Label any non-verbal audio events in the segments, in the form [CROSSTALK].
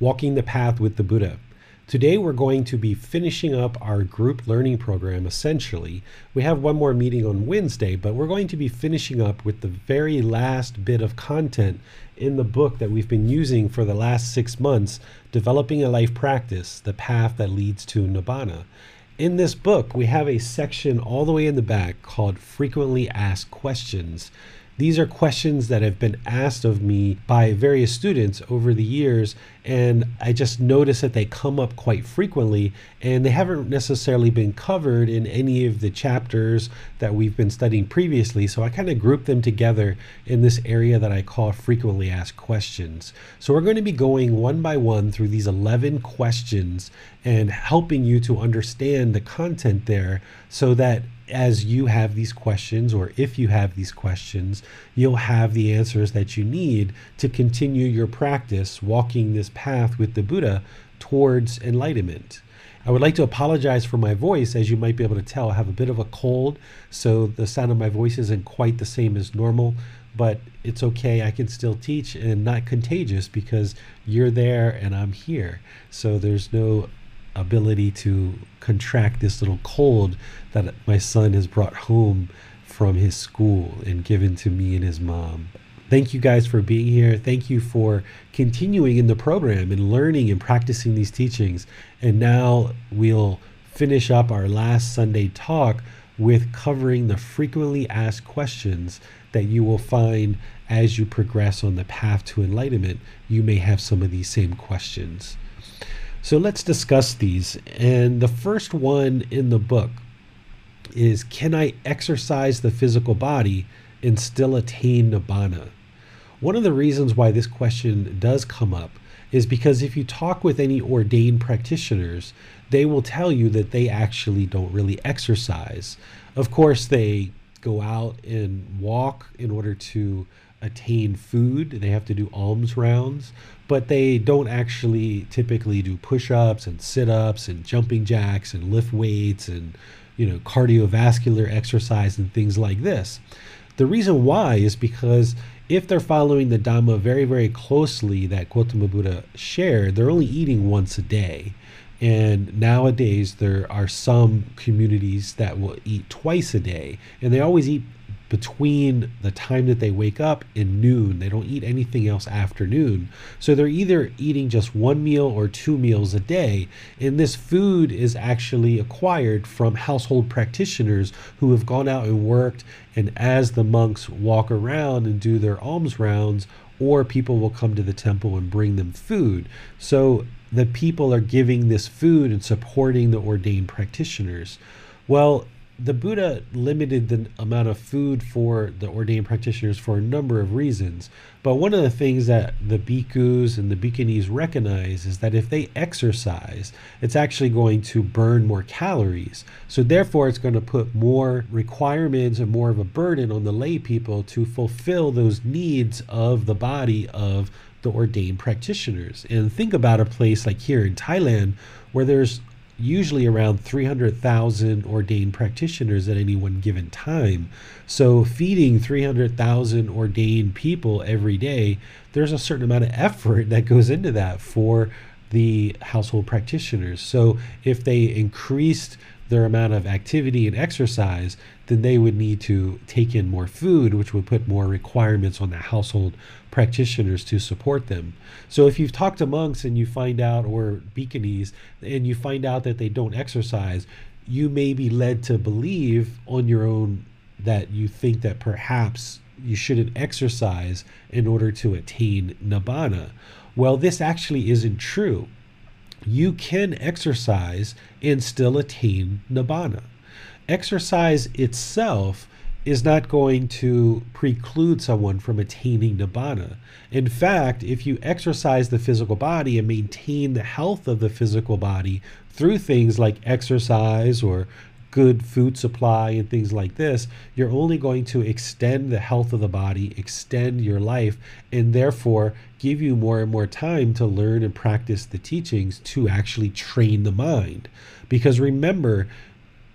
Walking the Path with the Buddha. Today we're going to be finishing up our group learning program essentially. We have one more meeting on Wednesday, but we're going to be finishing up with the very last bit of content in the book that we've been using for the last six months, Developing a Life Practice The Path That Leads to Nibbana. In this book, we have a section all the way in the back called Frequently Asked Questions. These are questions that have been asked of me by various students over the years, and I just notice that they come up quite frequently, and they haven't necessarily been covered in any of the chapters that we've been studying previously. So I kind of group them together in this area that I call frequently asked questions. So we're going to be going one by one through these 11 questions and helping you to understand the content there so that as you have these questions, or if you have these questions, you'll have the answers that you need to continue your practice walking this path with the Buddha towards enlightenment. I would like to apologize for my voice. As you might be able to tell, I have a bit of a cold, so the sound of my voice isn't quite the same as normal, but it's okay. I can still teach and not contagious because you're there and I'm here. So there's no ability to contract this little cold that my son has brought home from his school and given to me and his mom. Thank you guys for being here. Thank you for continuing in the program and learning and practicing these teachings. And now we'll finish up our last Sunday talk with covering the frequently asked questions that you will find as you progress on the path to enlightenment. You may have some of these same questions. So let's discuss these. And the first one in the book is Can I exercise the physical body and still attain nibbana? One of the reasons why this question does come up is because if you talk with any ordained practitioners, they will tell you that they actually don't really exercise. Of course, they go out and walk in order to attain food. They have to do alms rounds, but they don't actually typically do push ups and sit ups and jumping jacks and lift weights and you know cardiovascular exercise and things like this. The reason why is because if they're following the Dhamma very, very closely that Gautama Buddha shared, they're only eating once a day. And nowadays, there are some communities that will eat twice a day, and they always eat between the time that they wake up and noon. They don't eat anything else after noon. So they're either eating just one meal or two meals a day. And this food is actually acquired from household practitioners who have gone out and worked. And as the monks walk around and do their alms rounds, or people will come to the temple and bring them food. So the people are giving this food and supporting the ordained practitioners. Well, the Buddha limited the amount of food for the ordained practitioners for a number of reasons. But one of the things that the bhikkhus and the bhikkhunis recognize is that if they exercise, it's actually going to burn more calories. So therefore, it's going to put more requirements and more of a burden on the lay people to fulfill those needs of the body of the ordained practitioners. And think about a place like here in Thailand where there's usually around 300,000 ordained practitioners at any one given time. So, feeding 300,000 ordained people every day, there's a certain amount of effort that goes into that for the household practitioners. So if they increased their amount of activity and exercise, then they would need to take in more food, which would put more requirements on the household practitioners to support them. So if you've talked to monks and you find out, or bhikkhunis, and you find out that they don't exercise, you may be led to believe on your own that you think that perhaps you shouldn't exercise in order to attain nibbana. Well, this actually isn't true. You can exercise and still attain nibbana. Exercise itself is not going to preclude someone from attaining nibbana. In fact, if you exercise the physical body and maintain the health of the physical body through things like exercise or good food supply and things like this, you're only going to extend the health of the body, extend your life, and therefore give you more and more time to learn and practice the teachings to actually train the mind. Because remember,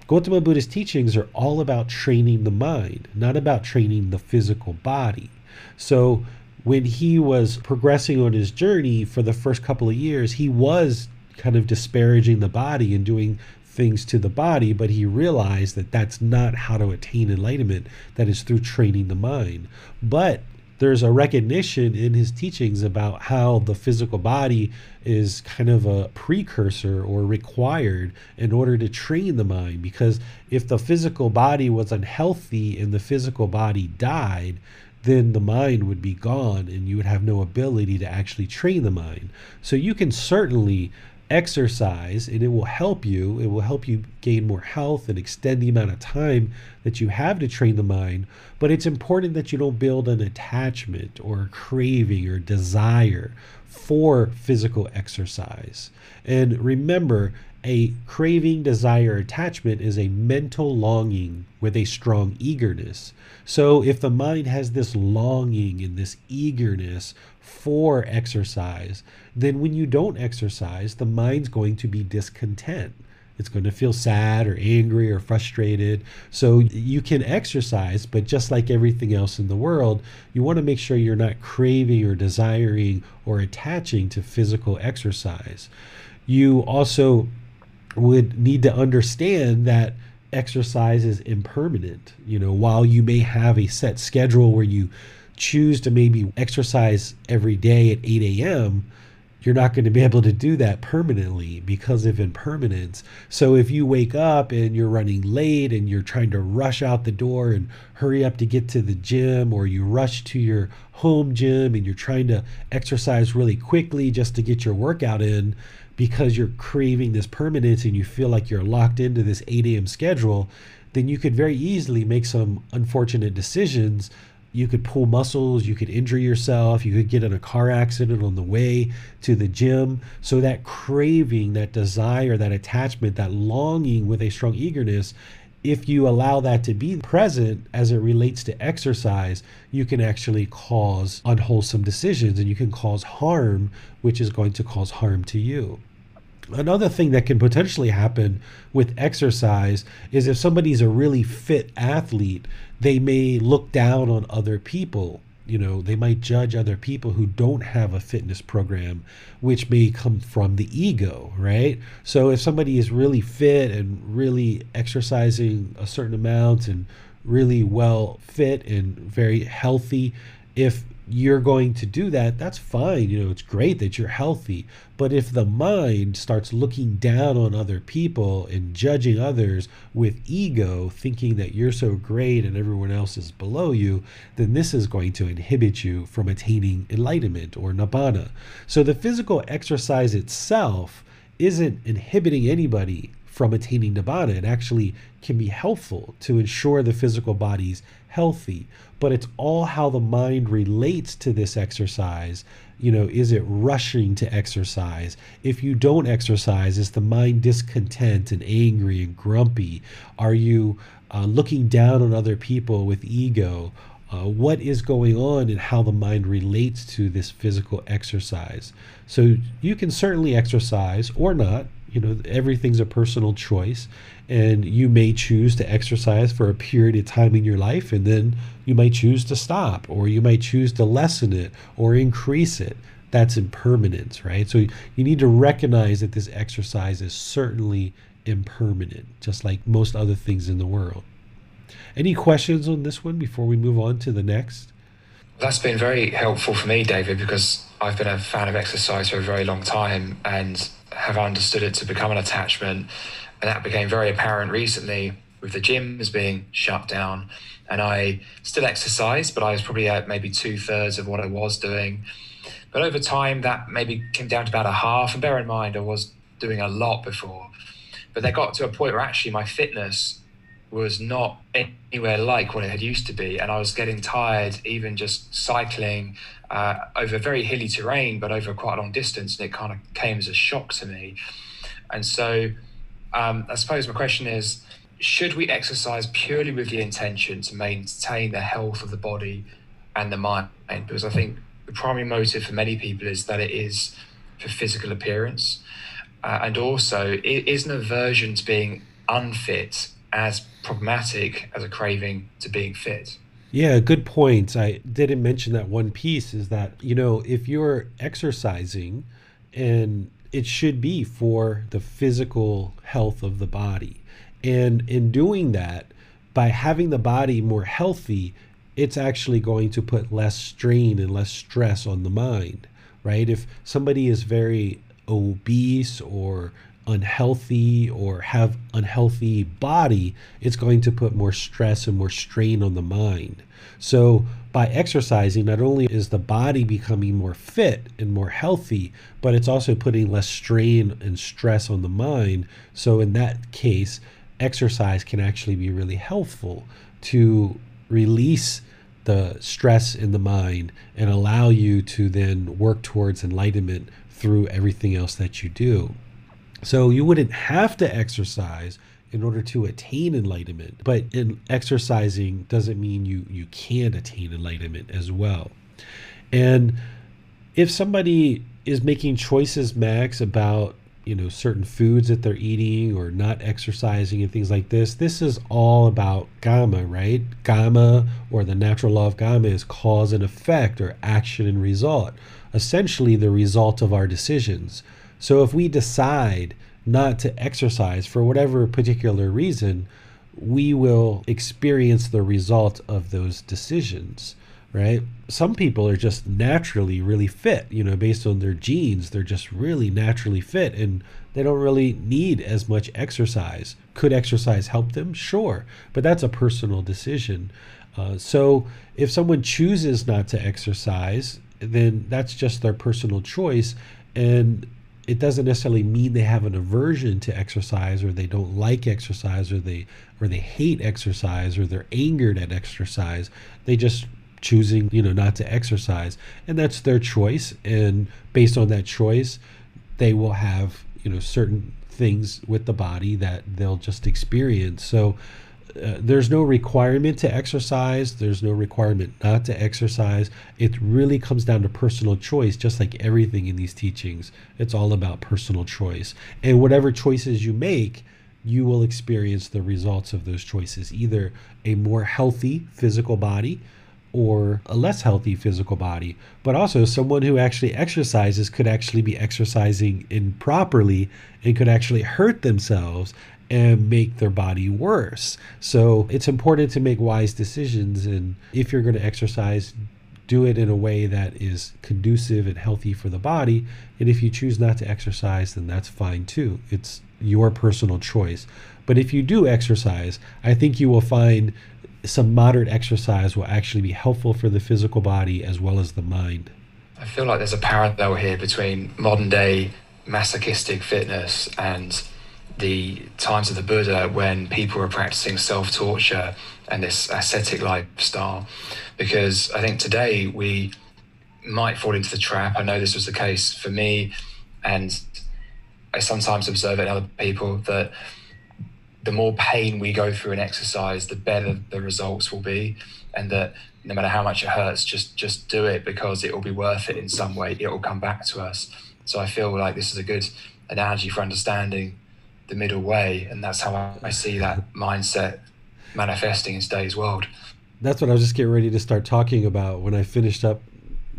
Gautama Buddha's teachings are all about training the mind, not about training the physical body. So when he was progressing on his journey for the first couple of years, he was kind of disparaging the body and doing things to the body, but he realized that that's not how to attain enlightenment, that is through training the mind. But there's a recognition in his teachings about how the physical body is kind of a precursor or required in order to train the mind. Because if the physical body was unhealthy and the physical body died, then the mind would be gone and you would have no ability to actually train the mind. So you can certainly exercise and it will help you. It will help you gain more health and extend the amount of time that you have to train the mind. But it's important that you don't build an attachment or craving or desire for physical exercise. And remember, a craving, desire, attachment is a mental longing with a strong eagerness. So, if the mind has this longing and this eagerness for exercise, then when you don't exercise, the mind's going to be discontent. It's going to feel sad or angry or frustrated. So you can exercise, but just like everything else in the world, you want to make sure you're not craving or desiring or attaching to physical exercise. You also would need to understand that exercise is impermanent. You know, while you may have a set schedule where you choose to maybe exercise every day at 8 a.m., you're not going to be [LAUGHS] able to do that permanently because of impermanence. So if you wake up and you're running late and you're trying to rush out the door and hurry up to get to the gym, or you rush to your home gym and you're trying to exercise really quickly just to get your workout in because you're craving this permanence and you feel like you're locked into this 8 a.m. schedule, then you could very easily make some unfortunate decisions you could pull muscles, you could injure yourself, you could get in a car accident on the way to the gym. So, that craving, that desire, that attachment, that longing with a strong eagerness, if you allow that to be present as it relates to exercise, you can actually cause unwholesome decisions and you can cause harm, which is going to cause harm to you. Another thing that can potentially happen with exercise is if somebody's a really fit athlete, they may look down on other people. You know, they might judge other people who don't have a fitness program, which may come from the ego, right? So if somebody is really fit and really exercising a certain amount and really well fit and very healthy, if you're going to do that, that's fine. You know, it's great that you're healthy. But if the mind starts looking down on other people and judging others with ego, thinking that you're so great and everyone else is below you, then this is going to inhibit you from attaining enlightenment or nibbana. So the physical exercise itself isn't inhibiting anybody from attaining nibbana. It actually can be helpful to ensure the physical body's healthy, but it's all how the mind relates to this exercise. You know, is it rushing to exercise? If you don't exercise, is the mind discontent and angry and grumpy? Are you uh, looking down on other people with ego? Uh, what is going on and how the mind relates to this physical exercise. So you can certainly exercise or not you know everything's a personal choice and you may choose to exercise for a period of time in your life and then you might choose to stop or you might choose to lessen it or increase it that's impermanence, right? So you need to recognize that this exercise is certainly impermanent, just like most other things in the world. Any questions on this one before we move on to the next? That's been very helpful for me, David, because I've been a fan of exercise for a very long time and have understood it to become an attachment. And that became very apparent recently with the gyms being shut down. And I still exercise, but I was probably at maybe two thirds of what I was doing. But over time, that maybe came down to about a half. And bear in mind, I was doing a lot before. But they got to a point where actually my fitness was not anywhere like what it had used to be. And I was getting tired, even just cycling uh, over very hilly terrain, but over quite a long distance. And it kind of came as a shock to me. And so um, I suppose my question is should we exercise purely with the intention to maintain the health of the body and the mind? Because I think the primary motive for many people is that it is for physical appearance. Uh, and also, is an aversion to being unfit as problematic as a craving to being fit? Yeah, good point. I didn't mention that one piece is that, you know, if you're exercising and it should be for the physical health of the body. And in doing that, by having the body more healthy, it's actually going to put less strain and less stress on the mind, right? If somebody is very obese or unhealthy or have unhealthy body, it's going to put more stress and more strain on the mind. So by exercising, not only is the body becoming more fit and more healthy, but it's also putting less strain and stress on the mind. So in that case, exercise can actually be really helpful to release the stress in the mind and allow you to then work towards enlightenment through everything else that you do. So you wouldn't have to exercise in order to attain enlightenment, but in exercising doesn't mean you you can't attain enlightenment as well. And if somebody is making choices, Max, about you know certain foods that they're eating or not exercising and things like this this is all about karma right karma or the natural law of karma is cause and effect or action and result essentially the result of our decisions so if we decide not to exercise for whatever particular reason, we will experience the result of those decisions, right? Some people are just naturally really fit, you know, based on their genes, they're just really naturally fit and they don't really need as much exercise. Could exercise help them? Sure, but that's a personal decision. Uh, so if someone chooses not to exercise, then that's just their personal choice. And it doesn't necessarily mean they have an aversion to exercise or they don't like exercise or they or they hate exercise or they're angered at exercise. They just choosing you know not to exercise. And that's their choice. And based on that choice they will have you know certain things with the body that they'll just experience. So uh, there's no requirement to exercise. There's no requirement not to exercise. It really comes down to personal choice, just like everything in these teachings. It's all about personal choice. And whatever choices you make, you will experience the results of those choices either a more healthy physical body or a less healthy physical body. But also, someone who actually exercises could actually be exercising improperly and could actually hurt themselves and make their body worse. So it's important to make wise decisions. And if you're going to exercise, do it in a way that is conducive and healthy for the body. And if you choose not to exercise, then that's fine too. It's your personal choice. But if you do exercise, I think you will find some moderate exercise will actually be helpful for the physical body as well as the mind. I feel like there's a parallel here between modern day masochistic fitness and the times of the Buddha when people were practicing self torture and this ascetic lifestyle. Because I think today we might fall into the trap. I know this was the case for me, and I sometimes observe it in other people that the more pain we go through in exercise, the better the results will be, and that no matter how much it hurts, just just do it because it will be worth it in some way. It will come back to us. So I feel like this is a good analogy for understanding the middle way, and that's how I, see that mindset manifesting in today's world. That's what I was just getting ready to start talking about when I finished up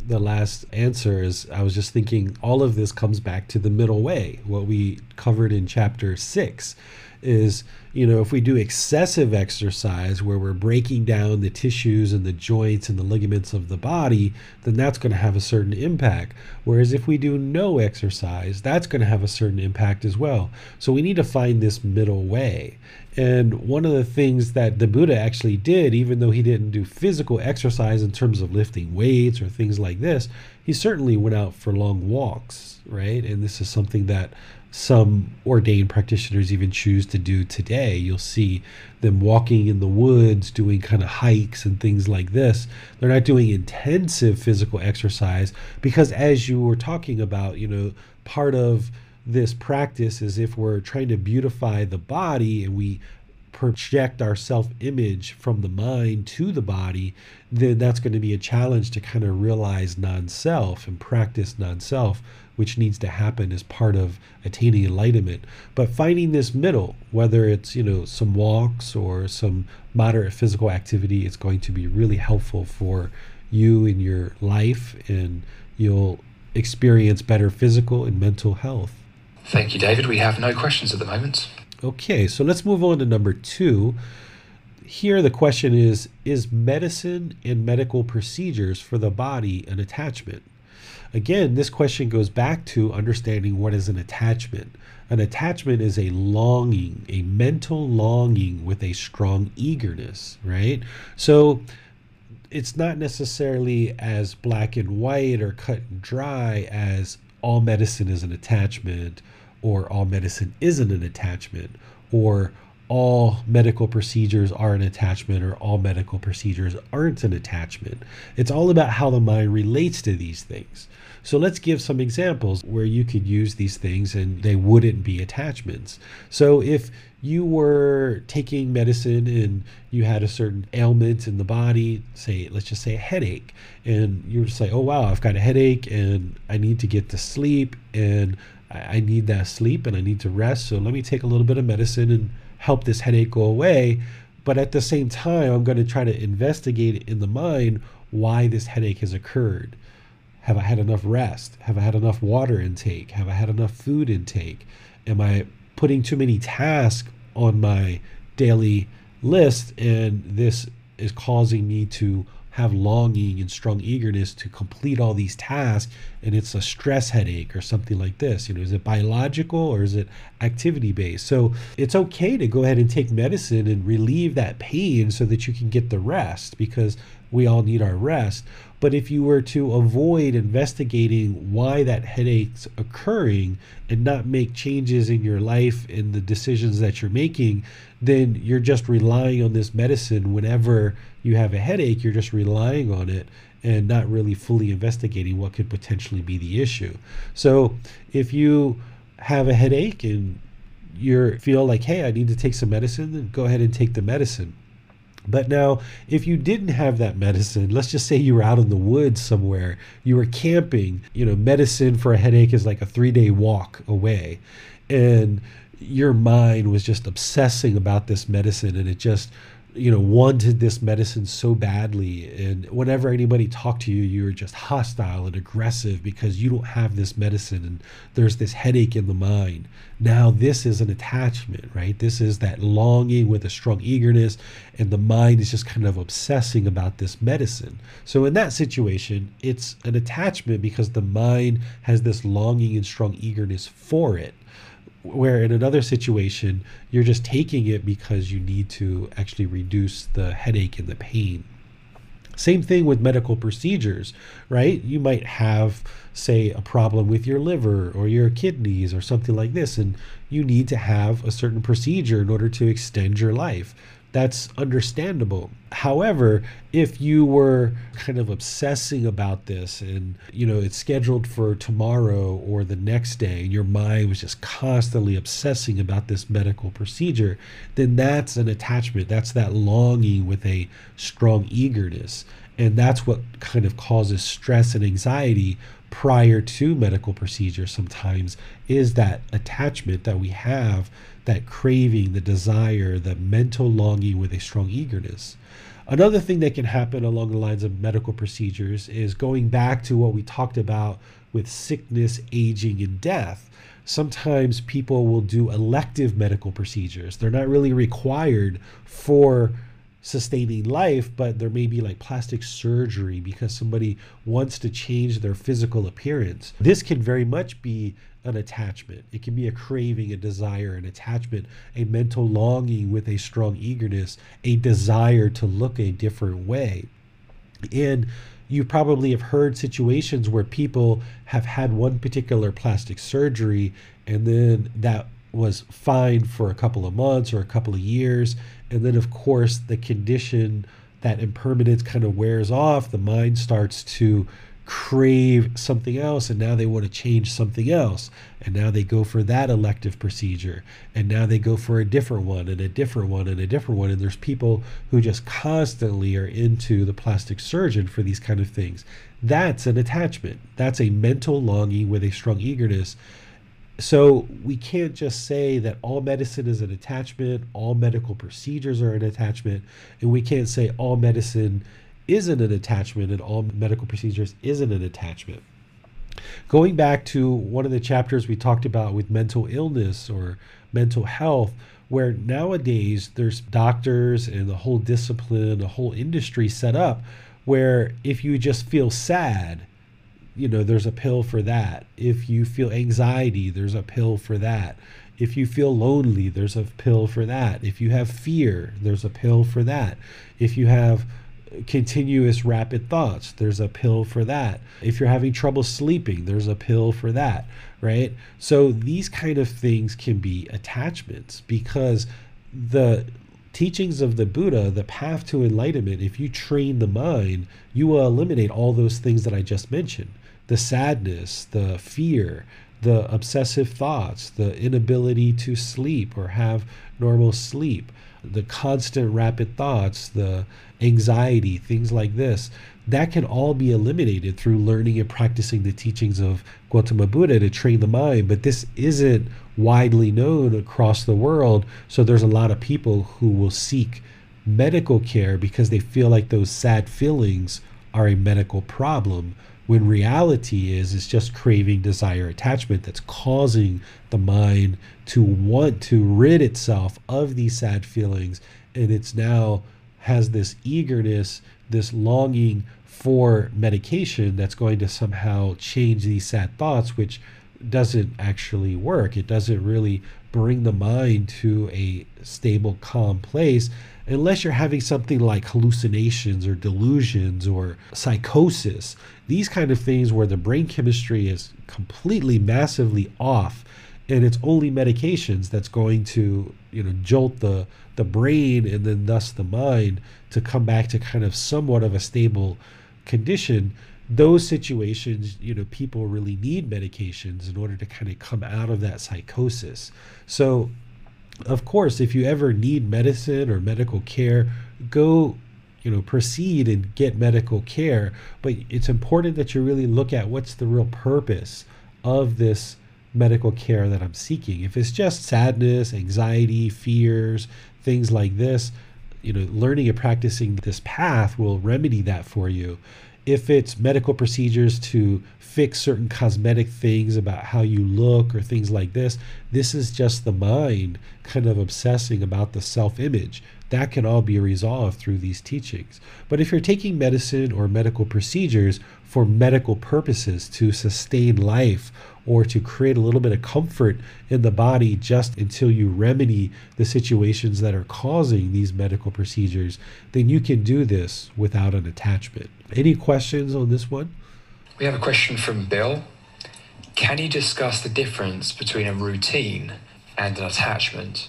the last answer is I was just thinking all of this comes back to the middle way, what we covered in chapter six is you know if we do excessive exercise where we're breaking down the tissues and the joints and the ligaments of the body then that's going to have a certain impact. Whereas if we do no exercise that's going to have a certain impact as well. So we need to find this middle way. And one of the things that the buddha actually did even though he didn't do physical exercise in terms of lifting weights or things like this he certainly went out for long walks right? And this is something that some ordained practitioners even choose to do today. You'll see them walking in the woods, doing kind of hikes and things like this. They're not doing intensive physical exercise because, as you were talking about, you know, part of this practice is if we're trying to beautify the body and we project our self image from the mind to the body, then that's going to be a challenge to kind of realize non self and practice non self which needs to happen as part of attaining enlightenment. But finding this middle, whether it's you know some walks or some moderate physical activity, is going to be really helpful for you in your life, and you'll experience better physical and mental health. Thank you, David. We have no questions at the moment. Okay, so let's move on to number two. Here, the question is Is medicine and medical procedures for the body an attachment? Again, this question goes back to understanding what is an attachment. An attachment is a longing, a mental longing with a strong eagerness, right? So it's not necessarily as black and white or cut and dry as all medicine is an attachment or all medicine isn't an attachment or all medical procedures are an attachment or all medical procedures aren't an attachment. It's all about how the mind relates to these things. So let's give some examples where you could use these things and they wouldn't be attachments. So if you were taking medicine and you had a certain ailment in the body, say, let's just say a headache, and you're just like, oh, wow, I've got a headache and I need to get to sleep and I need that sleep and I need to rest. So let me take a little bit of medicine and help this headache go away. But at the same time, I'm going to try to investigate in the mind why this headache has occurred. Have I had enough rest? Have I had enough water intake? Have I had enough food intake? Am I putting too many tasks on my daily list and this is causing me to have longing and strong eagerness to complete all these tasks and it's a stress headache or something like this you know is it biological or is it activity based so it's okay to go ahead and take medicine and relieve that pain so that you can get the rest because we all need our rest but if you were to avoid investigating why that headache's occurring and not make changes in your life and the decisions that you're making, then you're just relying on this medicine whenever you have a headache, you're just relying on it and not really fully investigating what could potentially be the issue. So if you have a headache and you feel like, hey, I need to take some medicine, then go ahead and take the medicine. But now, if you didn't have that medicine, let's just say you were out in the woods somewhere, you were camping, you know, medicine for a headache is like a three day walk away. And your mind was just obsessing about this medicine and it just you know wanted this medicine so badly and whenever anybody talked to you you were just hostile and aggressive because you don't have this medicine and there's this headache in the mind. Now this is an attachment right? This is that longing with a strong eagerness and the mind is just kind of obsessing about this medicine. So in that situation it's an attachment because the mind has this longing and strong eagerness for it where in another situation you're just taking it because you need to actually reduce the headache and the pain same thing with medical procedures, right? You might have, say, a problem with your liver or your kidneys or something like this, and you need to have a certain procedure in order to extend your life that's understandable. However, if you were kind of obsessing about this and you know it's scheduled for tomorrow or the next day and your mind was just constantly obsessing about this medical procedure, then that's an attachment. That's that longing with a strong eagerness. And that's what kind of causes stress and anxiety prior to medical procedure sometimes is that attachment that we have that craving, the desire, the mental longing with a strong eagerness. Another thing that can happen along the lines of medical procedures is going back to what we talked about with sickness, aging, and death. Sometimes people will do elective medical procedures. They're not really required for sustaining life, but there may be like plastic surgery because somebody wants to change their physical appearance. This can very much be an attachment. It can be a craving, a desire, an attachment, a mental longing with a strong eagerness, a desire to look a different way. And you probably have heard situations where people have had one particular plastic surgery and then that was fine for a couple of months or a couple of years. And then, of course, the condition, that impermanence kind of wears off. The mind starts to crave something else and now they want to change something else. And now they go for that elective procedure. And now they go for a different one and a different one and a different one. And there's people who just constantly are into the plastic surgeon for these kind of things. That's an attachment. That's a mental longing with a strong eagerness so we can't just say that all medicine is an attachment, all medical procedures are an attachment, and we can't say all medicine isn't an attachment and all medical procedures isn't an attachment. Going back to one of the chapters we talked about with mental illness or mental health, where nowadays there's doctors and the whole discipline, the whole industry set up where if you just feel sad, you know, there's a pill for that. If you feel anxiety, there's a pill for that. If you feel lonely, there's a pill for that. If you have fear, there's a pill for that. If you have continuous rapid thoughts, there's a pill for that. If you're having trouble sleeping, there's a pill for that, right? So these kind of things can be attachments because the teachings of the Buddha, the path to enlightenment, if you train the mind, you will eliminate all those things that I just mentioned the sadness, the fear, the obsessive thoughts, the inability to sleep or have normal sleep, the constant rapid thoughts, the anxiety, things like this, that can all be eliminated through learning and practicing the teachings of Gautama Buddha to train the mind. But this isn't widely known across the world. So there's a lot of people who will seek medical care because they feel like those sad feelings are a medical problem when reality is it's just craving desire attachment that's causing the mind to want to rid itself of these sad feelings. And it's now has this eagerness this longing for medication that's going to somehow change these sad thoughts which doesn't actually work. It doesn't really bring the mind to a stable calm place unless you're having something like hallucinations or delusions or psychosis, these kind of things where the brain chemistry is completely massively off and it's only medications that's going to you know jolt the the brain and then thus the mind to come back to kind of somewhat of a stable condition those situations you know people really need medications in order to kind of come out of that psychosis. So of course, if you ever need medicine or medical care, go you know proceed and get medical care. But it's important that you really look at what's the real purpose of this medical care that I'm seeking. If it's just sadness anxiety fears things like this you know learning and practicing this path will remedy that for you. If it's medical procedures to fix certain cosmetic things about how you look or things like this, this is just the mind kind of obsessing about the self image. That can all be resolved through these teachings. But if you're taking medicine or medical procedures for medical purposes to sustain life or to create a little bit of comfort in the body just until you remedy the situations that are causing these medical procedures, then you can do this without an attachment. Any questions on this one? We have a question from Bill. Can you discuss the difference between a routine and an attachment?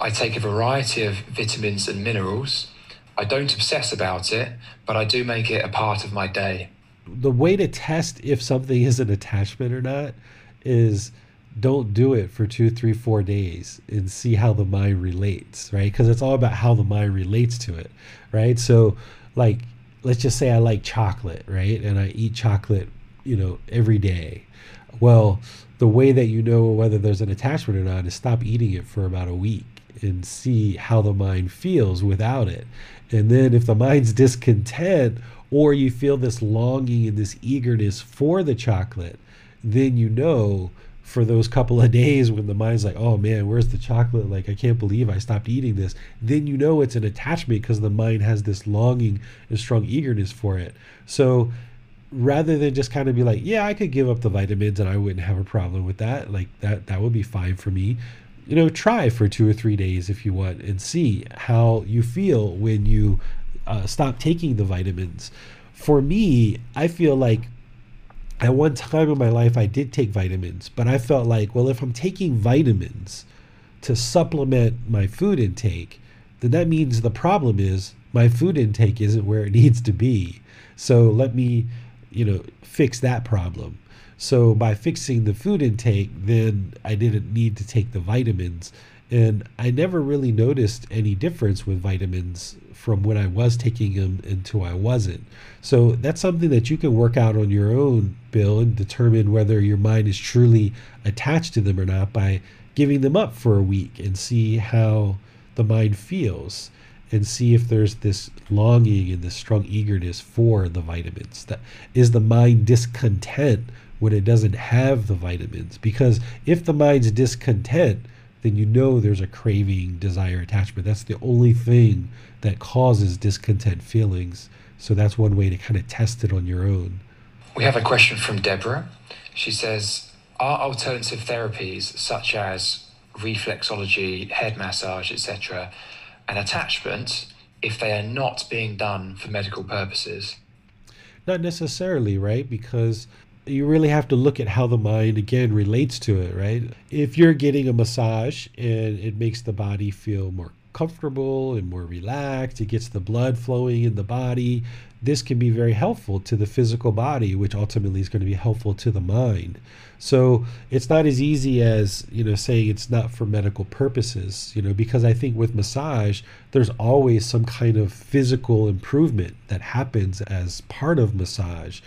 I take a variety of vitamins and minerals. I don't obsess about it, but I do make it a part of my day the way to test if something is an attachment or not is don't do it for two, three, four days and see how the mind relates, right? Because it's all about how the mind relates to it, right? So, like, let's just say I like chocolate, right? And I eat chocolate, you know, every day. Well, the way that you know whether there's an attachment or not is stop eating it for about a week and see how the mind feels without it. And then if the mind's [LAUGHS] discontent or you feel this longing and this eagerness for the chocolate, then you know for those couple of [LAUGHS] days when the mind's like, oh man, where's the chocolate? Like, I can't believe I stopped eating this. Then you know it's an attachment because the mind has this longing and strong eagerness for it. So rather than just kind of be like, yeah, I could give up the vitamins and I wouldn't have a problem with that, like that, that would be fine for me. You know, try for two or three days if you want and see how you feel when you uh, stop taking the vitamins. For me, I feel like at one time in my life I did take vitamins, but I felt like, well, if I'm taking vitamins to supplement my food intake, then that means the problem is my food intake isn't where it [LAUGHS] needs to be. So let me, you know, fix that problem. So by fixing the food intake, then I didn't need to take the vitamins. And I never really noticed any difference with vitamins from when I was taking them until I wasn't. So that's something that you can work out on your own, Bill, and determine whether your mind is truly attached to them or not by giving them up for a week and see how the mind feels and see if there's this longing and this strong eagerness for the vitamins. That is the mind discontent when it doesn't have the vitamins because if the mind's discontent then you know there's a craving, desire, attachment. That's the only thing that causes discontent feelings. So that's one way to kind of test it on your own. We have a question from Deborah. She says, Are alternative therapies such as reflexology, head massage, etc., an attachment if they are not being done for medical purposes? Not necessarily, right? Because you really have to look at how the mind again relates to it, right? If you're getting a massage and it makes the body feel more comfortable and more relaxed, it gets the blood flowing in the body. This can be very helpful to the physical body, which ultimately is going to be helpful to the mind. So it's not as easy as, you know, saying it's not for medical purposes, you know, because I think with massage, there's always some kind of physical improvement that happens as part of massage.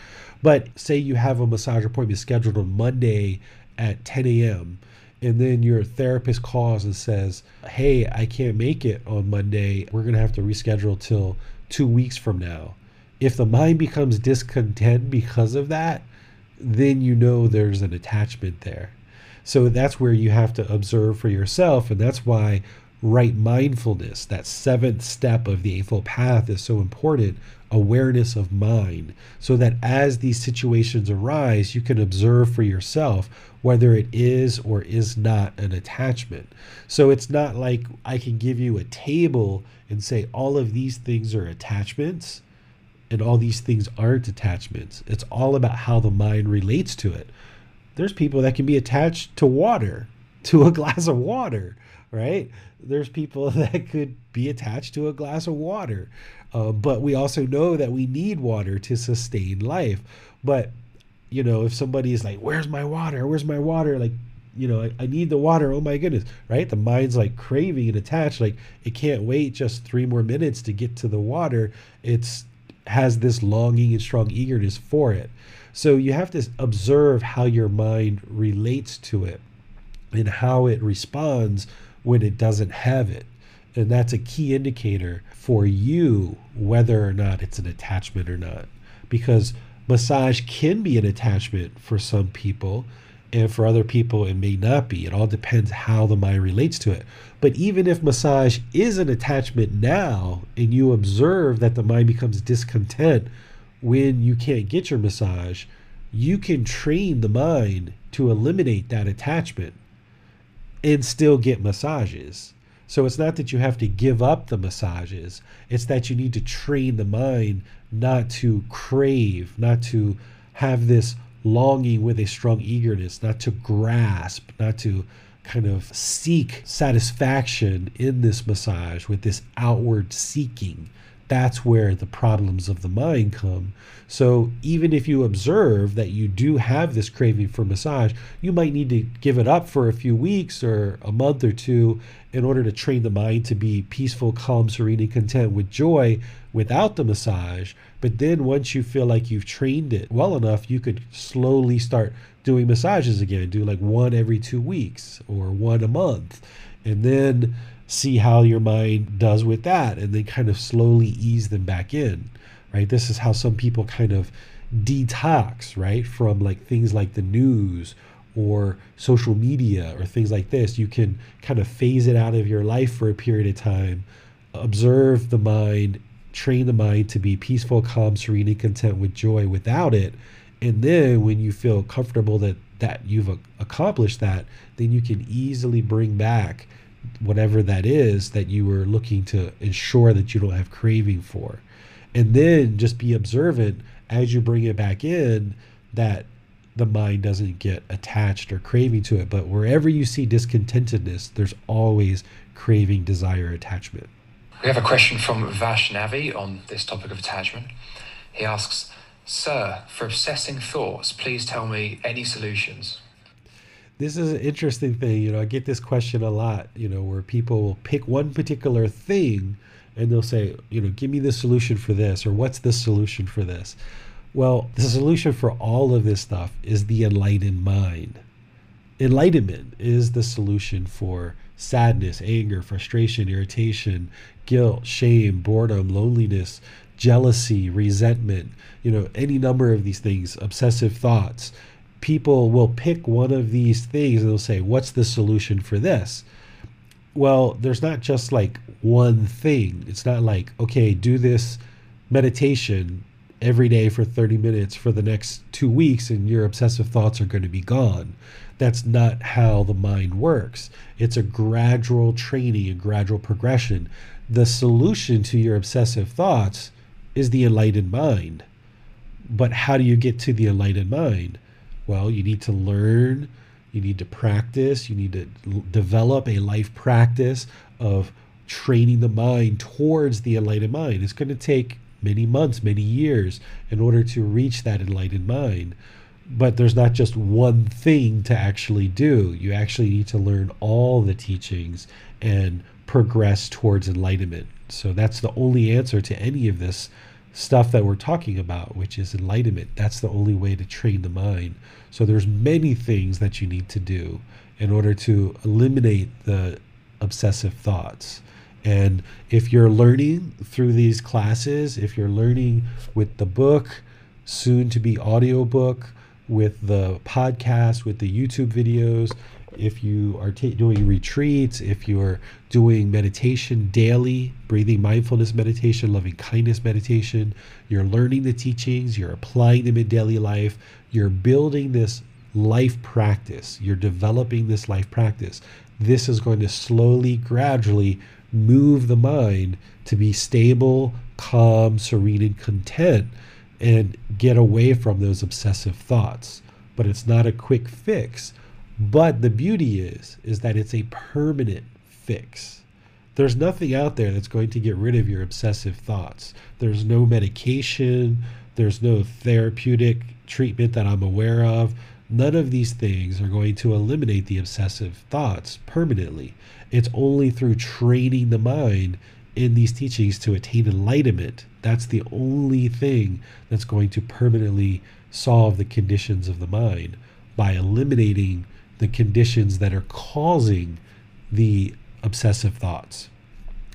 But say you have a massage appointment scheduled on Monday at 10 a.m. And then your therapist calls and says, Hey, I can't make it on Monday. We're going to have to reschedule till two weeks from now. If the mind becomes discontent because of that, then you know there's an attachment there. So that's where you have to observe for yourself. And that's why right mindfulness, that seventh step of the Eightfold Path, is so important awareness of mind, so that as these situations arise, you can observe for yourself whether it is or is not an attachment. So it's not like I can give you a table and say all of these things are attachments and all these things aren't attachments. It's all about how the mind relates to it. There's people that can be attached to water, [LAUGHS] to a glass of water, right? There's people [LAUGHS] that could be attached to a glass of water. Uh, but we also know that we need water to sustain life. But, you know, if somebody is like, where's my water? Where's my water? Like, you know, I, I need the water. Oh my goodness, right? The mind's like craving and attached. Like it can't wait just three more minutes to get to the water. It's has this longing and strong eagerness for it. So you have to observe how your mind relates to it and how it responds when it doesn't have it. And that's a key indicator for you whether or not it's an attachment or not. Because massage can be an attachment for some people, and for other people, it may not be. It all depends how the mind relates to it. But even if massage is an attachment now, and you observe that the mind becomes discontent when you can't get your massage, you can train the mind to eliminate that attachment and still get massages. So it's not that you have to give up the massages, it's that you need to train the mind not to crave, not to have this longing with a strong eagerness, not to grasp, not to kind of seek satisfaction in this massage with this outward seeking. That's where the problems of the mind come. So, even if you observe that you do have this craving for massage, you might need to give it up for a few weeks or a month or two in order to train the mind to be peaceful, calm, serene, and content with joy without the massage. But then once you feel like you've trained it well enough, you could slowly start doing massages again, do like one every two weeks or one a month. And then see how your mind does with that and then kind of slowly ease them back in right this is how some people kind of detox right from like things like the news or social media or things like this you can kind of phase it out of your life for a period of time observe the mind train the mind to be peaceful calm serene and content with joy without it and then when you feel comfortable that that you've accomplished that then you can easily bring back whatever that is that you were looking to ensure that you don't have craving for. And then just be observant as you bring it back in that the mind doesn't get attached or craving to it. But wherever you see discontentedness, there's always craving, desire, attachment. We have a question from Vashnavi on this topic of attachment. He asks, Sir, for obsessing thoughts, please tell me any solutions this is an interesting thing. You know, I get this question a lot, you know, where people will pick one particular thing and they'll say, you know, give me the solution for this or what's the solution for this? Well, the solution for all of this stuff is the enlightened mind. Enlightenment is the solution for sadness, anger, frustration, irritation, guilt, shame, boredom, loneliness, jealousy, resentment, you know, any number of these things, obsessive thoughts people will pick one of these things and they'll say, What's the solution for this? Well, there's not just like one thing. It's not like, okay, do this meditation every day for 30 minutes for the next two weeks and your obsessive thoughts are going to be gone. That's not how the mind works. It's a gradual training, a gradual progression. The solution to your obsessive thoughts is the enlightened mind. But how do you get to the enlightened mind? Well, you need to learn, you need to practice, you need to develop a life practice of training the mind towards the enlightened mind. It's going to take many months, many years in order to reach that enlightened mind. But there's not just one thing to actually do. You actually need to learn all the teachings and progress towards enlightenment. So that's the only answer to any of this stuff that we're talking about, which is enlightenment. That's the only way to train the mind. So there's many things that you need to do in order to eliminate the obsessive thoughts. And if you're learning through these classes, if you're learning with the book, soon to be audiobook, with the podcast, with the YouTube videos, if you are t- doing retreats, if you're doing meditation daily, breathing mindfulness meditation, loving kindness meditation, you're learning the teachings, you're applying them in daily life, you're building this life practice, you're developing this life practice. This is going to slowly, gradually move the mind to be stable, calm, serene, and content and get away from those obsessive thoughts. But it's not a quick fix but the beauty is is that it's a permanent fix. There's nothing out there that's going to get rid of your obsessive thoughts. There's no medication, there's no therapeutic treatment that I'm aware of. None of these things are going to eliminate the obsessive thoughts permanently. It's only through training the mind in these teachings to attain enlightenment. That's the only thing that's going to permanently solve the conditions of the mind by eliminating the conditions that are causing the obsessive thoughts.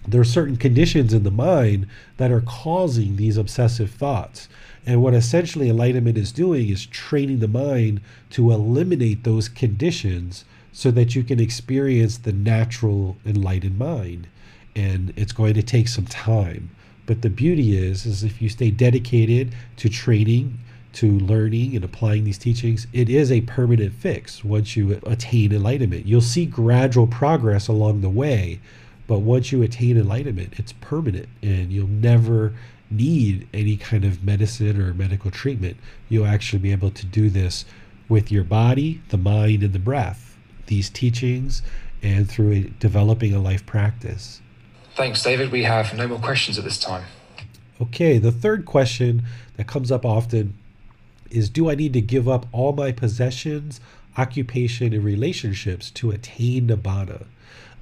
There are certain conditions in the mind that are causing these obsessive thoughts. And what essentially enlightenment is doing is training the mind to eliminate those conditions so that you can experience the natural enlightened mind. And it's going to take some time. But the beauty is, is if you stay dedicated to training to learning and applying these teachings, it is a permanent fix once you attain enlightenment. You'll see gradual progress along the way, but once you attain enlightenment, it's permanent and you'll never need any kind of medicine or medical treatment. You'll actually be able to do this with your body, the mind, and the breath. These teachings and through a, developing a life practice. Thanks, David. We have no more questions at this time. Okay, the third question that comes up often is do I need to give up all my possessions, occupation, and relationships to attain nibbana?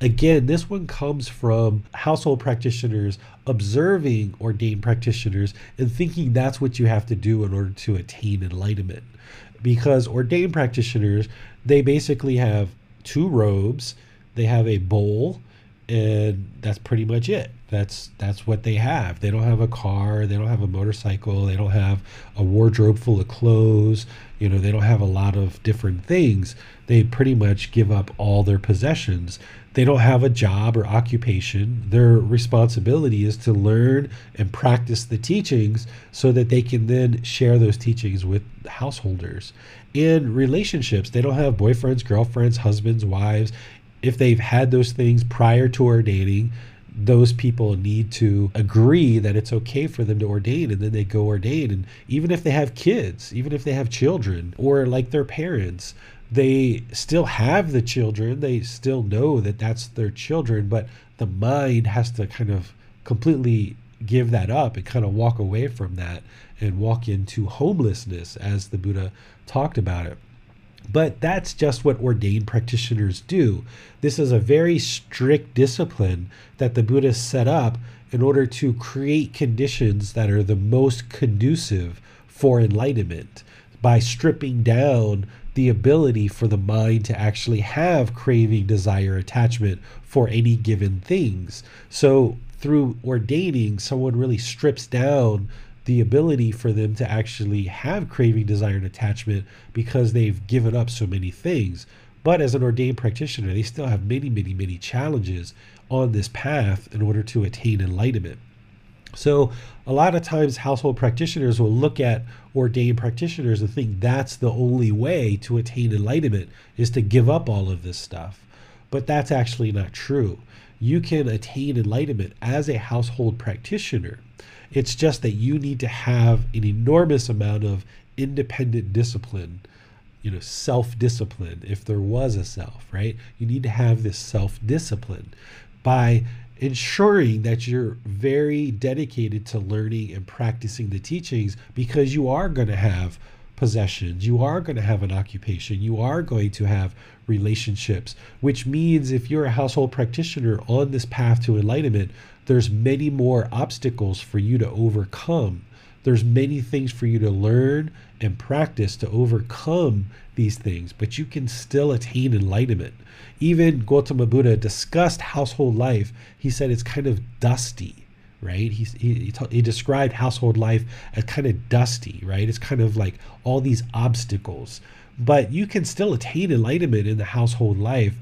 Again, this one comes from household practitioners observing ordained practitioners and thinking that's what you have to do in order to attain enlightenment. Because ordained practitioners, they basically have two robes, they have a bowl, and that's pretty much it. That's that's what they have. They don't have a car they don't have a motorcycle they don't have a wardrobe full of clothes you know they don't have a lot of different things. They pretty much give up all their possessions. They don't have a job or occupation. Their responsibility is to learn and practice the teachings so that they can then share those teachings with householders. In relationships they don't have boyfriends girlfriends husbands wives if they've had those things prior to ordaining, those people need to agree that it's okay for them to ordain and then they go ordain. And even if they have kids even if they have children or like their parents they still have the children. They still know that that's their children but the mind has to kind of completely give that up and kind of walk away from that and walk into homelessness as the buddha talked about it but that's just what ordained practitioners do. This is a very strict discipline that the Buddha set up in order to create conditions that are the most conducive for enlightenment by stripping down the ability for the mind to actually have craving, desire, attachment for any given things. So, through ordaining, someone really strips down the ability for them to actually have craving, desire, and attachment because they've given up so many things. But as an ordained practitioner, they still have many, many, many challenges on this path in order to attain enlightenment. So, a lot of times, household practitioners will look at ordained practitioners and think that's the only way to attain enlightenment is to give up all of this stuff. But that's actually not true. You can attain enlightenment as a household practitioner it's just that you need to have an enormous amount of independent discipline, you know, self discipline, if there was a self, right? You need to have this self discipline by ensuring that you're very dedicated to learning and practicing the teachings because you are going to have possessions, you are going to have an occupation, you are going to have relationships, which means if you're a household practitioner on this path to enlightenment, there's many more obstacles for you to overcome. There's many things for you to learn and practice to overcome these things, but you can still attain enlightenment. Even Gautama Buddha discussed household life. He said it's kind of dusty, right? He, he, he described household life as kind of dusty, right? It's kind of like all these obstacles. But you can still attain enlightenment in the household life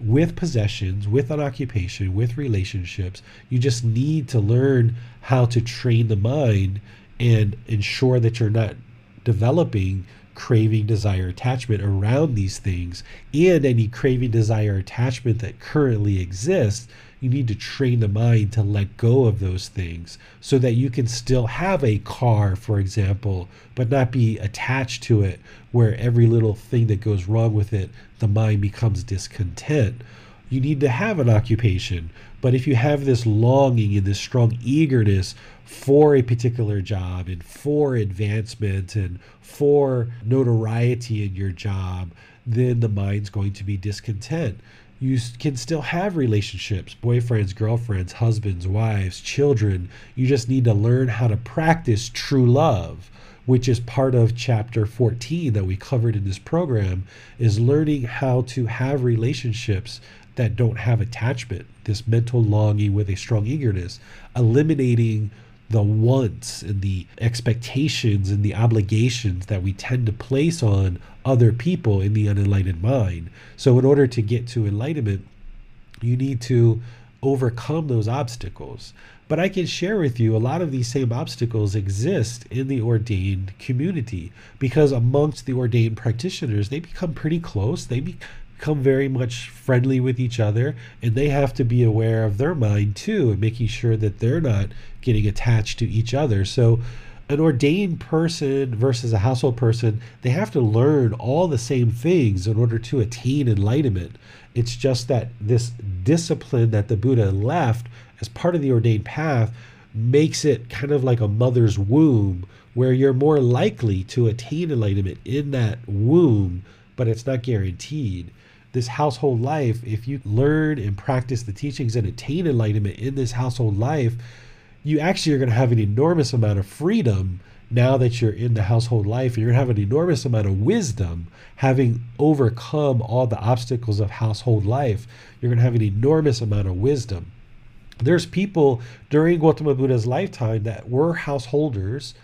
with possessions, with an occupation, with relationships. You just need to learn how to train the mind and ensure that you're not developing craving, desire, attachment around these things and any craving, desire, attachment that currently exists you need to train the mind to let go of those things so that you can still have a car, for example, but not be attached to it where every little thing that goes wrong with it, the mind becomes discontent. You need to have an occupation, but if you have this longing and this strong eagerness for a particular job and for advancement and for notoriety in your job, then the mind's going to be discontent you can still have relationships boyfriends, girlfriends, husbands, wives, children. You just need to learn how to practice true love, which is part of chapter 14 that we covered in this program, is learning how to have relationships that don't have attachment, this mental longing with a strong eagerness, eliminating the wants and the expectations and the obligations that we tend to place on other people in the unenlightened mind. So, in order to get to enlightenment, you need to overcome those obstacles. But I can share with you a lot of these same obstacles exist in the ordained community because amongst the ordained practitioners, they become pretty close. They be, become very much friendly with each other and they have to be aware of their mind too and making sure that they're not getting attached to each other so an ordained person versus a household person they have to learn all the same things in order to attain enlightenment it's just that this discipline that the buddha left as part of the ordained path makes it kind of like a mother's womb where you're more likely to attain enlightenment in that womb but it's not guaranteed this household life, if you learn and practice the teachings and attain enlightenment in this household life, you actually are going to have an enormous amount of freedom now that you're in the household life, you're going to have an enormous amount of wisdom, having overcome all the obstacles of household life. You're going to have an enormous amount of wisdom. There's people during Gautama Buddha's lifetime that were householders.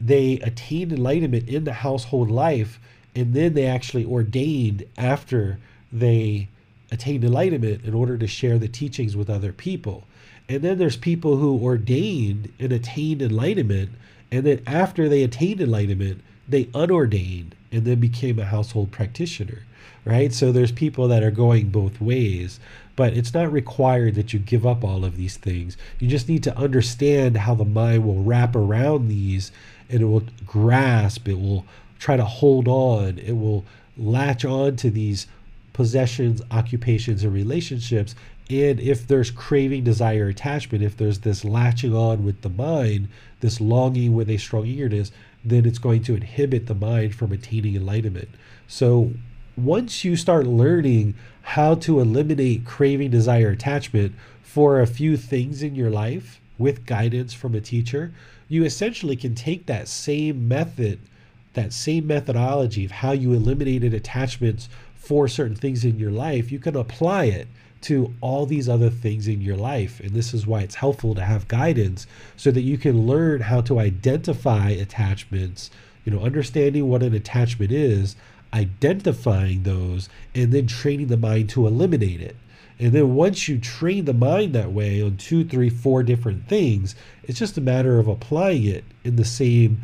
They attained enlightenment in the household life, and then they actually ordained after they attained enlightenment in order to share the teachings with other people. And then there's people who ordained and attained enlightenment, and then after they attained enlightenment, they unordained and then became a household practitioner, right? So there's people that are going both ways, but it's not required that you give up all of these things. You just need to understand how the mind will wrap around these and it will grasp, it will try to hold on, it will latch on to these possessions, occupations, and relationships. And if there's craving, desire, attachment, if there's this latching on with the mind, this longing with a strong eagerness, then it's going to inhibit the mind from attaining enlightenment. So once you start learning how to eliminate craving, desire, attachment for a few things in your life with guidance from a teacher, you essentially can take that same method, that same methodology of how you eliminated attachments for certain things in your life, you can apply it to all these other things in your life. And this is why it's helpful to have guidance so that you can learn how to identify attachments, you know, understanding what an attachment is, identifying those, and then training the mind to eliminate it. And then once you train the mind that way on two, three, four different things, it's just a matter of applying it in the same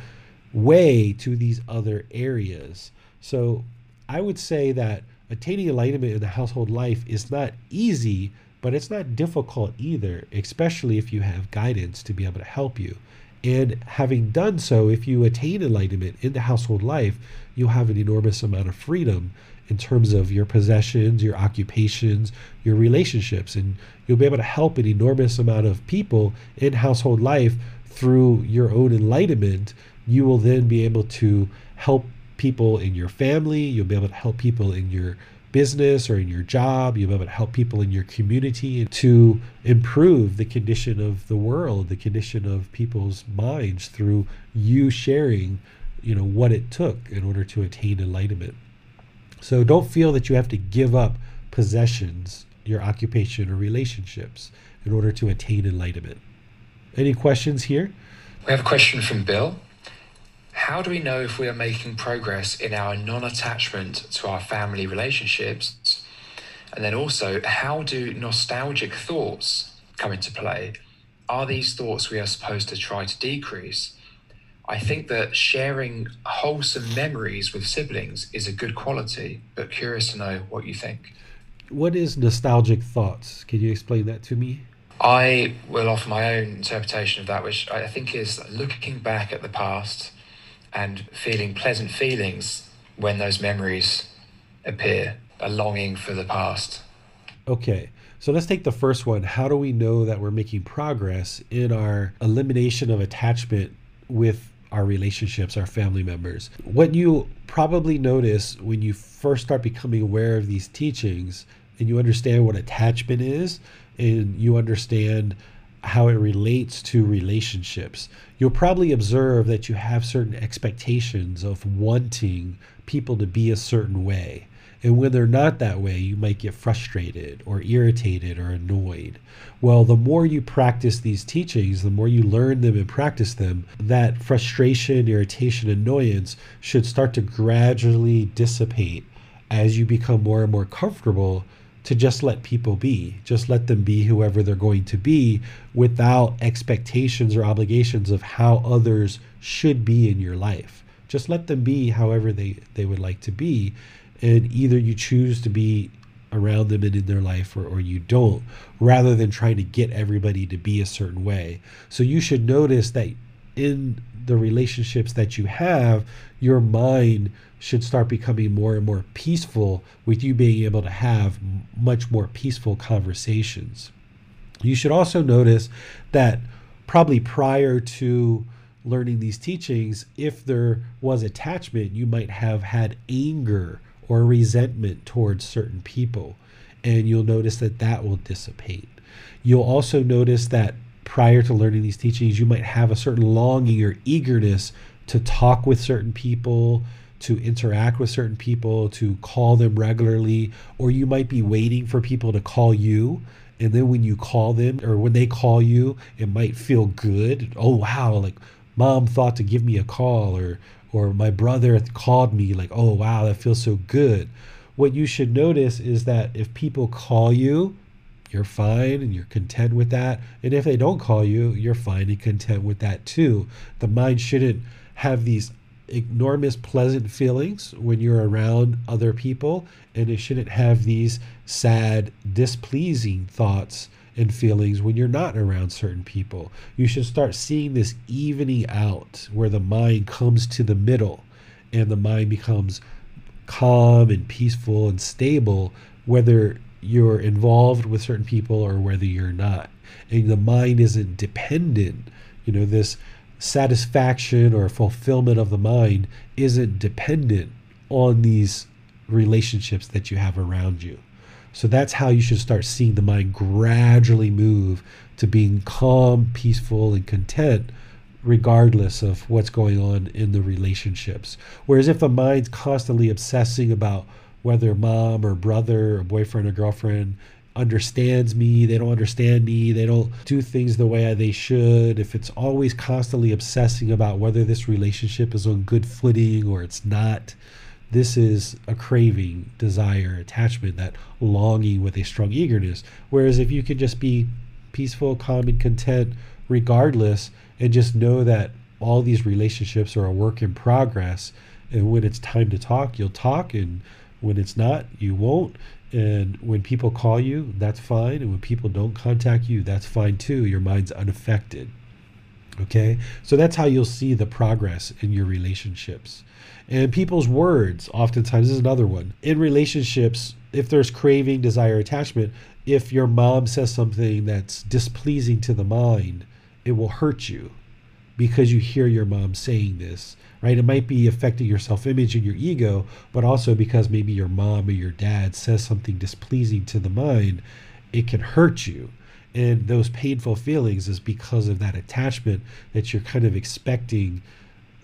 way to these other areas. So I would say that attaining enlightenment in the household life is not easy, but it's not difficult either, especially if you have guidance to be able to help you. And having done so, if you attain enlightenment in the household life, you'll have an enormous amount of freedom in terms of your possessions, your occupations, your relationships. And you'll be able to help an enormous amount of people in household life through your own enlightenment. You will then be able to help people in your family, you'll be able to help people in your business or in your job, you'll be able to help people in your community to improve the condition of the world, the condition of people's minds through you sharing, you know, what it took in order to attain enlightenment. So don't feel that you have to give up possessions, your occupation or relationships in order to attain enlightenment. Any questions here? We have a question from Bill. How do we know if we are making progress in our non attachment to our family relationships? And then also, how do nostalgic thoughts come into play? Are these thoughts we are supposed to try to decrease? I think that sharing wholesome memories with siblings is a good quality, but curious to know what you think. What is nostalgic thoughts? Can you explain that to me? I will offer my own interpretation of that, which I think is looking back at the past and feeling pleasant feelings when those memories appear, a longing for the past. Okay. So let's take the first one. How do we know that we're making progress in our elimination of attachment with our relationships, our family members? What you probably notice when you first start becoming aware of these teachings and you understand what attachment is and you understand how it relates to relationships, you'll probably observe that you have certain expectations of wanting people to be a certain way. And when they're not that way, you might get frustrated or irritated or annoyed. Well, the more you practice these teachings, the more you learn them and practice them, that frustration, irritation, annoyance should start to gradually dissipate as you become more and more comfortable to just let people be, just let them be whoever they're going to be without expectations or obligations of how others should be in your life. Just let them be however they, they would like to be. And either you choose to be around them and in their life or, or you don't, rather than trying to get everybody to be a certain way. So you should notice that in the relationships that you have, your mind should start becoming more and more peaceful with you being able to have much more peaceful conversations. You should also notice that probably prior to learning these teachings, if there was attachment, you might have had anger or resentment towards certain people. And you'll notice that that will dissipate. You'll also notice that prior to learning these teachings, you might have a certain longing or eagerness to talk with certain people, to interact with certain people, to call them regularly, or you might be waiting for people to call you. And then when you call them or when they call you, it might feel good. Oh, wow, like mom thought to give me a call or or my brother called me like, "Oh, wow, that feels so good." What you should notice is that if people call you, you're fine and you're content with that. And if they don't call you, you're fine and content with that too. The mind shouldn't have these enormous pleasant feelings when you're around other people, and it shouldn't have these sad, displeasing thoughts and feelings when you're not around certain people. You should start seeing this evening out where the mind comes to the middle and the mind becomes calm and peaceful and stable, whether you're involved with certain people or whether you're not. And the mind isn't dependent. You know, this satisfaction or fulfillment of the mind isn't dependent on these relationships that you have around you. So that's how you should start seeing the mind gradually move to being calm, peaceful, and content, regardless of what's going on in the relationships. Whereas if the mind's constantly obsessing about whether mom or brother or boyfriend or girlfriend understands me, they don't understand me, they don't do things the way they should, if it's always constantly obsessing about whether this relationship is on good footing or it's not, this is a craving, desire, attachment, that longing with a strong eagerness. Whereas if you can just be peaceful, calm, and content regardless, and just know that all these relationships are a work in progress, and when it's time to talk, you'll talk, and when it's not, you won't and when people call you, that's fine. And when people don't contact you, that's fine too. Your mind's unaffected. Okay? So that's how you'll see the progress in your relationships. And people's words, oftentimes, is another one. In relationships, if there's craving, desire, attachment, if your mom says something that's displeasing to the mind, it will hurt you because you hear your mom saying this right? It might be affecting your self image and your ego, but also because maybe your mom or your dad says something displeasing to the mind, it can hurt you. And those painful feelings is because of that attachment that you're kind of expecting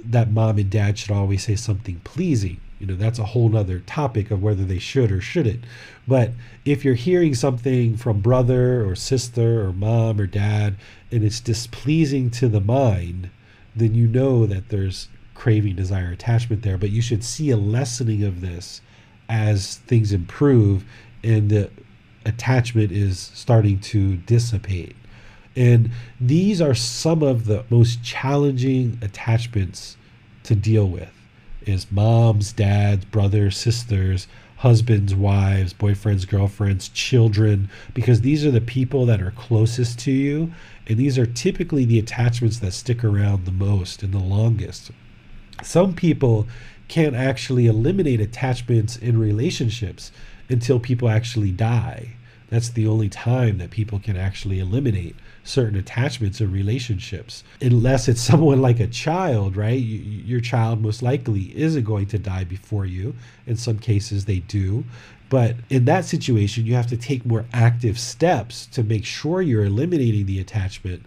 that mom and dad should always say something pleasing. You know, that's a whole nother topic of whether they should or shouldn't. But if you're hearing something from brother or sister or mom or dad and it's displeasing to the mind, then you know that there's craving, desire, attachment there. But you should see a lessening of this as things improve and the attachment is starting to dissipate. And these are some of the most challenging attachments to deal with is moms, dads, brothers, sisters, husbands, wives, boyfriends, girlfriends, children, because these are the people that are closest to you. And these are typically the attachments that stick around the most and the longest some people can't actually eliminate attachments in relationships until people actually die. That's the only time that people can actually eliminate certain attachments in relationships. Unless it's [LAUGHS] someone like a child, right? You, your child most likely isn't going to die before you. In some cases, they do. But in that situation, you have to take more active steps to make sure you're eliminating the attachment.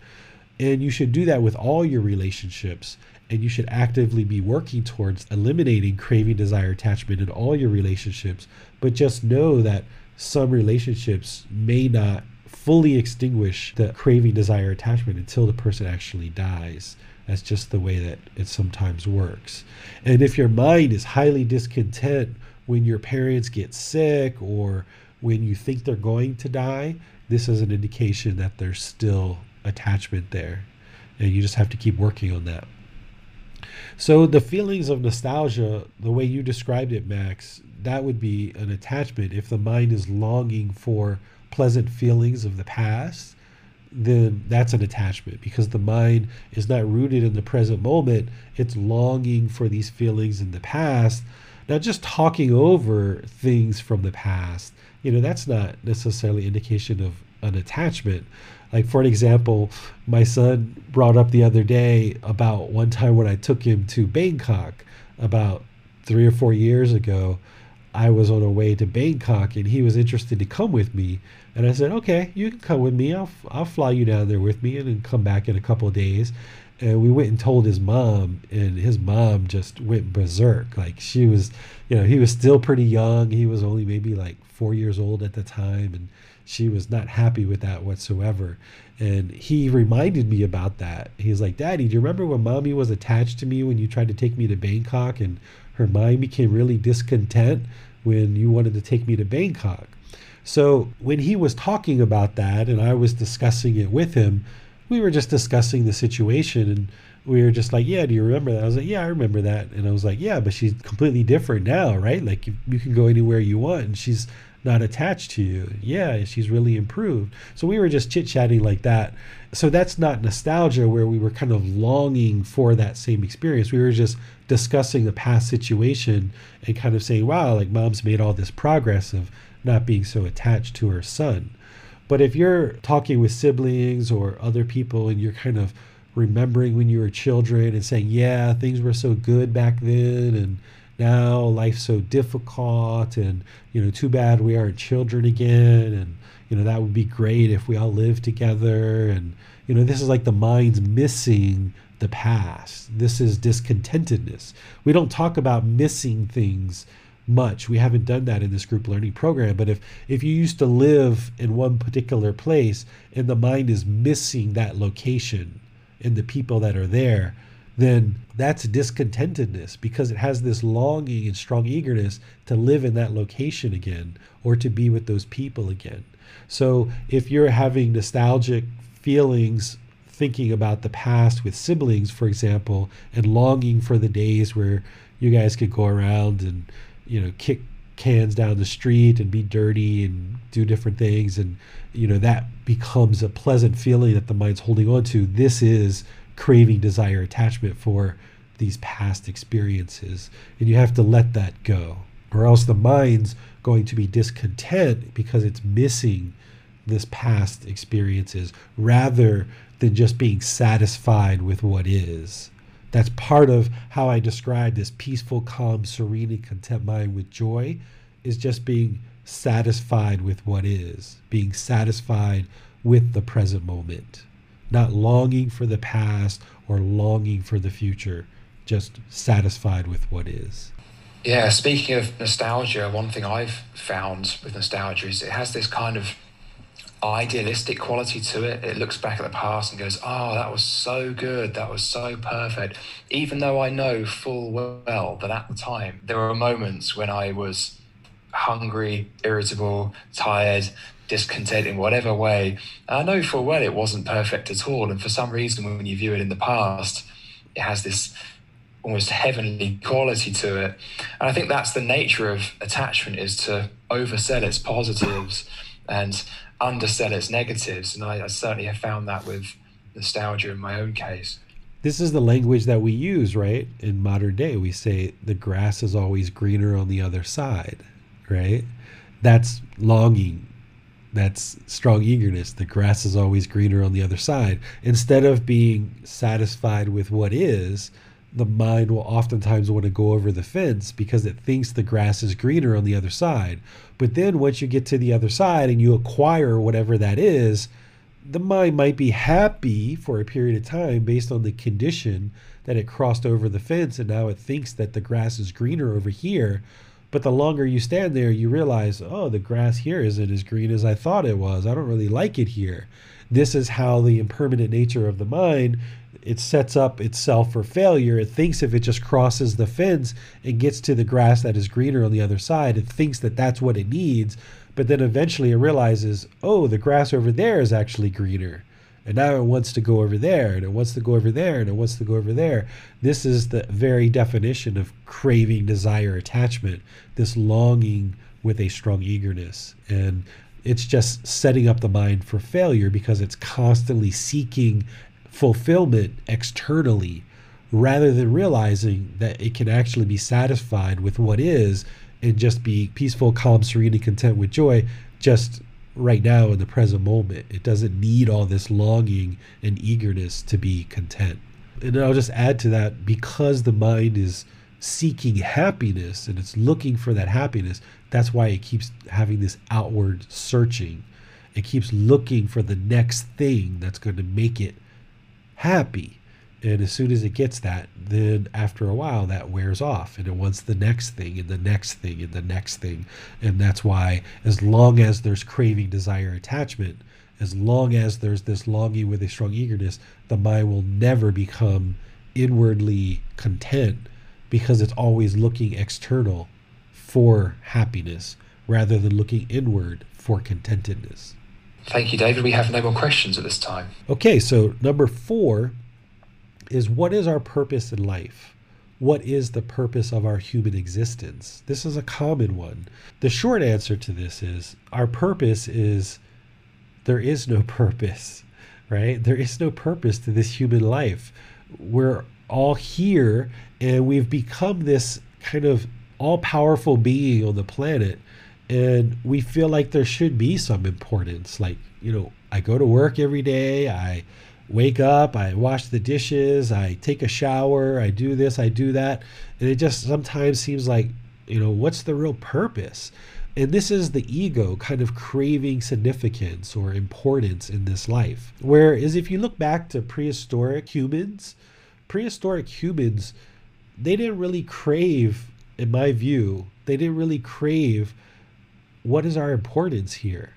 And you should do that with all your relationships and you should actively be working towards eliminating craving, desire, attachment in all your relationships. But just know that some relationships may not fully extinguish the craving, desire, attachment until the person actually dies. That's just the way that it sometimes works. And if your mind is highly discontent when your parents get sick or when you think they're going to die, this is an indication that there's still attachment there. And you just have to keep working on that. So the feelings of nostalgia, the way you described it, Max, that would be an attachment. If the mind is longing for pleasant feelings of the past, then that's an attachment because the mind is not rooted in the present moment. It's longing for these feelings in the past. Now, just talking over things from the past, you know, that's not necessarily indication of an attachment. Like, for an example, my son brought up the other day about one time when I took him to Bangkok about three or four years ago. I was on a way to Bangkok and he was interested to come with me. And I said, okay, you can come with me. I'll, I'll fly you down there with me and then come back in a couple of days. and we went and told his mom and his mom just went berserk like she was you know he was still pretty young he was only maybe like four years old at the time and she was not happy with that whatsoever and he reminded me about that he's like daddy do you remember when mommy was attached to me when you tried to take me to bangkok and her mind became really discontent when you wanted to take me to bangkok so when he was talking about that and i was discussing it with him we were just discussing the situation and we were just like, yeah, do you remember that? I was like, yeah, I remember that. And I was like, yeah, but she's completely different now, right? Like you, you can go anywhere you want and she's not attached to you. Yeah, she's really improved. So we were just chit chatting like that. So that's not nostalgia where we were kind of longing for that same experience. We were just discussing the past situation and kind of saying, wow, like mom's made all this progress of not being so attached to her son. But if you're talking with siblings or other people and you're kind of remembering when you were children and saying, yeah, things were so good back then and now life's so difficult and you know too bad we aren't children again and you know that would be great if we all lived together and you know this is like the mind's missing the past this is discontentedness we don't talk about missing things much. We haven't done that in this group learning program. But if if you used to live in one particular place and the mind is missing that location and the people that are there, then that's discontentedness because it has this longing and strong eagerness to live in that location again or to be with those people again. So if you're having nostalgic feelings thinking about the past with siblings, for example, and longing for the days where you guys could go around and you know kick cans down the street and be dirty and do different things. And you know that becomes a pleasant feeling that the mind's holding on to. This is craving desire attachment for these past experiences. And you have to let that go or else the mind's going to be discontent because it's missing this past experiences. Rather than just being satisfied with what is that's part of how I describe this peaceful, calm, serene, and content mind with joy is just being satisfied with what is, being satisfied with the present moment, not longing for the past or longing for the future, just satisfied with what is. Yeah, speaking of nostalgia, one thing I've found with nostalgia is it has this kind of idealistic quality to it. It looks back at the past and goes, "Oh, that was so good. That was so perfect." Even though I know full well that at the time there were moments when I was hungry, irritable, tired, discontent in whatever way. And I know full well it wasn't perfect at all, and for some reason, when you view it in the past, it has this almost heavenly quality to it. And I think that's the nature of attachment is to oversell its positives and undersell its negatives. And I, I certainly have found that with nostalgia in my own case. This is the language that we use, right? In modern day, we say the grass is always greener on the other side, right? That's longing. That's strong eagerness. The grass is always greener on the other side. Instead of being satisfied with what is, the mind will oftentimes want to go over the fence because it thinks the grass is greener on the other side. But then once you get to the other side and you acquire whatever that is, the mind might be happy for a period of time based on the condition that it crossed over the fence and now it thinks that the grass is greener over here. But the longer you stand there, you realize, oh, the grass here isn't as green as I thought it was. I don't really like it here. This is how the impermanent nature of the mind it sets up itself for failure. It thinks if it just crosses the fence and gets to the grass that is greener on the other side, it thinks that that's what it needs. But then eventually it realizes, oh, the grass over there is actually greener. And now it wants to go over there, and it wants to go over there, and it wants to go over there. This is the very definition of craving, desire, attachment, this longing with a strong eagerness. And it's just setting up the mind for failure because it's constantly seeking fulfillment externally rather than realizing that it can actually be satisfied with what is and just be peaceful, calm, serene, and content with joy just right now in the present moment. It doesn't need all this longing and eagerness to be content. And I'll just add to that because the mind is seeking happiness and it's looking for that happiness, that's why it keeps having this outward searching. It keeps looking for the next thing that's going to make it happy. And as soon as it gets that, then after a while that wears off and it wants the next thing and the next thing and the next thing. And that's why, as long as there's craving, desire, attachment, as long as there's this longing with a strong eagerness, the mind will never become inwardly content because it's always looking external for happiness rather than looking inward for contentedness. Thank you, David. We have no more questions at this time. Okay, so number four is what is our purpose in life? What is the purpose of our human existence? This is a common one. The short answer to this is our purpose is there is no [LAUGHS] purpose, right? There is no purpose to this human life. We're all here and we've become this kind of all powerful being on the planet. And we feel like there should be some importance. Like, you know, I go to work every day, I wake up, I wash the dishes, I take a shower, I do this, I do that. And it just sometimes seems like, you know, what's the real purpose? And this is the ego kind of craving significance or importance in this life. Whereas if you look back to prehistoric humans, prehistoric humans, they didn't really crave, in my view, they didn't really crave what is our importance here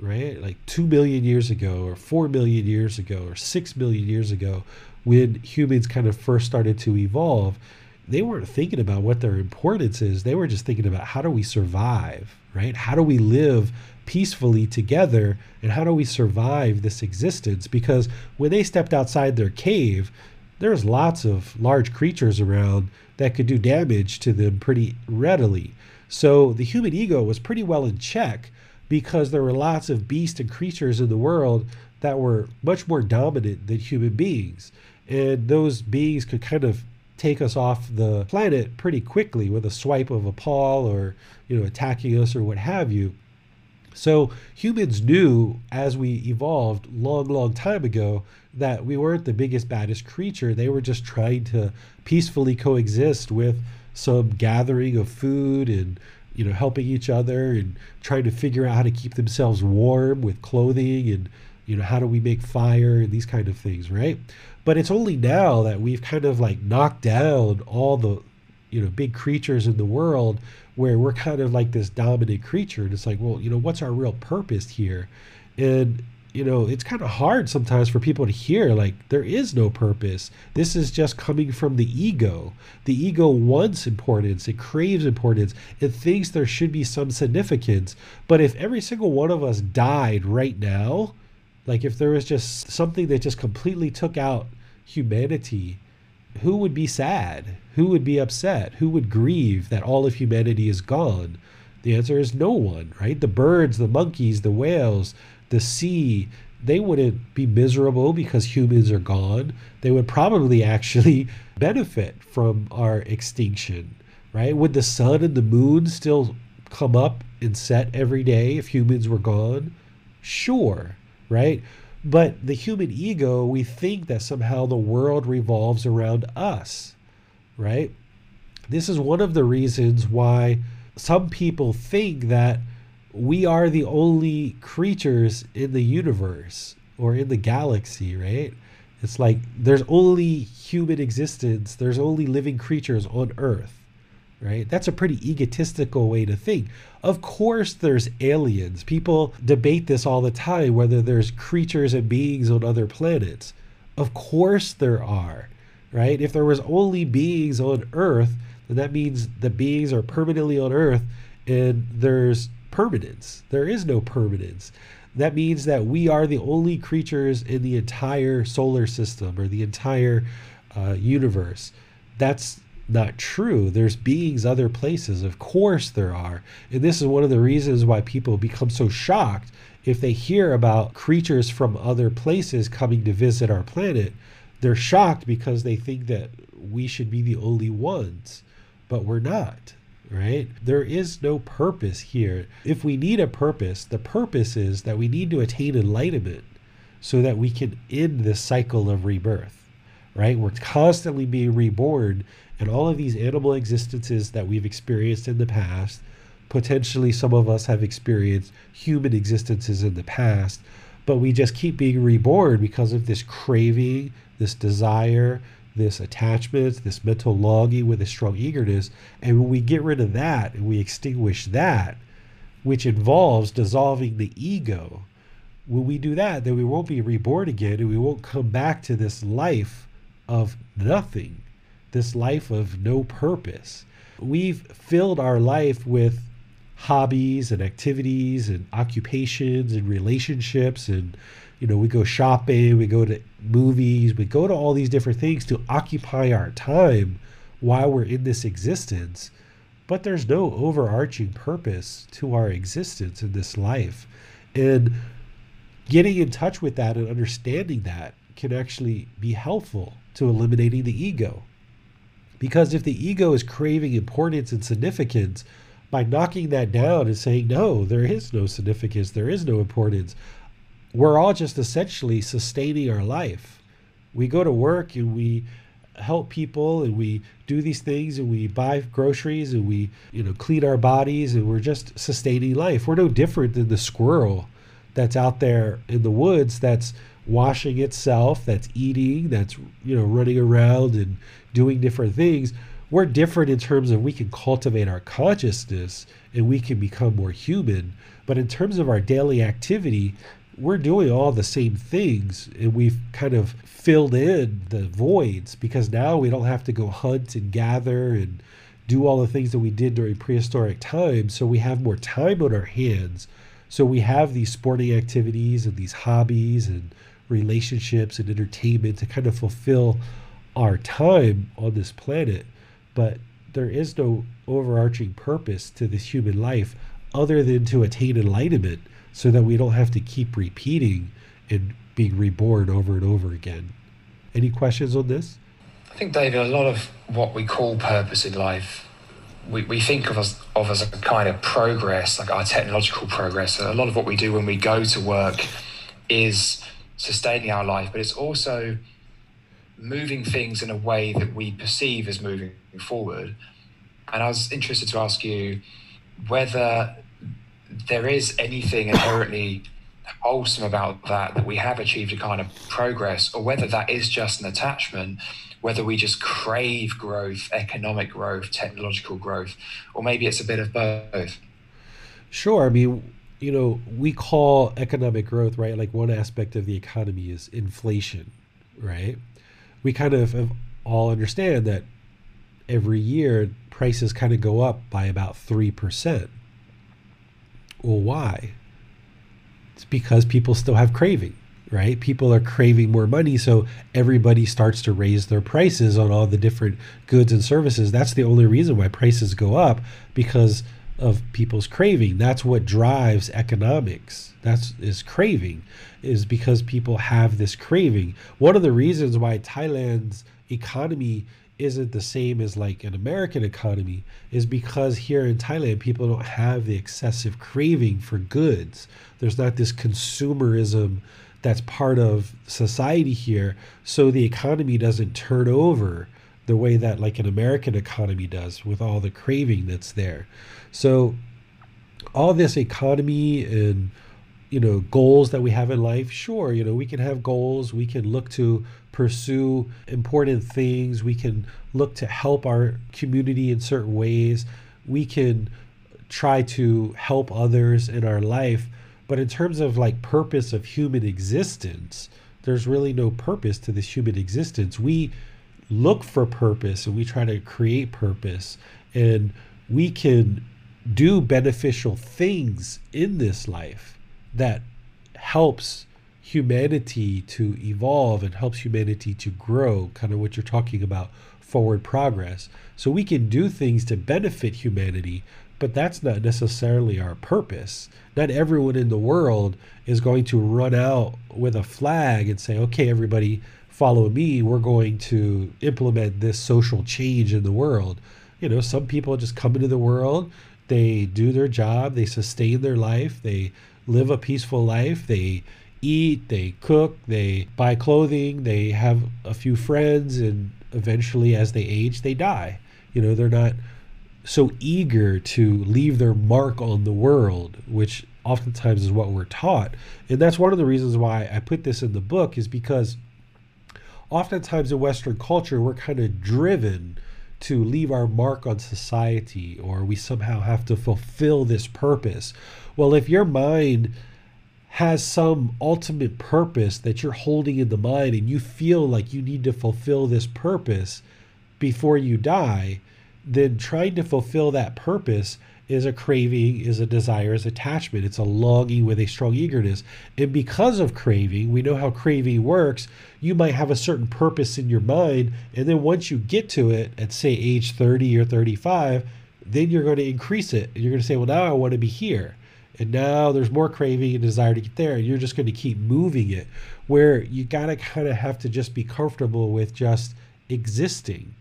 right? Like 2 million years ago, or 4 million years ago, or 6 million years ago, when humans kind of first started to evolve, they weren't thinking about what their importance is. They were just thinking about how do we survive, right? How do we live peacefully together and how do we survive this existence? Because when they stepped outside their cave, there's lots of large creatures around that could do damage to them pretty readily. So the human ego was pretty well in check because there were lots of beasts and creatures in the world that were much more dominant than human beings. And those beings could kind of take us off the planet pretty quickly with a swipe of a paw or, you know, attacking us or what have you. So humans knew as we evolved long, long time ago that we weren't the biggest, baddest creature. They were just trying to peacefully coexist with some gathering of food and you know, helping each other and trying to figure out how to keep themselves warm with clothing and, you know, how do we make fire and these kind of things, right? But it's only now that we've kind of like knocked down all the, you know, big creatures in the world where we're kind of like this dominant creature. And it's like, well, you know, what's our real purpose here? And you know, it's kind of hard sometimes for people to hear like there is no purpose. This is just coming from the ego. The ego wants importance, it craves importance, it thinks there should be some significance. But if every single one of us died right now, like if there was just something that just completely took out humanity, who would be sad? Who would be upset? Who would grieve that all of humanity is gone? The answer is no one, right? The birds, the monkeys, the whales, the sea, they wouldn't be miserable because humans are gone. They would probably [LAUGHS] actually benefit from our extinction, right? Would the sun and the moon still come up and set every day if humans were gone? Sure, right? But the human ego, we think that somehow the world revolves around us, right? This is one of the reasons why some people think that we are the only creatures in the universe or in the galaxy, right? It's like there's only human existence, there's only living creatures on Earth, right? That's a pretty egotistical way to think. Of course, there's aliens. People debate this all the time whether there's creatures and beings on other planets. Of course, there are, right? If there was only beings on Earth, then that means the beings are permanently on Earth and there's permanence. There is no permanence. That means that we are the only creatures in the entire solar system or the entire uh, universe. That's not true. There's beings other places. Of course there are. And this is one of the reasons why people become so shocked if they hear about creatures from other places coming to visit our planet. They're shocked because they think that we should be the only ones, but we're not right? There is no purpose here. If we need a purpose, the purpose is that we need to attain enlightenment so that we can end this cycle of rebirth, right? We're constantly being reborn, and all of these animal existences that we've experienced in the past, potentially some of us have experienced human existences in the past, but we just keep being reborn because of this craving, this desire, this attachment, this mental longing with a strong eagerness. And when we get rid of that and we extinguish that, which involves dissolving the ego, when we do that, then we won't be reborn again and we won't come back to this life of nothing, this life of no purpose. We've filled our life with hobbies and activities and occupations and relationships and you know we go shopping we go to movies we go to all these different things to occupy our time while we're in this existence. But there's no overarching purpose to our existence in this life. And getting in touch with that and understanding that can actually be helpful to eliminating the ego. Because if the ego is craving importance and significance by knocking that down and saying no there is no significance there is no importance we're all just essentially sustaining our life. We go to work and we help people and we do these things and we buy groceries and we, you know, clean our bodies and we're just sustaining life. We're no different than the squirrel that's out there in the woods that's washing itself, that's eating, that's, you know, running around and doing different things. We're different in terms of we can cultivate our consciousness and we can become more human. But in terms of our daily activity, we're doing all the same things and we've kind of filled in the voids because now we don't have to go hunt and gather and do all the things that we did during prehistoric times so we have more time on our hands. So we have these sporting activities and these hobbies and relationships and entertainment to kind of fulfill our time on this planet. But there is no overarching purpose to this human life other than to attain enlightenment so that we don't have to keep repeating and being reborn over and over again. Any questions on this? I think, David, a lot of what we call purpose in life, we, we think of as, of as a kind of progress, like our technological progress. A lot of what we do when we go to work is sustaining our life, but it's also moving things in a way that we perceive as moving forward. And I was interested to ask you whether there is anything inherently wholesome about that, that we have achieved a kind of progress, or whether that is just an attachment, whether we just crave growth, economic growth, technological growth, or maybe it's a bit of both. Sure. I mean, you know, we call economic growth, right? Like one aspect of the economy is inflation, right? We kind of all understand that every year prices kind of go up by about 3%. Well, why? It's because people still have craving, right? People are craving more money, so everybody starts to raise their prices on all the different goods and services. That's the only reason why prices go up because of people's craving. That's what drives economics. That's is craving is because people have this craving. One of the reasons why Thailand's economy isn't the same as like an American economy is because here in Thailand, people don't have the excessive craving for goods. There's not this consumerism that's part of society here. So the economy doesn't turn over the way that like an American economy does with all the craving that's there. So all this economy and you know goals that we have in life sure you know we can have goals we can look to pursue important things. We can look to help our community in certain ways. We can try to help others in our life. But in terms of like purpose of human existence there's really no purpose to this human existence. We look for purpose and we try to create purpose. And we can do beneficial things in this life that helps humanity to evolve and helps humanity to grow, kind of what you're talking about, forward progress. So we can do things to benefit humanity, but that's not necessarily our purpose. Not everyone in the world is going to run out with a flag and say, okay, everybody, follow me. We're going to implement this social change in the world. You know, some people just come into the world, they do their job, they sustain their life, they live a peaceful life. They eat, they cook, they buy clothing, they have a few friends, and eventually, as they age, they die. You know, they're not so eager to leave their mark on the world, which oftentimes is what we're taught. And that's one of the reasons why I put this in the book is because oftentimes in Western culture, we're kind of driven to leave our mark on society or we somehow have to fulfill this purpose. Well, if your mind has some ultimate purpose that you're holding in the mind and you feel like you need to fulfill this purpose before you die, then trying to fulfill that purpose is a craving, is a desire, is attachment. It's a longing with a strong eagerness. And because of craving, we know how craving works. You might have a certain purpose in your mind. And then once you get to it at, say, age 30 or 35, then you're going to increase it. You're going to say, well, now I want to be here. And now there's more craving and desire to get there. And you're just going to keep moving it. Where you got to kind of have to just be comfortable with just existing,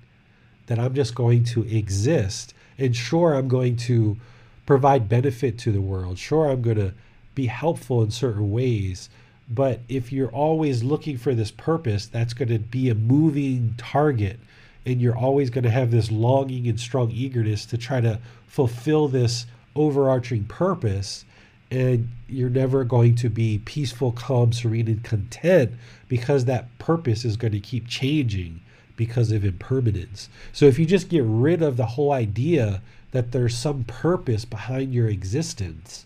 that I'm just going to exist and sure, I'm going to provide benefit to the world. Sure, I'm going to be helpful in certain ways. But if you're always looking for this purpose, that's going to be a moving target. And you're always going to have this longing and strong eagerness to try to fulfill this overarching purpose. And you're never going to be peaceful, calm, serene, and content because that purpose is going to keep changing because of impermanence. So if you just get rid of the whole idea that there's some purpose behind your existence,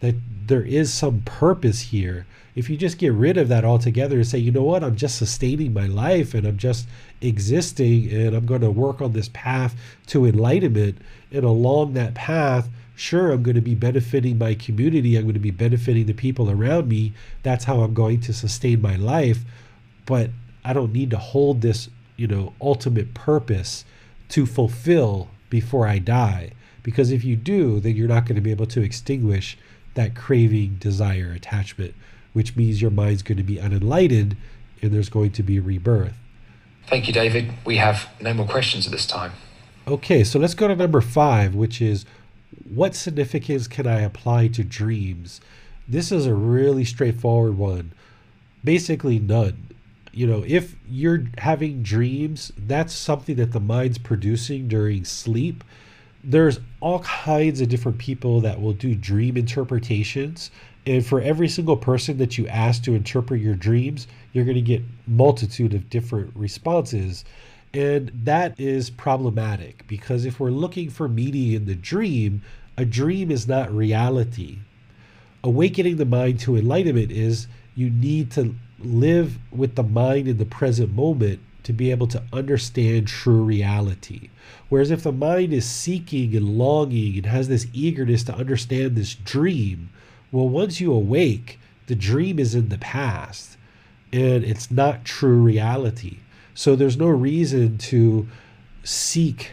that there is some purpose here, if you just get rid of that altogether and say, you know what, I'm just sustaining my life and I'm just existing and I'm going to work on this path to enlightenment, and along that path, sure, I'm going to be benefiting my community, I'm going to be benefiting the people around me. That's how I'm going to sustain my life. But I don't need to hold this you know, ultimate purpose to fulfill before I die. Because if you do, then you're not going to be able to extinguish that craving, desire, attachment, which means your mind's going to be unenlightened and there's going to be rebirth. Thank you, David. We have no more questions at this time. Okay, so let's go to number five, which is what significance can I apply to dreams? This is a really straightforward one. Basically, none you know, if you're having dreams, that's something that the mind's producing during sleep. There's all kinds of different people that will do dream interpretations. And for every single person that you ask to interpret your dreams, you're going to get multitude of different responses. And that is problematic because if we're looking for meaning in the dream, a dream is not reality. Awakening the mind to enlightenment is you need to live with the mind in the present moment to be able to understand true reality. Whereas if the mind is seeking and longing and has this eagerness to understand this dream, well, once you awake, the dream is in the past and it's not true reality. So there's no reason to seek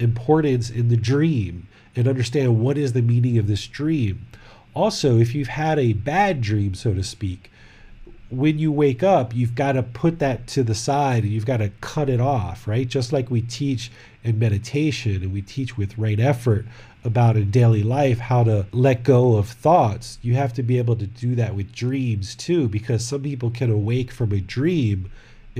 importance in the dream and understand what is the meaning of this dream. Also, if you've had a bad dream, so to speak, when you wake up, you've got to put that to the side and you've got to cut it off, right? Just like we teach in meditation and we teach with right effort about in daily life how to let go of thoughts. You have to be able to do that with dreams too, because some people can awake from a dream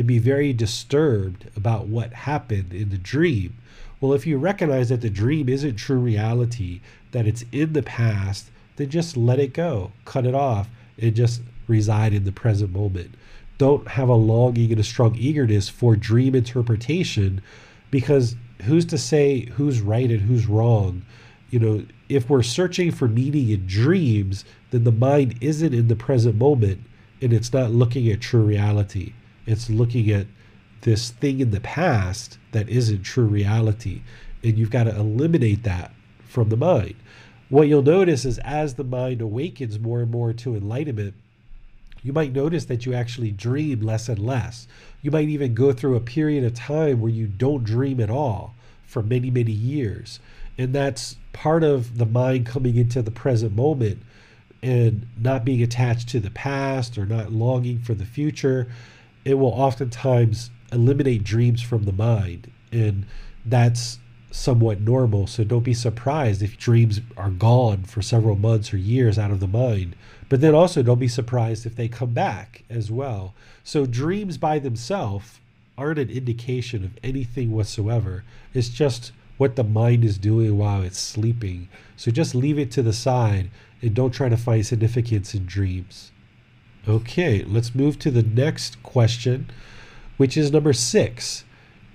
and be very disturbed about what happened in the dream. Well, if you recognize that the dream isn't true reality, that it's in the past, then just let it go, cut it off, and just reside in the present moment. Don't have a longing and a strong eagerness for dream interpretation because who's to say who's right and who's wrong? You know, if we're searching for meaning in dreams, then the mind isn't in the present moment and it's not looking at true reality. It's looking at this thing in the past that isn't true reality. And you've got to eliminate that from the mind. What you'll notice is as the mind awakens more and more to enlightenment, you might notice that you actually dream less and less. You might even go through a period of time where you don't dream at all for many, many years. And that's part of the mind coming into the present moment and not being attached to the past or not longing for the future. It will oftentimes eliminate dreams from the mind. And that's somewhat normal. So don't be surprised if dreams are gone for several months or years out of the mind. But then also don't be surprised if they come back as well. So dreams by themselves aren't an indication of anything whatsoever. It's just what the mind is doing while it's sleeping. So just leave it to the side and don't try to find significance in dreams. Okay, let's move to the next question, which is number six.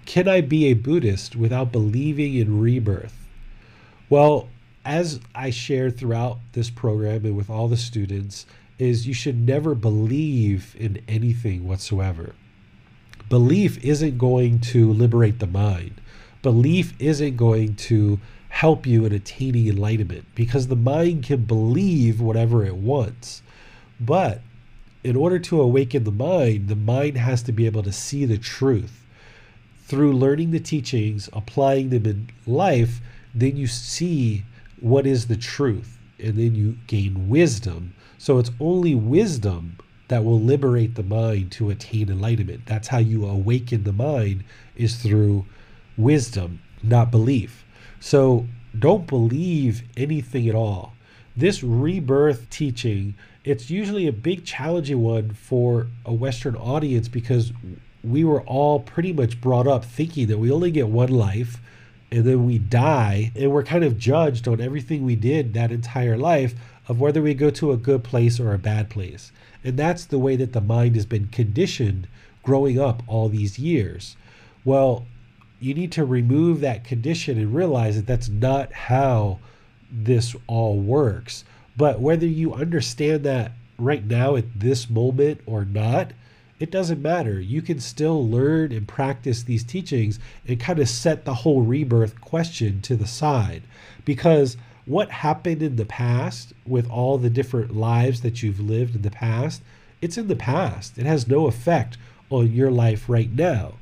Can I be a Buddhist without believing in rebirth? Well, as I shared throughout this program and with all the students, is you should never believe in anything whatsoever. Belief isn't going to liberate the mind. Belief isn't going to help you in attaining enlightenment because the mind can believe whatever it wants. But in order to awaken the mind, the mind has to be able to see the truth. Through learning the teachings, applying them in life, then you see what is the truth and then you gain wisdom. So it's only wisdom that will liberate the mind to attain enlightenment. That's how you awaken the mind is through wisdom, not belief. So don't believe anything at all. This rebirth teaching, it's usually a big challenging one for a Western audience because we were all pretty much brought up thinking that we only get one life and then we die and we're kind of judged on everything we did that entire life of whether we go to a good place or a bad place. And that's the way that the mind has been conditioned growing up all these years. Well, you need to remove that condition and realize that that's not how this all works. But whether you understand that right now at this moment or not, it doesn't matter. You can still learn and practice these teachings and kind of set the whole rebirth question to the side. Because what happened in the past with all the different lives that you've lived in the past, it's in the past. It has no effect on your life right now.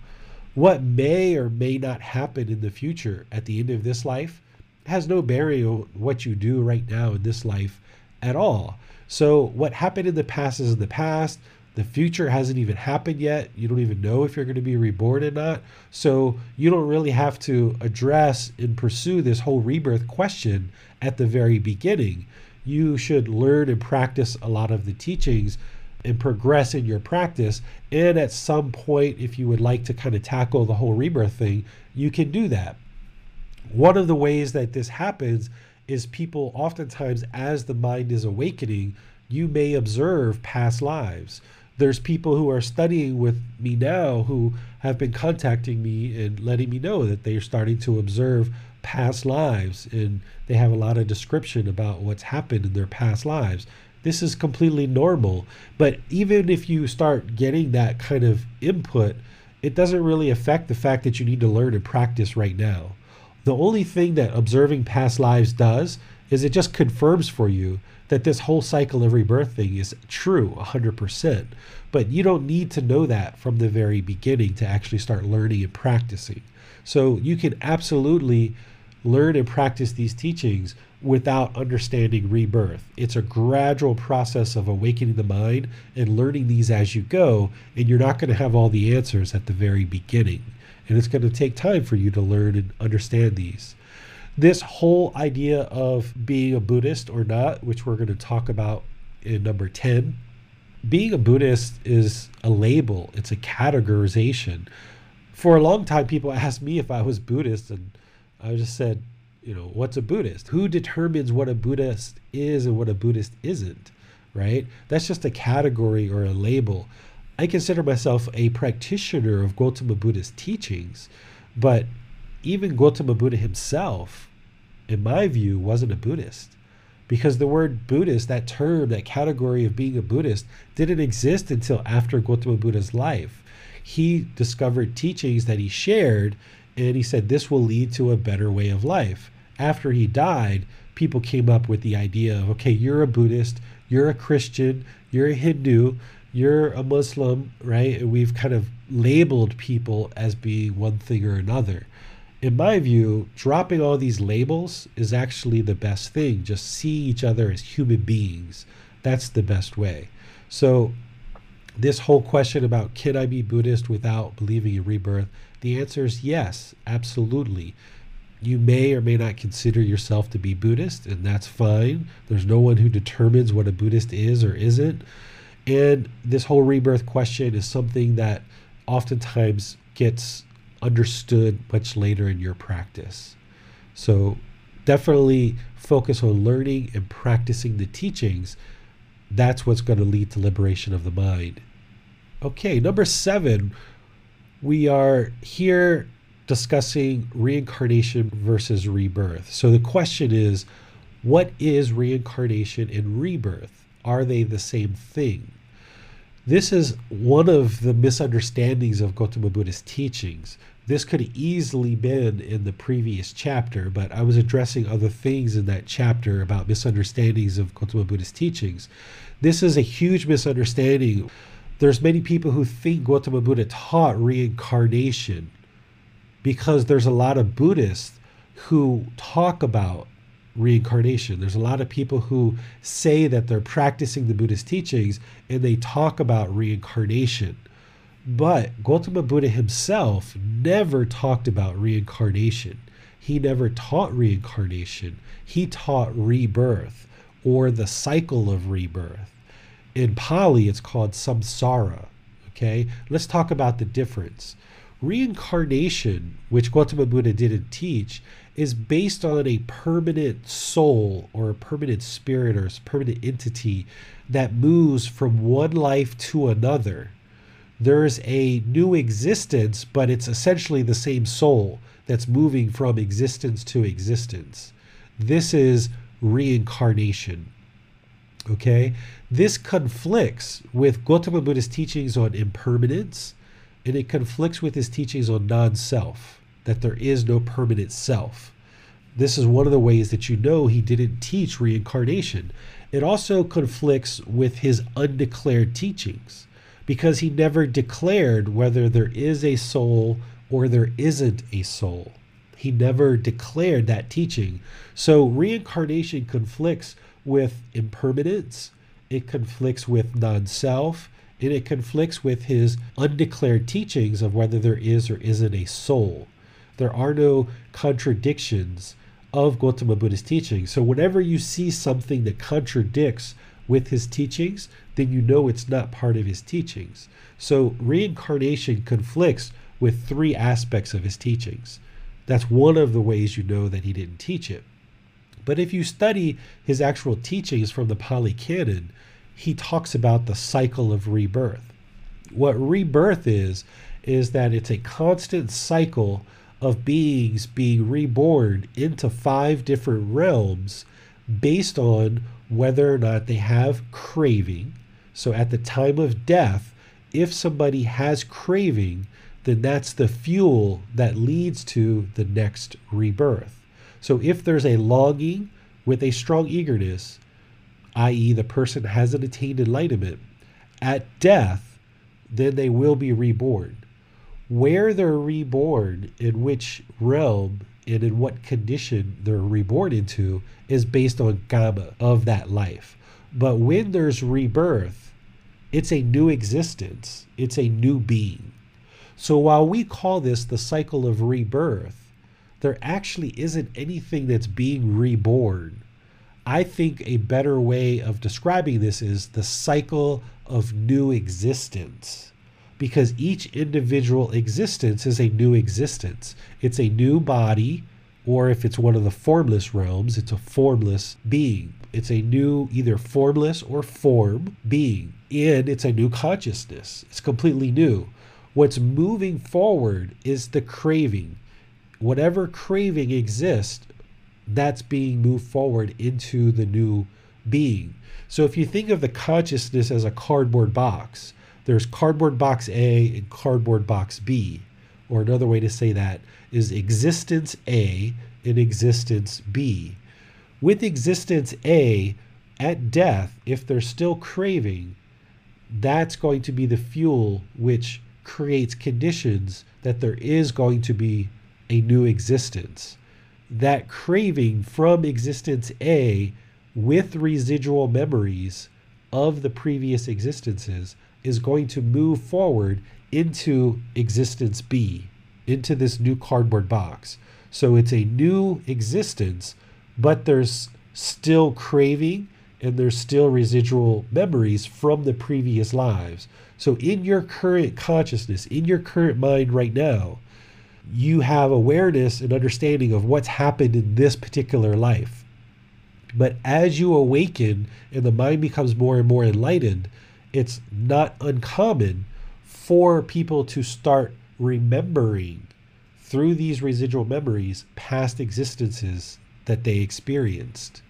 What may or may not happen in the future at the end of this life has no bearing on what you do right now in this life at all. So, what happened in the past is in the past. The future hasn't even happened yet. You don't even know if you're going to be reborn or not. So you don't really have to address and pursue this whole rebirth question at the very beginning. You should learn and practice a lot of the teachings and progress in your practice. And at some point, if you would like to kind of tackle the whole rebirth thing, you can do that. One of the ways that this happens is people oftentimes, as the mind is awakening, you may observe past lives there's people who are studying with me now who have been contacting me and letting me know that they are starting to observe past lives and they have a lot of description about what's happened in their past lives. This is completely normal. But even if you start getting that kind of input, it doesn't really affect the fact that you need to learn and practice right now. The only thing that observing past lives does is it just confirms for you that this whole cycle of rebirth thing is true 100%. But you don't need to know that from the very beginning to actually start learning and practicing. So you can absolutely learn and practice these teachings without understanding rebirth. It's a gradual process of awakening the mind and learning these as you go, and you're not going to have all the answers at the very beginning. And it's going to take time for you to learn and understand these this whole idea of being a Buddhist or not, which we're going to talk about in number 10, being a Buddhist is a label, it's a categorization. For a long time, people asked me if I was Buddhist, and I just said, you know, what's a Buddhist? Who determines what a Buddhist is and what a Buddhist isn't, right? That's just a category or a label. I consider myself a practitioner of Gautama Buddha's teachings, but even Gautama Buddha himself, in my view, wasn't a Buddhist. Because the word Buddhist, that term, that category of being a Buddhist, didn't exist until after Gautama Buddha's life. He discovered teachings that he shared, and he said this will lead to a better way of life. After he died, people came up with the idea of okay, you're a Buddhist, you're a Christian, you're a Hindu, you're a Muslim, right? And we've kind of labeled people as being one thing or another in my view, dropping all these labels is actually the best thing. Just see each other as human beings. That's the best way. So, this whole question about can I be Buddhist without believing in rebirth? The answer is yes, absolutely. You may or may not consider yourself to be Buddhist, and that's fine. There's no one who determines what a Buddhist is or isn't. And this whole rebirth question is something that oftentimes gets understood much later in your practice. So definitely focus on learning and practicing the teachings. That's what's going to lead to liberation of the mind. Okay, number seven, we are here discussing reincarnation versus rebirth. So the question is what is reincarnation and rebirth? Are they the same thing? This is one of the misunderstandings of Gautama Buddha's teachings. This could easily been in the previous chapter, but I was addressing other things in that chapter about misunderstandings of Gautama Buddha's teachings. This is a huge misunderstanding. There's many people who think Gautama Buddha taught reincarnation because there's a lot of Buddhists who talk about reincarnation. There's a lot of people who say that they're practicing the Buddhist teachings and they talk about reincarnation. But Gautama Buddha himself never talked about reincarnation. He never taught reincarnation. He taught rebirth or the cycle of rebirth. In Pali, it's called samsara. Okay, let's talk about the difference. Reincarnation, which Gautama Buddha didn't teach, is based on a permanent soul or a permanent spirit or a permanent entity that moves from one life to another. There's a new existence, but it's essentially the same soul that's moving from existence to existence. This is reincarnation. Okay? This conflicts with Gautama Buddha's teachings on impermanence and it conflicts with his teachings on non self, that there is no permanent self. This is one of the ways that you know he didn't teach reincarnation. It also conflicts with his undeclared teachings because he never declared whether there is a soul or there isn't a soul. He never declared that teaching. So reincarnation conflicts with impermanence, it conflicts with non self, and it conflicts with his undeclared teachings of whether there is or isn't a soul. There are no contradictions of Gautama Buddha's teachings. So whenever you see something that contradicts with his teachings, then you know it's not part of his teachings. So reincarnation conflicts with three aspects of his teachings. That's one of the ways you know that he didn't teach it. But if you study his actual teachings from the Pali Canon, he talks about the cycle of rebirth. What rebirth is, is that it's a constant cycle of beings being reborn into five different realms based on whether or not they have craving. So at the time of death, if somebody has craving, then that's the fuel that leads to the next rebirth. So if there's a longing with a strong eagerness, i.e., the person hasn't attained enlightenment, at death, then they will be reborn. Where they're reborn, in which realm, and in what condition they're reborn into, is based on karma of that life. But when there's rebirth, it's a new existence, it's a new being. So while we call this the cycle of rebirth, there actually isn't anything that's being reborn I think a better way of describing this is the cycle of new existence. Because each individual existence is a new existence. It's a new body, or if it's one of the formless realms, it's a formless being. It's a new, either formless or form being. And it's a new consciousness. It's completely new. What's moving forward is the craving. Whatever craving exists that's being moved forward into the new being. So if you think of the consciousness as a cardboard box, there's cardboard box A and cardboard box B. Or another way to say that is existence A and existence B. With existence A, at death, if they're still craving, that's going to be the fuel which creates conditions that there is going to be a new existence that craving from existence A with residual memories of the previous existences is going to move forward into existence B, into this new cardboard box. So it's a new existence, but there's still craving and there's still residual memories from the previous lives. So in your current consciousness, in your current mind right now, you have awareness and understanding of what's happened in this particular life. But as you awaken and the mind becomes more and more enlightened, it's not uncommon for people to start remembering through these residual memories past existences that they experienced.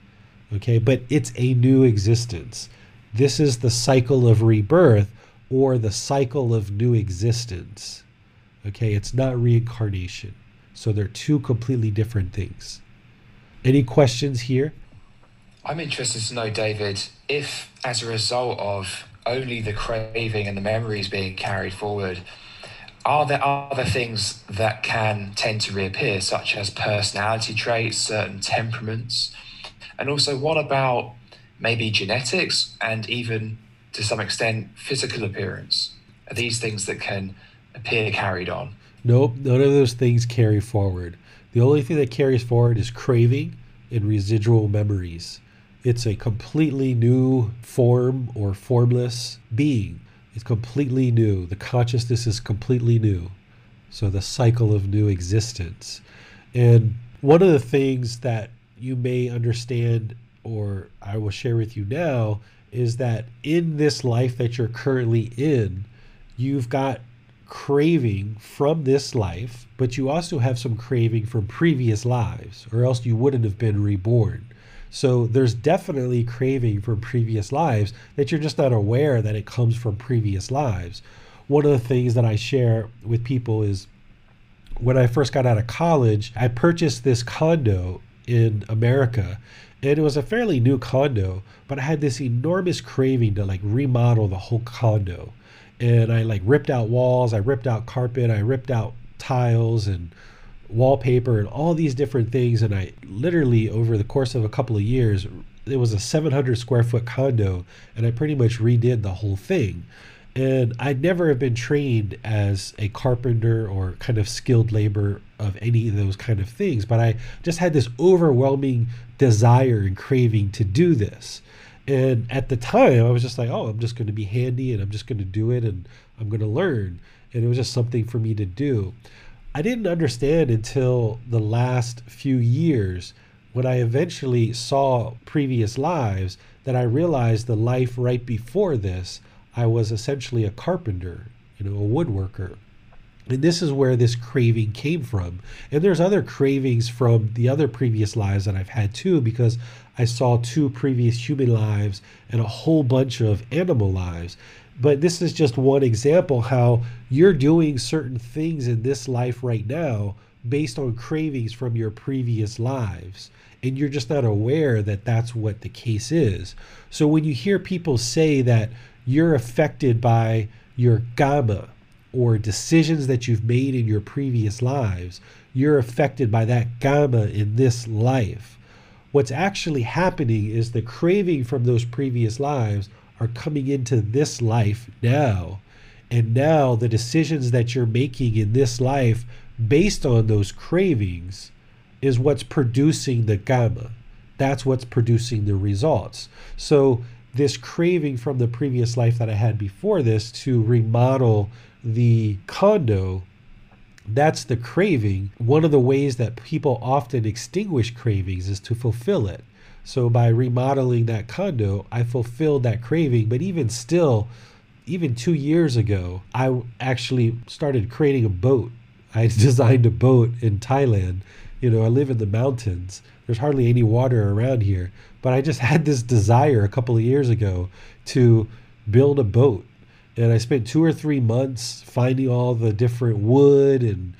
Okay, but it's a new existence. This is the cycle of rebirth or the cycle of new existence. Okay, it's not reincarnation. So they're two completely different things. Any questions here? I'm interested to know, David, if as a result of only the craving and the memories being carried forward, are there other things that can tend to reappear, such as personality traits, certain temperaments? And also, what about maybe genetics and even to some extent physical appearance? Are these things that can appear carried on? Nope, none of those things carry forward. The only thing that carries forward is craving and residual memories. It's a completely new form or formless being. It's completely new. The consciousness is completely new. So the cycle of new existence. And one of the things that you may understand, or I will share with you now, is that in this life that you're currently in, you've got craving from this life, but you also have some craving from previous lives, or else you wouldn't have been reborn. So there's definitely craving from previous lives that you're just not aware that it comes from previous lives. One of the things that I share with people is when I first got out of college, I purchased this condo in America. And it was a fairly new condo, but I had this enormous craving to like remodel the whole condo. And I like ripped out walls, I ripped out carpet, I ripped out tiles and wallpaper and all these different things. And I literally, over the course of a couple of years, it was a 700 square foot condo, and I pretty much redid the whole thing. And I'd never have been trained as a carpenter or kind of skilled labor of any of those kind of things, but I just had this overwhelming desire and craving to do this. And at the time, I was just like, oh, I'm just going to be handy and I'm just going to do it and I'm going to learn. And it was just something for me to do. I didn't understand until the last few years when I eventually saw previous lives that I realized the life right before this I was essentially a carpenter, you know, a woodworker. And this is where this craving came from. And there's other cravings from the other previous lives that I've had too, because I saw two previous human lives and a whole bunch of animal lives. But this is just one example how you're doing certain things in this life right now based on cravings from your previous lives. And you're just not aware that that's what the case is. So when you hear people say that you're affected by your karma or decisions that you've made in your previous lives. You're affected by that karma in this life. What's actually happening is the craving from those previous lives are coming into this life now. And now the decisions that you're making in this life based on those cravings is what's producing the karma. That's what's producing the results. So this craving from the previous life that I had before this to remodel the condo that's the craving. One of the ways that people often extinguish cravings is to fulfill it. So by remodeling that condo, I fulfilled that craving. But even still, even two years ago, I actually started creating a boat. [LAUGHS] I designed a boat in Thailand. You know, I live in the mountains. There's hardly any water around here. But I just [LAUGHS] had this desire a couple of years ago to build a boat. And I spent two or three months finding all the different wood and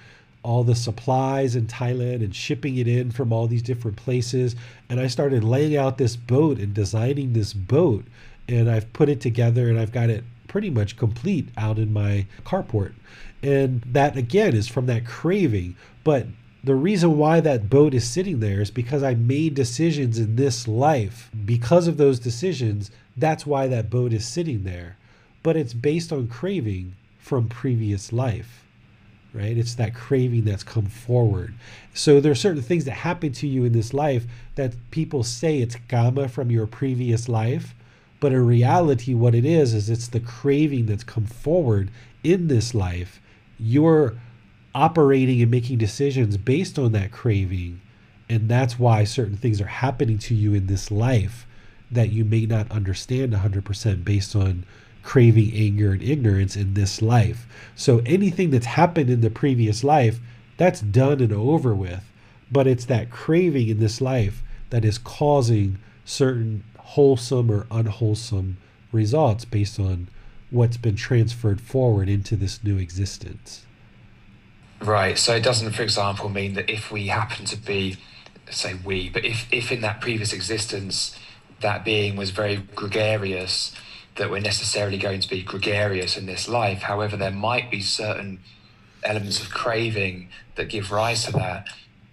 all the supplies in Thailand and shipping it in from all these different places. And I started laying out this boat and designing this boat. And I've put it together and I've got it pretty much complete out in my carport. And that again is from that craving. But the reason why that boat is sitting there is because I made decisions in this life. Because of those decisions, that's why that boat is sitting there. But it's based on craving from previous life, right? It's that craving that's come forward. So there are certain things that happen to you in this life that people say it's karma from your previous life. But in reality, what it is, is it's the craving that's come forward in this life. You're operating and making decisions based on that craving. And that's why certain things are happening to you in this life that you may not understand 100% based on craving, anger, and ignorance in this life. So anything that's happened in the previous life, that's done and over with. But it's that craving in this life that is causing certain wholesome or unwholesome results based on what's been transferred forward into this new existence. Right. So it doesn't, for example, mean that if we happen to be, say we, but if, if in that previous existence that being was very gregarious, that we're necessarily going to be gregarious in this life. However, there might be certain elements of craving that give rise to that.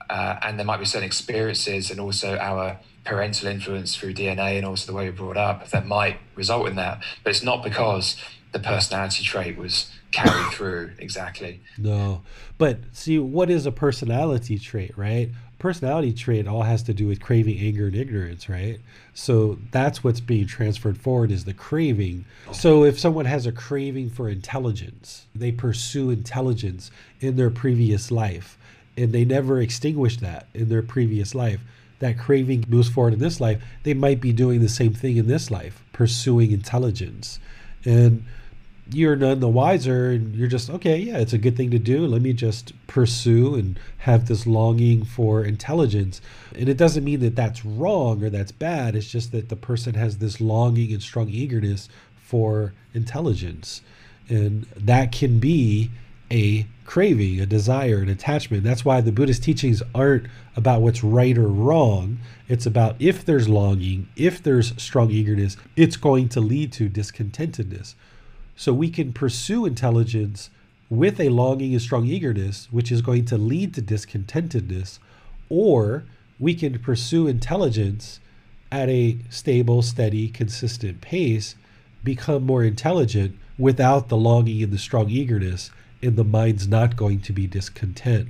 Uh, and there might be certain experiences and also our parental influence through DNA and also the way we're brought up that might result in that. But it's not because the personality trait was carried [COUGHS] through exactly. No. But see, what is a personality trait, right? Personality trait all has to do with craving, anger, and ignorance, right? So that's what's being transferred forward is the craving. So if someone has a craving for intelligence, they pursue intelligence in their previous life, and they never extinguish that in their previous life that craving moves forward in this life, they might be doing the same thing in this life, pursuing intelligence. And you're none the wiser, and you're just, okay, yeah, it's a good thing to do. Let me just pursue and have this longing for intelligence. And it doesn't mean that that's wrong or that's bad. It's just that the person has this longing and strong eagerness for intelligence. And that can be a craving, a desire, an attachment. That's why the Buddhist teachings aren't about what's right or wrong. It's about if there's longing, if there's strong eagerness, it's going to lead to discontentedness. So we can pursue intelligence with a longing and strong eagerness, which is going to lead to discontentedness, or we can pursue intelligence at a stable, steady, consistent pace, become more intelligent without the longing and the strong eagerness and the mind's not going to be discontent.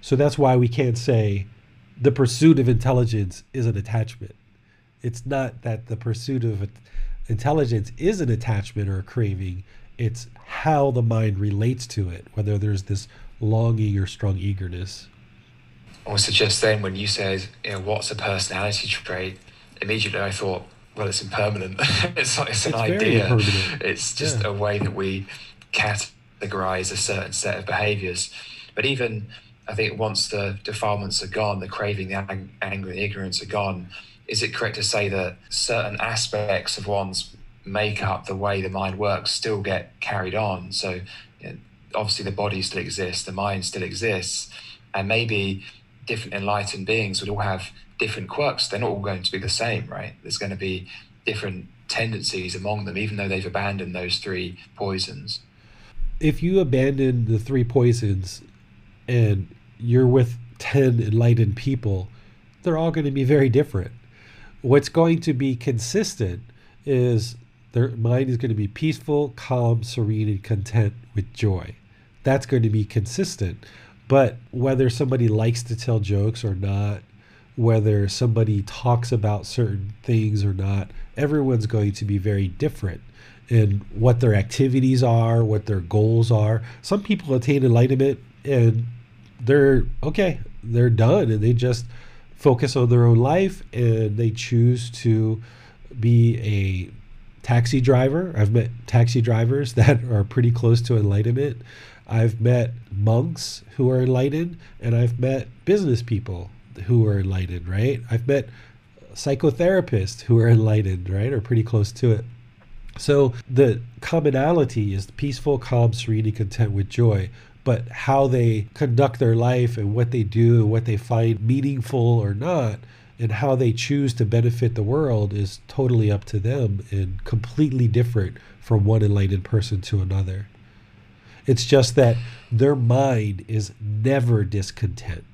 So that's why we can't say the pursuit of intelligence is an attachment. It's not that the pursuit of intelligence is an attachment or a craving. It's how the mind relates to it, whether there's this longing or strong eagerness. I also, just then when you said, you know, what's a personality trait, immediately I thought, well, it's impermanent. [LAUGHS] it's, it's an it's idea. It's just yeah. a way that we categorize a certain set of behaviors. But even I think once the defilements are gone, the craving, the ang- anger, the ignorance are gone, is it correct to say that certain aspects of one's makeup, the way the mind works, still get carried on? So obviously the body still exists, the mind still exists, and maybe different enlightened beings would all have different quirks. They're not all going to be the same, right? There's going to be different tendencies among them, even though they've abandoned those three poisons if you abandon the three poisons and you're with 10 enlightened people, they're all going to be very different. What's going to be consistent is their mind is going to be peaceful, calm, serene, and content with joy. That's going to be consistent. But whether somebody likes to tell jokes or not, whether somebody talks about certain things or not, everyone's going to be very different in what their activities are, what their goals are. Some people attain enlightenment and they're okay, they're done and they just focus on their own life and they choose to be a taxi driver. I've met taxi drivers [LAUGHS] that are pretty close to enlightenment. I've met monks who are enlightened and I've met business people who are enlightened, right? I've met psychotherapists who are enlightened, right? Or pretty close to it. So the commonality is peaceful, calm, serene, content with joy. But how they conduct their life and what they do and what they find meaningful or not, and how they choose to benefit the world is totally up to them and completely different from one enlightened person to another. It's just that their mind is never discontent.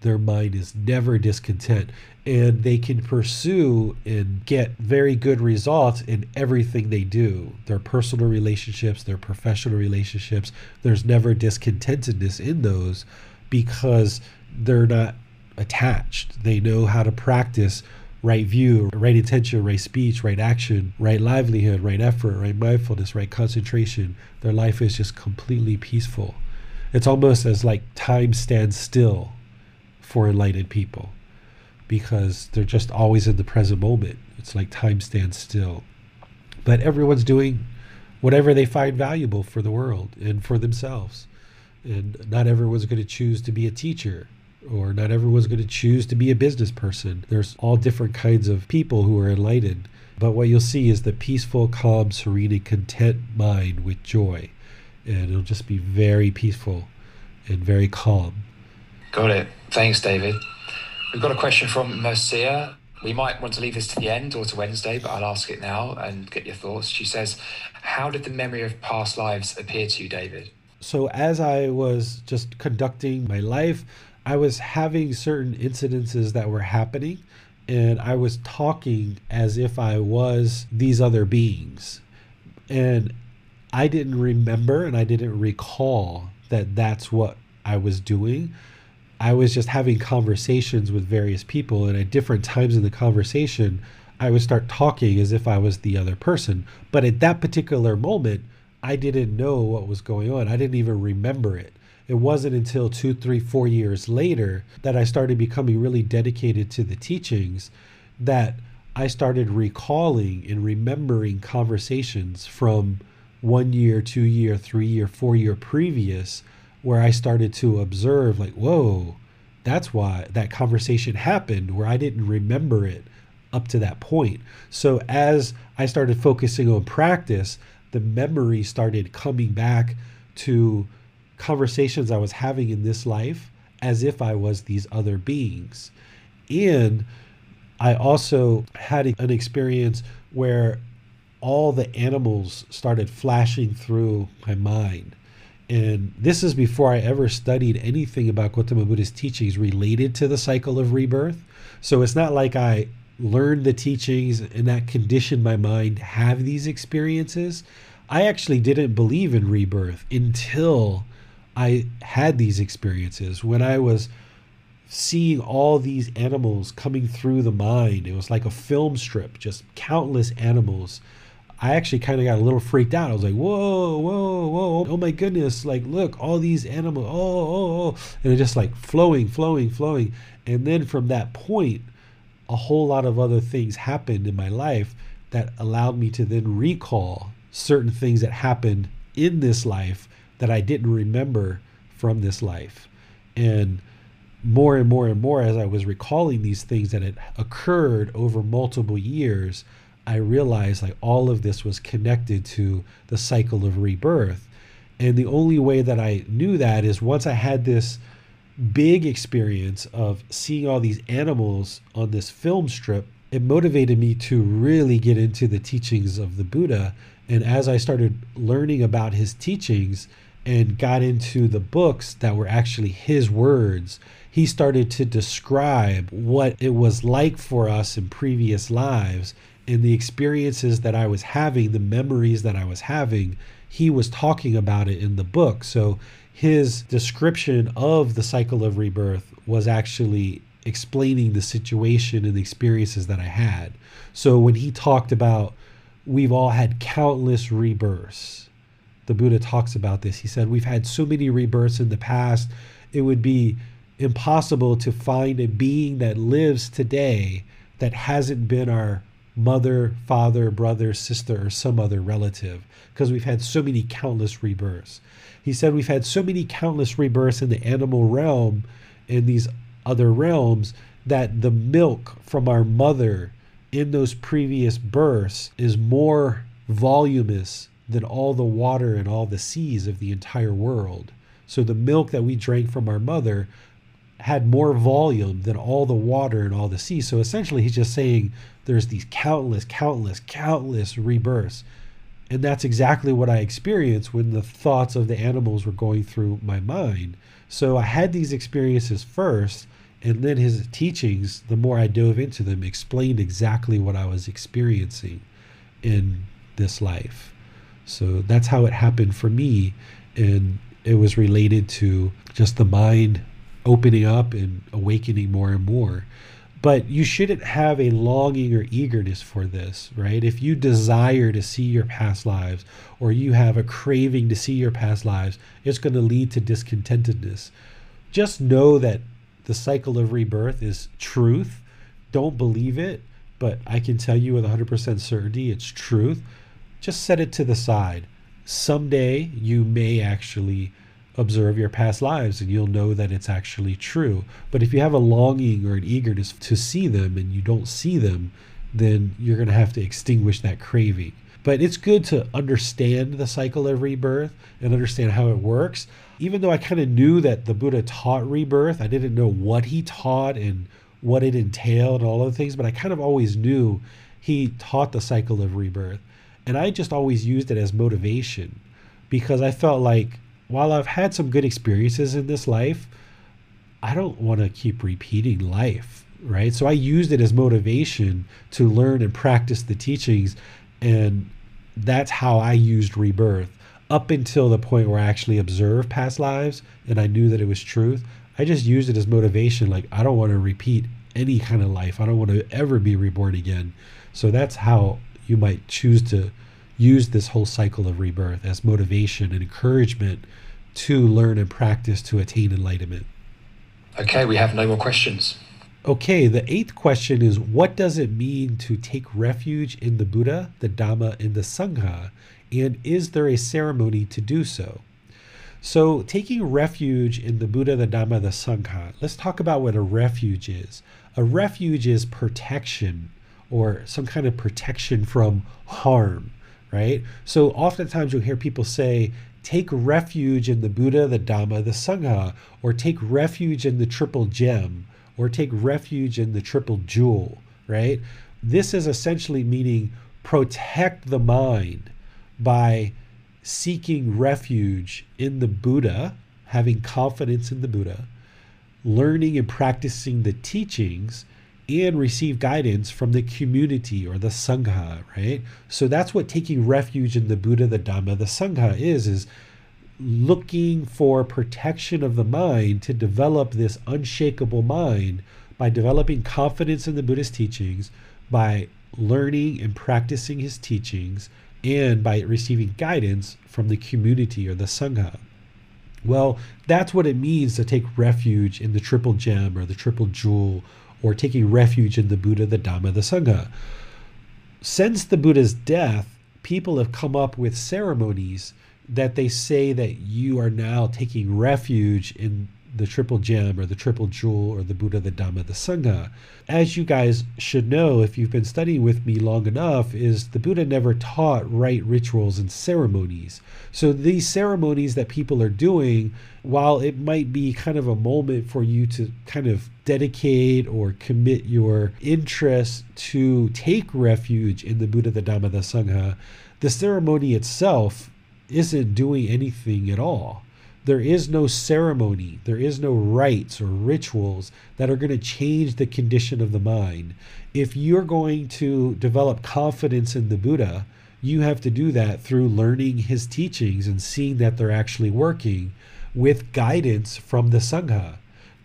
Their mind is never discontent and they can pursue and get very good results in everything they do. Their personal relationships their professional relationships there's never discontentedness in those because they're not attached. They know how to practice right view right intention right speech right action right livelihood right effort right mindfulness right concentration. Their life is just completely peaceful. It's almost as like time stands still for enlightened people because they're just always in the present moment. It's like time stands still. But everyone's doing whatever they find valuable for the world and for themselves. And not everyone's going to choose to be a teacher or not everyone's going to choose to be a business person. There's all different kinds of people who are enlightened. But what you'll see is the peaceful, calm, serene, and content mind with joy. And it'll just be very peaceful and very calm. Got it. Thanks, David. We've got a question from Mercia. We might want to leave this to the end or to Wednesday, but I'll ask it now and get your thoughts. She says, How did the memory of past lives appear to you, David? So, as I was just conducting my life, I was having certain incidences that were happening, and I was talking as if I was these other beings. And I didn't remember and I didn't recall that that's what I was doing. I was just having conversations with various people, and at different times in the conversation, I would start talking as if I was the other person. But at that particular moment, I didn't know what was going on. I didn't even remember it it wasn't until two, three, four years later that I started becoming really dedicated to the teachings that I started recalling and remembering conversations from one year, two year, three year, four year previous, where I started to observe, like, whoa, that's why that conversation happened, where I didn't remember it up to that point. So as I started focusing on practice, the memory started coming back to conversations I was having in this life as if I was these other beings. And I also had an experience where all the animals started flashing through my mind. And this is before I ever studied anything about Gautama Buddha's teachings related to the cycle of rebirth. So it's not like I learned the teachings and that conditioned my mind to have these experiences. I actually didn't believe in rebirth until I had these experiences when I was seeing all these animals coming through the mind. It was like a film strip, just countless animals. I actually kind of got a little freaked out. I was like, whoa, whoa, whoa, oh my goodness, like, look, all these animals, oh, oh, oh. And it just like flowing, flowing, flowing. And then from that point, a whole lot of other things happened in my life that allowed me to then recall certain things that happened in this life that I didn't remember from this life. And more and more and more, as I was recalling these things that had occurred over multiple years, I realized like all of this was connected to the cycle of rebirth. And the only way that I knew that is once I had this big experience of seeing all these animals on this film strip, it motivated me to really get into the teachings of the Buddha. And as I started learning about his teachings, and got into the books that were actually his words, he started to describe what it was like for us in previous lives and the experiences that I was having, the memories that I was having. He was talking about it in the book. So his description of the cycle of rebirth was actually explaining the situation and the experiences that I had. So when he talked about we've all had countless rebirths the Buddha talks about this. He said, We've had so many rebirths in the past, it would be impossible to find a being that lives today that hasn't been our mother, father, brother, sister, or some other relative, because we've had so many countless rebirths. He said, We've had so many countless rebirths in the animal realm, in these other realms, that the milk from our mother in those previous births is more voluminous than all the water and all the seas of the entire world. So the milk that we drank from our mother had more volume than all the water and all the seas. So essentially, he's just saying there's these countless, countless, countless rebirths. And that's exactly what I experienced when the thoughts of the animals were going through my mind. So I had these experiences first, and then his teachings, the more I dove into them, explained exactly what I was experiencing in this life. So that's how it happened for me. And it was related to just the mind opening up and awakening more and more. but you shouldn't have a longing or eagerness for this, right? If you desire to see your past lives or you have a craving to see your past lives, it's going to lead to discontentedness. Just know that the cycle of rebirth is truth. Don't believe it, but I can tell you with 100% certainty it's truth. Just set it to the side. Someday you may actually observe your past lives and you'll know that it's actually true. But if you have a longing or an eagerness to see them and you don't see them, then you're going to have to extinguish that craving. But it's good to understand the cycle of rebirth and understand how it works. Even though I kind of knew that the Buddha taught rebirth, I didn't know what he taught and what it entailed, all of the things, but I kind of always knew he taught the cycle of rebirth. And I just always used it as motivation because I felt like while I've had some good experiences in this life, I don't want to keep repeating life, right? So I used it as motivation to learn and practice the teachings. And that's how I used rebirth up until the point where I actually observed past lives and I knew that it was truth. I just used it as motivation. Like, I don't want to repeat any kind of life, I don't want to ever be reborn again. So that's how you might choose to use this whole cycle of rebirth as motivation and encouragement to learn and practice to attain enlightenment. Okay, we have no more questions. Okay, the eighth question is What does it mean to take refuge in the Buddha, the Dhamma, and the Sangha? And is there a ceremony to do so? So, taking refuge in the Buddha, the Dhamma, the Sangha, let's talk about what a refuge is. A refuge is protection or some kind of protection from harm right? So oftentimes you'll hear people say, take refuge in the Buddha, the Dhamma, the Sangha, or take refuge in the triple gem, or take refuge in the triple jewel, right? This is essentially meaning protect the mind by seeking refuge in the Buddha, having confidence in the Buddha, learning and practicing the teachings and receive guidance from the community or the sangha, right? So that's what taking refuge in the Buddha, the Dhamma, the sangha is is looking for protection of the mind to develop this unshakable mind by developing confidence in the Buddhist teachings, by learning and practicing his teachings, and by receiving guidance from the community or the sangha. Well, that's what it means to take refuge in the triple gem or the triple jewel or taking refuge in the Buddha, the Dhamma, the Sangha. Since the Buddha's death, people have come up with ceremonies that they say that you are now taking refuge in the triple gem or the triple jewel or the Buddha, the Dhamma, the Sangha. As you guys should know, if you've been studying with me long enough, is the Buddha never taught right rituals and ceremonies. So these ceremonies that people are doing, while it might be kind of a moment for you to kind of dedicate or commit your interest to take refuge in the Buddha, the Dhamma, the Sangha, the ceremony itself isn't doing anything at all there is no ceremony, there is no rites or rituals that are going to change the condition of the mind. If you're going to develop confidence in the Buddha, you have to do that through learning his teachings and seeing that they're actually working with guidance from the Sangha.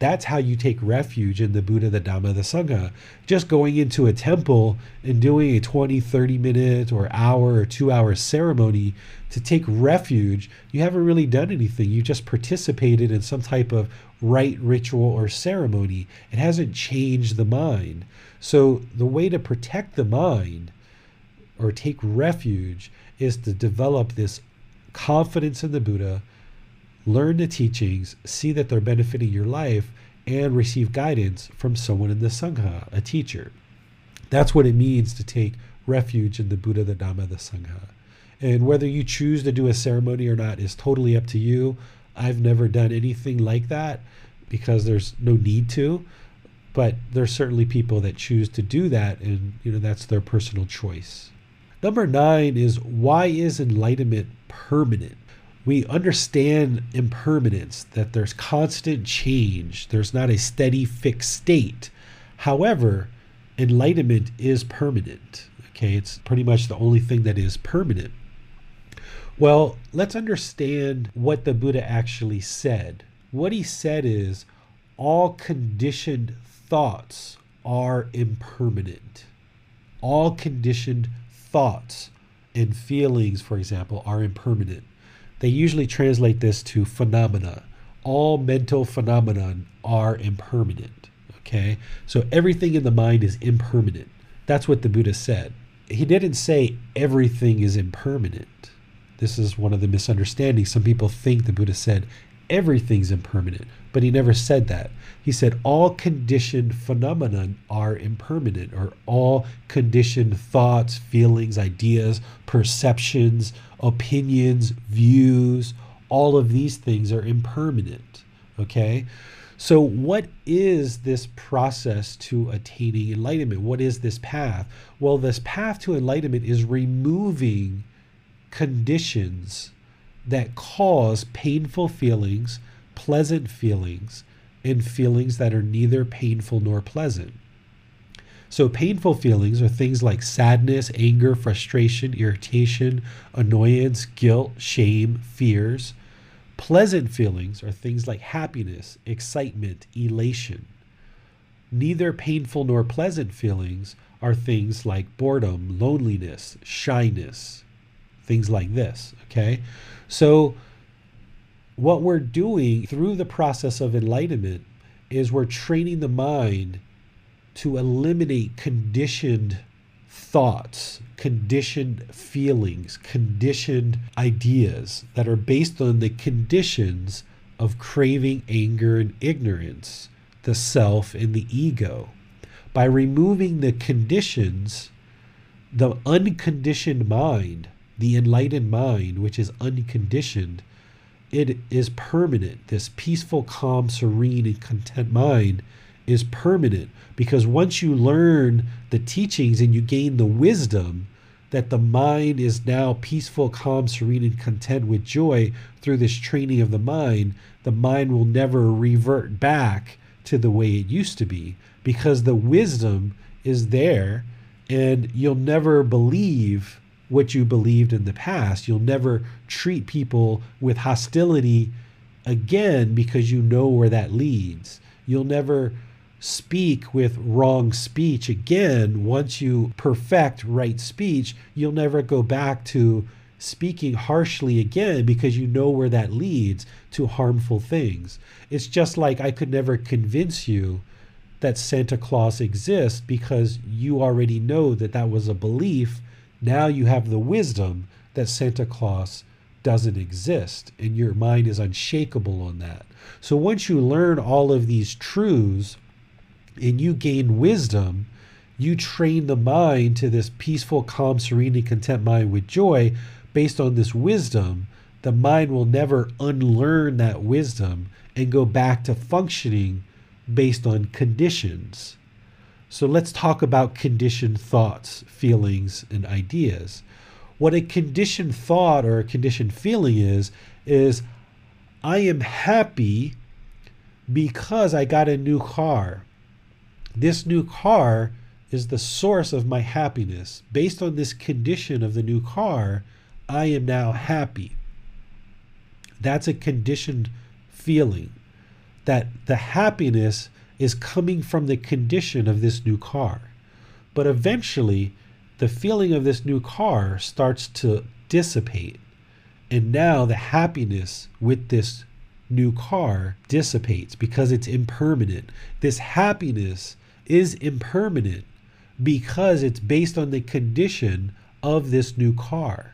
That's how you take refuge in the Buddha, the Dhamma, the Sangha. Just going into a temple and doing a 20, 30 minute or hour or two hour ceremony to take refuge, you haven't really done anything. You just participated in some type of rite, ritual, or ceremony. It hasn't changed the mind. So the way to protect the mind or take refuge is to develop this confidence in the Buddha learn the teachings, see that they're benefiting your life, and receive guidance from someone in the Sangha, a teacher. That's what it means to take refuge in the Buddha, the Dhamma, the Sangha. And whether you choose to do a ceremony or not is totally up to you. I've never done anything like that because there's no need to. But there's certainly people that choose to do that, and you know that's their personal choice. Number nine is why is enlightenment permanent? We understand impermanence, that there's constant change, there's not a steady fixed state. However, enlightenment is permanent. Okay, it's pretty much the only thing that is permanent. Well, let's understand what the Buddha actually said. What he said is all conditioned thoughts are impermanent. All conditioned thoughts and feelings, for example, are impermanent. They usually translate this to phenomena. All mental phenomena are impermanent. Okay? So everything in the mind is impermanent. That's what the Buddha said. He didn't say everything is impermanent. This is one of the misunderstandings. Some people think the Buddha said everything's impermanent, but he never said that. He said all conditioned phenomena are impermanent, or all conditioned thoughts, feelings, ideas, perceptions, opinions, views, all of these things are impermanent. Okay? So, what is this process to attaining enlightenment? What is this path? Well, this path to enlightenment is removing conditions that cause painful feelings, pleasant feelings, and feelings that are neither painful nor pleasant. So, painful feelings are things like sadness, anger, frustration, irritation, annoyance, guilt, shame, fears. Pleasant feelings are things like happiness, excitement, elation. Neither painful nor pleasant feelings are things like boredom, loneliness, shyness, things like this. Okay? So, what we're doing through the process of enlightenment is we're training the mind to eliminate conditioned thoughts, conditioned feelings, conditioned ideas that are based on the conditions of craving, anger, and ignorance, the self and the ego. By removing the conditions, the unconditioned mind the enlightened mind, which is unconditioned, it is permanent. This peaceful, calm, serene, and content mind is permanent because once you learn the teachings and you gain the wisdom that the mind is now peaceful, calm, serene, and content with joy through this training of the mind, the mind will never revert back to the way it used to be because the wisdom is there and you'll never believe what you believed in the past. You'll never treat people with hostility again because you know where that leads. You'll never speak with wrong speech again. Once you perfect right speech, you'll never go back to speaking harshly again because you know where that leads to harmful things. It's just like I could never convince you that Santa Claus exists because you already know that that was a belief now you have the wisdom that Santa Claus doesn't exist, and your mind is unshakable on that. So once you learn all of these truths and you gain wisdom, you train the mind to this peaceful, calm, serene, and content mind with joy based on this wisdom. The mind will never unlearn that wisdom and go back to functioning based on conditions. So let's talk about conditioned thoughts, feelings, and ideas. What a conditioned thought or a conditioned feeling is, is I am happy because I got a new car. This new car is the source of my happiness. Based on this condition of the new car, I am now happy. That's a conditioned feeling. That the happiness is coming from the condition of this new car. But eventually, the feeling of this new car starts to dissipate. And now the happiness with this new car dissipates because it's impermanent. This happiness is impermanent because it's based on the condition of this new car.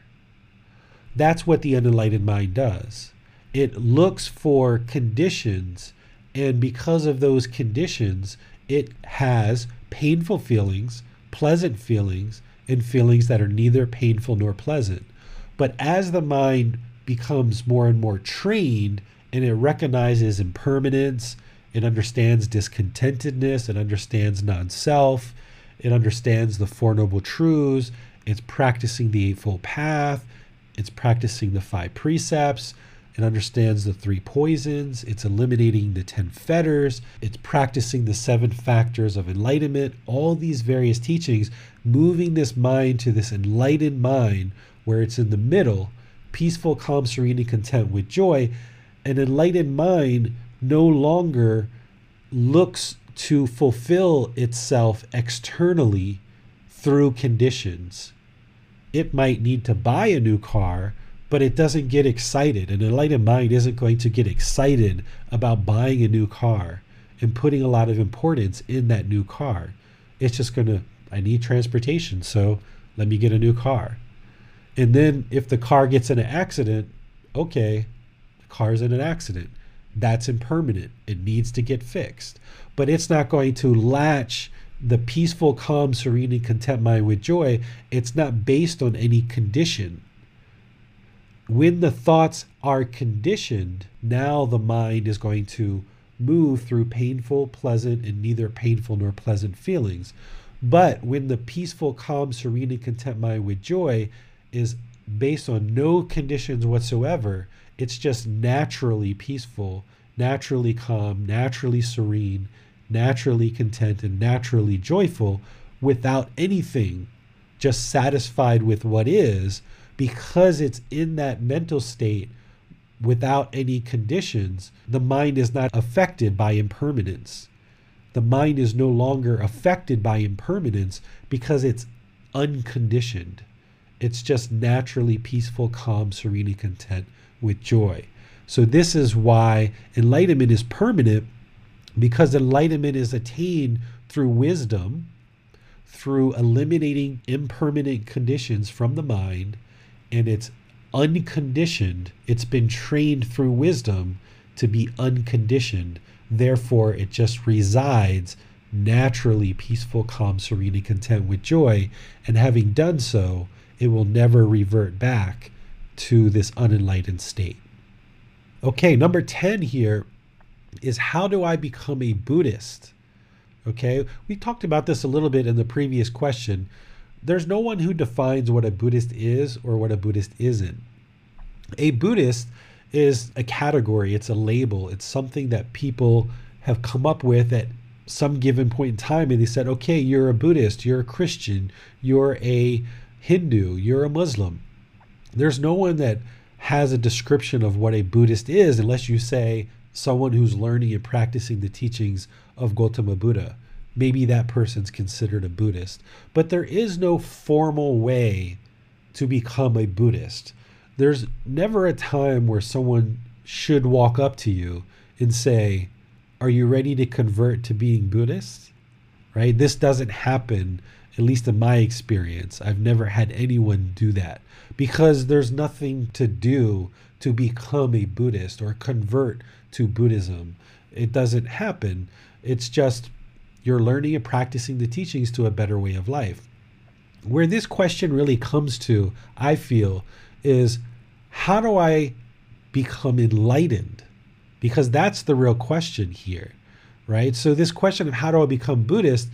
That's what the unenlightened mind does. It looks for conditions and because of those conditions, it has painful feelings, pleasant feelings, and feelings that are neither painful nor pleasant. But as the mind becomes more and more trained and it recognizes impermanence, it understands discontentedness, it understands non self, it understands the Four Noble Truths, it's practicing the Eightfold Path, it's practicing the five precepts, it understands the three poisons. It's eliminating the 10 fetters. It's practicing the seven factors of enlightenment. All these various teachings, moving this mind to this enlightened mind where it's in the middle, peaceful, calm, serene, and content with joy. An enlightened mind no longer looks to fulfill itself externally through conditions. It might need to buy a new car, but it doesn't get excited. An enlightened mind isn't going to get excited about buying a new car and putting a lot of importance in that new car. It's just going to, I need transportation, so let me get a new car. And then if the car gets in an accident, okay, the car's in an accident. That's impermanent. It needs to get fixed. But it's not going to latch the peaceful, calm, serene, and content mind with joy. It's not based on any condition. When the thoughts are conditioned, now the mind is going to move through painful, pleasant, and neither painful nor pleasant feelings. But when the peaceful, calm, serene, and content mind with joy is based on no conditions whatsoever, it's just naturally peaceful, naturally calm, naturally serene, naturally content, and naturally joyful without anything, just satisfied with what is, because it's in that mental state without any conditions, the mind is not affected by impermanence. The mind is no longer affected by impermanence because it's unconditioned. It's just naturally peaceful, calm, serene, content with joy. So, this is why enlightenment is permanent because enlightenment is attained through wisdom, through eliminating impermanent conditions from the mind, and it's unconditioned. It's been trained through wisdom to be unconditioned. Therefore, it just resides naturally peaceful, calm, serene, and content with joy. And having done so, it will never revert back to this unenlightened state. Okay, number 10 here is how do I become a Buddhist? Okay, we talked about this a little bit in the previous question there's no one who defines what a Buddhist is or what a Buddhist isn't. A Buddhist is a category, it's a label, it's something that people have come up with at some given point in time and they said, okay, you're a Buddhist, you're a Christian, you're a Hindu, you're a Muslim. There's no one that has a description of what a Buddhist is unless you say someone who's learning and practicing the teachings of Gautama Buddha maybe that person's considered a Buddhist. But there is no formal way to become a Buddhist. There's never a time where someone should walk up to you and say, Are you ready to convert to being Buddhist? Right? This doesn't happen, at least in my experience. I've never had anyone do that because there's nothing to do to become a Buddhist or convert to Buddhism. It doesn't happen. It's just you're learning and practicing the teachings to a better way of life. Where this question really comes to, I feel, is how do I become enlightened? Because that's the real question here, right? So, this question of how do I become Buddhist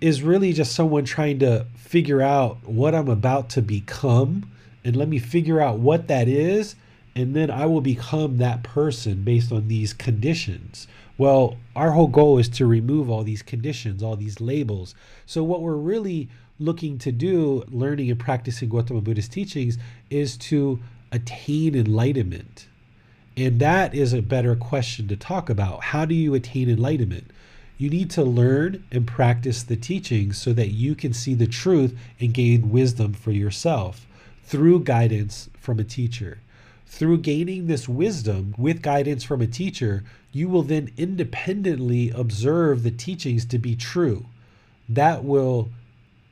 is really just someone trying to figure out what I'm about to become and let me figure out what that is and then I will become that person based on these conditions. Well, our whole goal is to remove all these conditions, all these labels. So, what we're really looking to do, learning and practicing Gautama Buddhist teachings, is to attain enlightenment. And that is a better question to talk about. How do you attain enlightenment? You need to learn and practice the teachings so that you can see the truth and gain wisdom for yourself through guidance from a teacher. Through gaining this wisdom with guidance from a teacher, you will then independently observe the teachings to be true. That will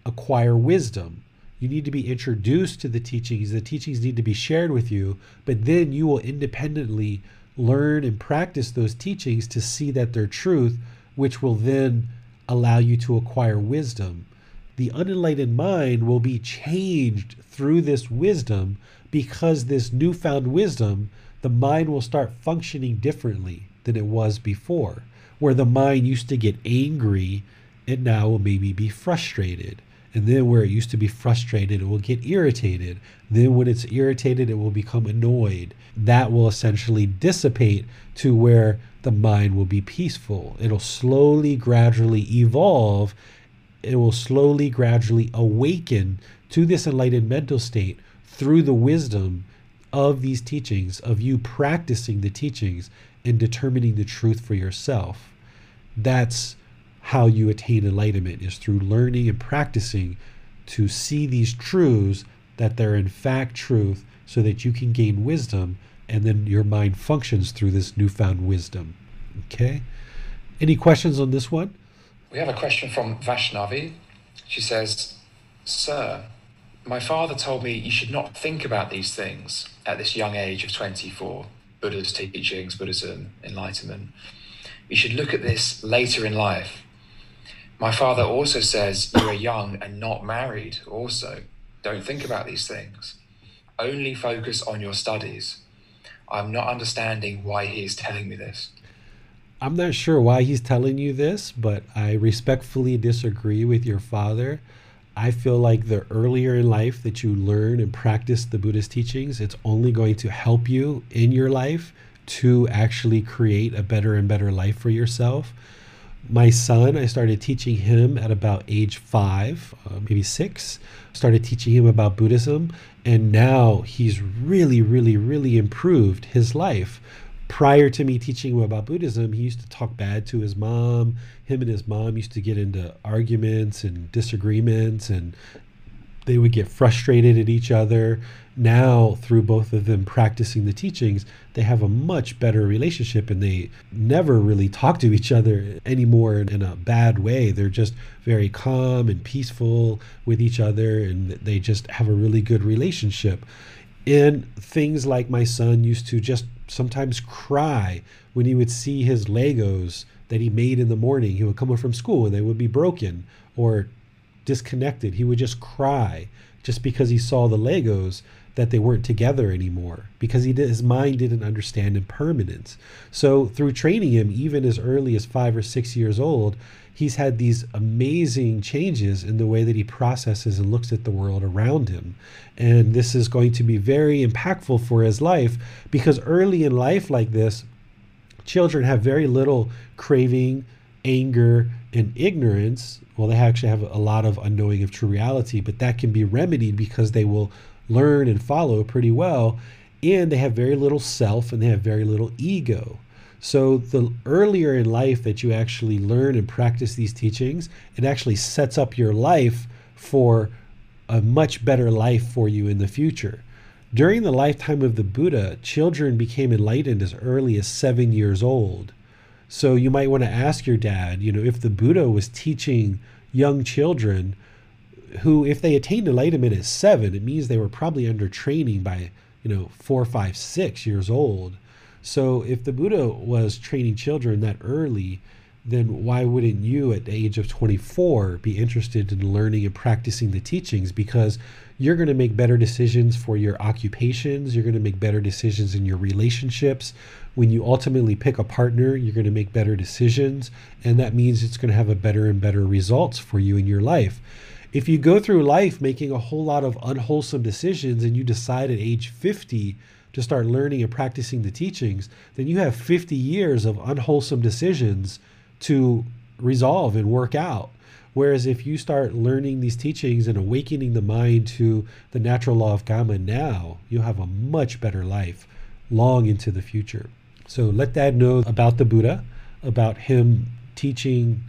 acquire wisdom. You need to be introduced to the teachings. The teachings need to be shared with you, but then you will independently learn and practice those teachings to see that they're truth, which will then allow you to acquire wisdom. The unenlightened mind will be changed through this wisdom because this newfound wisdom, the mind will start functioning differently than it was before. Where the mind used to get angry, it now will maybe be frustrated. And then where it used to be frustrated, it will get irritated. Then when it's irritated, it will become annoyed. That will essentially dissipate to where the mind will be peaceful. It'll slowly, gradually evolve. It will slowly, gradually awaken to this enlightened mental state through the wisdom of these teachings, of you practicing the teachings and determining the truth for yourself. That's how you attain enlightenment is through learning and practicing to see these truths that they're in fact truth so that you can gain wisdom and then your mind functions through this newfound wisdom. Okay? Any questions on this one? We have a question from Vaishnavi. She says, Sir, my father told me you should not think about these things at this young age of 24 Buddha's teachings, Buddhism, enlightenment. You should look at this later in life. My father also says you are young and not married, also. Don't think about these things. Only focus on your studies. I'm not understanding why he is telling me this. I'm not sure why he's telling you this, but I respectfully disagree with your father. I feel like the earlier in life that you learn and practice the Buddhist teachings, it's only going to help you in your life to actually create a better and better life for yourself. My son, I started teaching him at about age five, uh, maybe six. Started teaching him about Buddhism, and now he's really, really, really improved his life prior to me teaching him about Buddhism, he used to talk bad to his mom. Him and his mom used to get into arguments and disagreements, and they would get frustrated at each other. Now, through both of them practicing the teachings, they have a much better relationship and they never really talk to each other anymore in a bad way. They're just very calm and peaceful with each other and they just have a really good relationship. And things like my son used to just sometimes cry when he would see his Legos that he made in the morning. He would come home from school and they would be broken or disconnected. He would just cry just because he saw the Legos that they weren't together anymore because he did, his mind didn't understand impermanence. So through training him, even as early as five or six years old, he's had these amazing changes in the way that he processes and looks at the world around him. And this is going to be very impactful for his life because early in life, like this, children have very little craving, anger, and ignorance. Well, they actually have a lot of unknowing of true reality, but that can be remedied because they will learn and follow pretty well. And they have very little self and they have very little ego. So, the earlier in life that you actually learn and practice these teachings, it actually sets up your life for a much better life for you in the future. During the lifetime of the Buddha, children became enlightened as early as seven years old. So, you might want to ask your dad, you know, if the Buddha was teaching young children who, if they attained enlightenment at seven, it means they were probably under training by, you know, four, five, six years old so if the Buddha was training children that early, then why wouldn't you at the age of 24 be interested in learning and practicing the teachings? Because you're going to make better decisions for your occupations, you're going to make better decisions in your relationships. When you ultimately pick a partner, you're going to make better decisions, and that means it's going to have a better and better results for you in your life. If you go through life making a whole lot of unwholesome decisions and you decide at age 50 to start learning and practicing the teachings, then you have 50 years of unwholesome decisions to resolve and work out. Whereas if you start learning these teachings and awakening the mind to the natural law of karma now, you'll have a much better life long into the future. So let dad know about the Buddha, about him teaching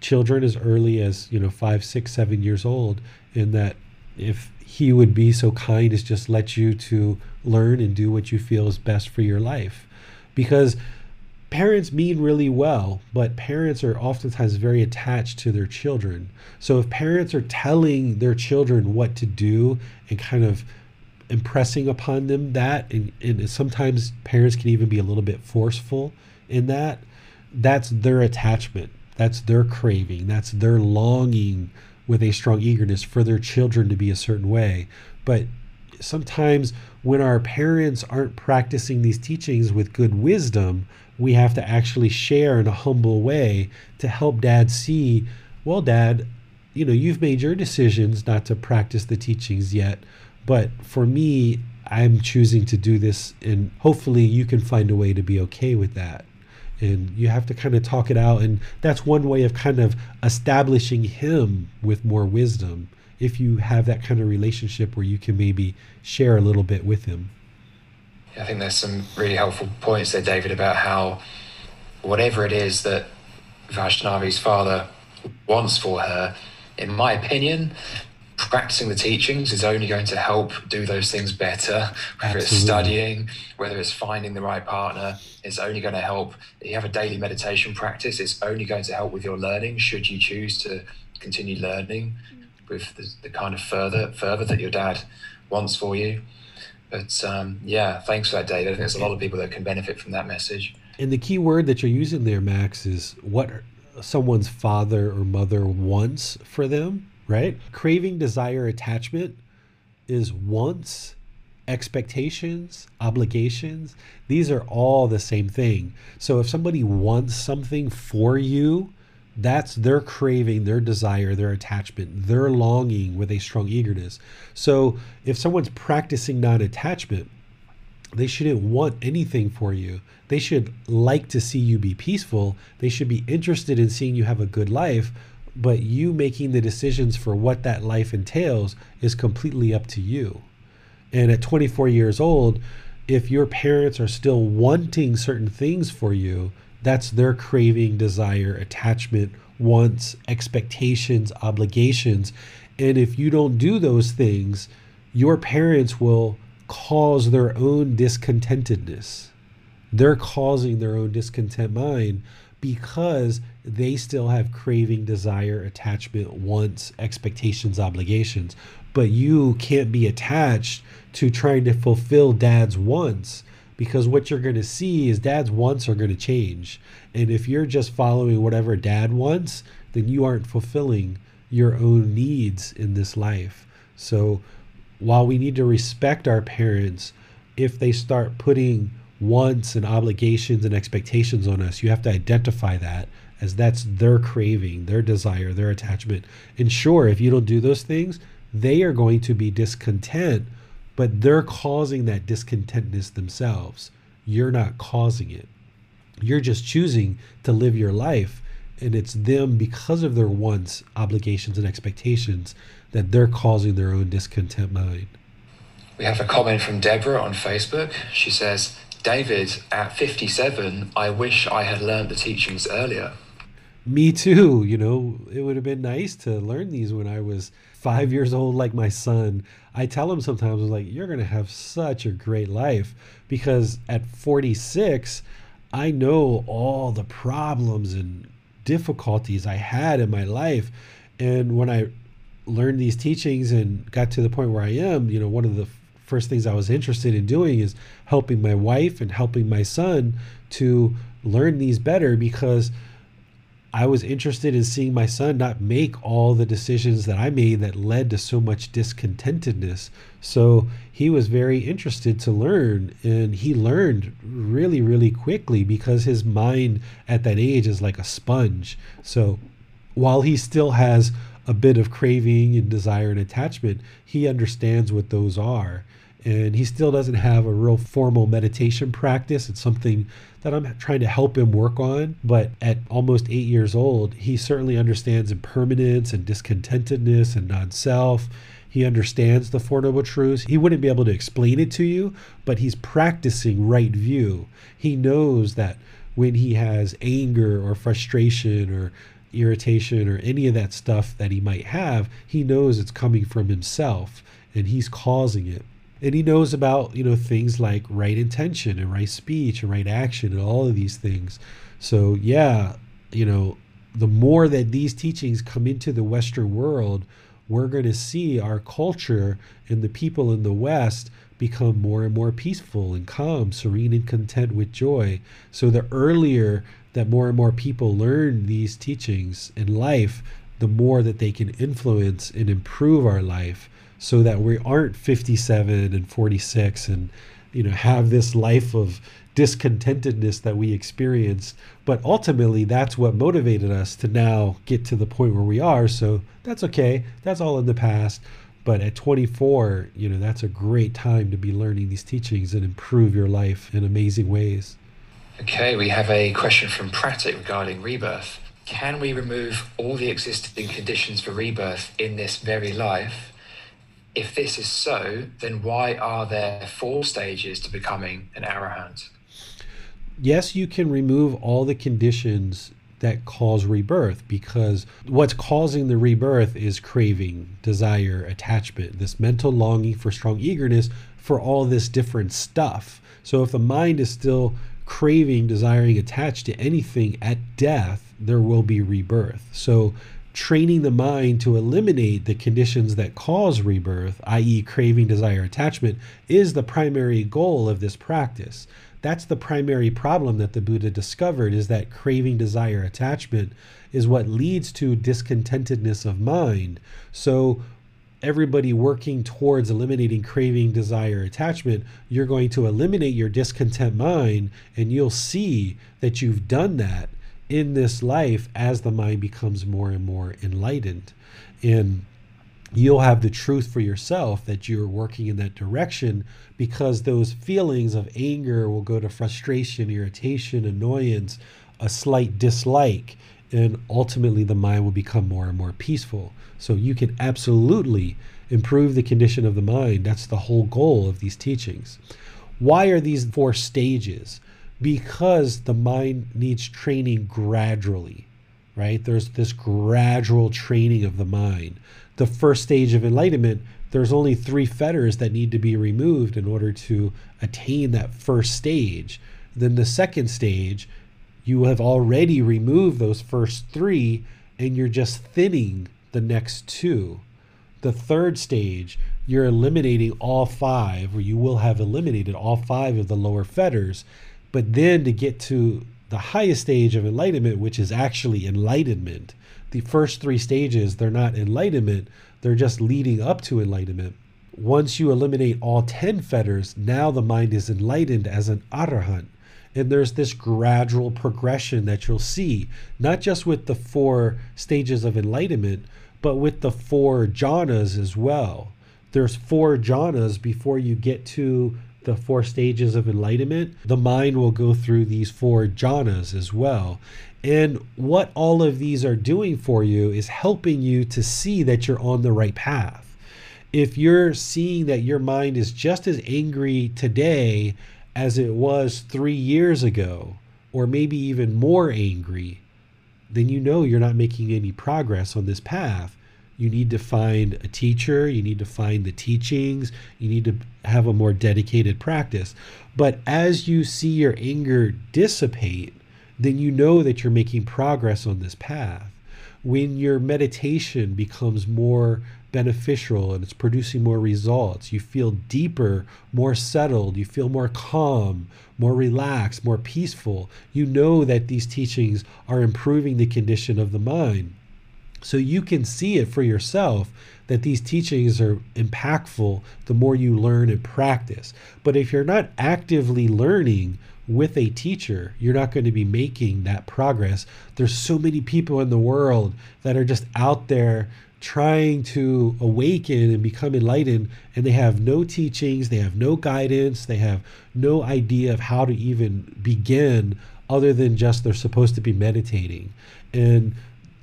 children as early as, you know, five, six, seven years old, and that if he would be so kind as just let you to learn and do what you feel is best for your life. Because parents mean really well, but parents are oftentimes very attached to their children. So if parents are telling their children what to do and kind of impressing upon them that, and, and sometimes parents can even be a little bit forceful in that, that's their attachment. That's their craving. That's their longing with a strong eagerness for their children to be a certain way. But sometimes when our parents aren't practicing these teachings with good wisdom, we have to actually share in a humble way to help dad see, well, dad, you know, you've made your decisions not to practice the teachings yet, but for me, I'm choosing to do this, and hopefully you can find a way to be okay with that. And you have to kind of talk it out, and that's one way of kind of establishing him with more wisdom if you have that kind of relationship where you can maybe share a little bit with him. I think there's some really helpful points there, David, about how whatever it is that Vaishnavi's father wants for her, in my opinion, practicing the teachings is only going to help do those things better. Whether Absolutely. it's studying, whether it's finding the right partner, it's only going to help. You have a daily meditation practice, it's only going to help with your learning should you choose to continue learning with the, the kind of further further that your dad wants for you. But um, yeah, thanks for that, David. I think there's a lot of people that can benefit from that message. And the key word that you're using there, Max, is what someone's father or mother wants for them, right? Craving, desire, attachment is wants, expectations, obligations. These are all the same thing. So if somebody wants something for you, that's their craving, their desire, their attachment, their longing with a strong eagerness. So if someone's practicing non attachment, they shouldn't want anything for you. They should like to see you be peaceful. They should be interested in seeing you have a good life. But you making the decisions for what that life entails is completely up to you. And at 24 years old, if your parents are still wanting certain things for you, that's their craving, desire, attachment, wants, expectations, obligations. And if you don't do those things, your parents will cause their own discontentedness. They're causing their own discontent mind because they still have craving, desire, attachment, wants, expectations, obligations. But you can't be attached to trying to fulfill dad's wants because what you're going to see is dad's wants are going to change. And if you're just following whatever dad wants, then you aren't fulfilling your own needs in this life. So while we need to respect our parents, if they start putting wants and obligations and expectations on us, you have to identify that as that's their craving, their desire, their attachment. And sure, if you don't do those things, they are going to be discontent but they're causing that discontentness themselves. You're not causing it. You're just choosing to live your life. And it's them, because of their wants, obligations, and expectations, that they're causing their own discontent mind. We have a comment from Deborah on Facebook. She says, David, at 57, I wish I had learned the teachings earlier. Me too. You know, it would have been nice to learn these when I was five years old, like my son. I tell him sometimes, like, you're going to have such a great life because at 46, I know all the problems and difficulties I had in my life. And when I learned these teachings and got to the point where I am, you know, one of the first things I was interested in doing is helping my wife and helping my son to learn these better because I was interested in seeing my son not make all the decisions that I made that led to so much discontentedness. So he was very interested to learn, and he learned really, really quickly because his mind at that age is like a sponge. So while he still has a bit of craving and desire and attachment, he understands what those are and he still doesn't have a real formal meditation practice. It's something that I'm trying to help him work on. But at almost eight years old, he certainly understands impermanence and discontentedness and non self. He understands the Four Noble Truths. He wouldn't be able to explain it to you, but he's practicing right view. He knows that when he has anger or frustration or irritation or any of that stuff that he might have, he knows it's coming from himself and he's causing it and he knows about you know things like right intention and right speech and right action and all of these things. So yeah you know the more that these teachings come into the western world we're going to see our culture and the people in the west become more and more peaceful and calm serene and content with joy. So the earlier that more and more people learn these teachings in life the more that they can influence and improve our life so that we aren't 57 and 46 and you know have this life of discontentedness that we experienced. But ultimately that's what motivated us to now get to the point where we are. So that's okay. That's all in the past. But at 24 you know that's a great time to be learning these teachings and improve your life in amazing ways. Okay we have a question from pratik regarding rebirth. Can we remove all the existing conditions for rebirth in this very life if this is so, then why are there four stages to becoming an arahant? Yes, you can remove all the conditions that cause rebirth because what's causing the rebirth is craving, desire, attachment, this mental longing for strong eagerness for all this different stuff. So if the mind is still craving, desiring, attached to anything at death, there will be rebirth. So training the mind to eliminate the conditions that cause rebirth, i.e., craving, desire, attachment, is the primary goal of this practice that's the primary problem that the Buddha discovered is that craving, desire, attachment is what leads to discontentedness of mind. So everybody working towards eliminating craving, desire, attachment, you're going to eliminate your discontent mind and you'll see that you've done that in this life as the mind becomes more and more enlightened. And you'll have the truth for yourself that you're working in that direction because those feelings of anger will go to frustration, irritation, annoyance, a slight dislike, and ultimately the mind will become more and more peaceful. So you can absolutely improve the condition of the mind. That's the whole goal of these teachings. Why are these four stages? Because the mind needs training gradually, right? There's this gradual training of the mind the first stage of enlightenment, there's only three fetters that need to be removed in order to attain that first stage. Then the second stage, you have already removed those first three and you're just thinning the next two. The third stage, you're eliminating all five, or you will have eliminated all five of the lower fetters. But then to get to the highest stage of enlightenment, which is actually enlightenment, the first three stages, they're not enlightenment, they're just leading up to enlightenment. Once you eliminate all 10 fetters, now the mind is enlightened as an arahant. And there's this gradual progression that you'll see, not just with the four stages of enlightenment, but with the four jhanas as well. There's four jhanas before you get to the four stages of enlightenment. The mind will go through these four jhanas as well. And what all of these are doing for you is helping you to see that you're on the right path. If you're seeing that your mind is just as angry today as it was three years ago, or maybe even more angry, then you know you're not making any progress on this path. You need to find a teacher, you need to find the teachings, you need to have a more dedicated practice. But as you see your anger dissipate, then you know that you're making progress on this path. When your meditation becomes more beneficial and it's producing more results, you feel deeper, more settled, you feel more calm, more relaxed, more peaceful. You know that these teachings are improving the condition of the mind. So you can see it for yourself that these teachings are impactful the more you learn and practice. But if you're not actively learning, with a teacher, you're not going to be making that progress. There's so many people in the world that are just out there trying to awaken and become enlightened, and they have no teachings, they have no guidance, they have no idea of how to even begin other than just they're supposed to be meditating. And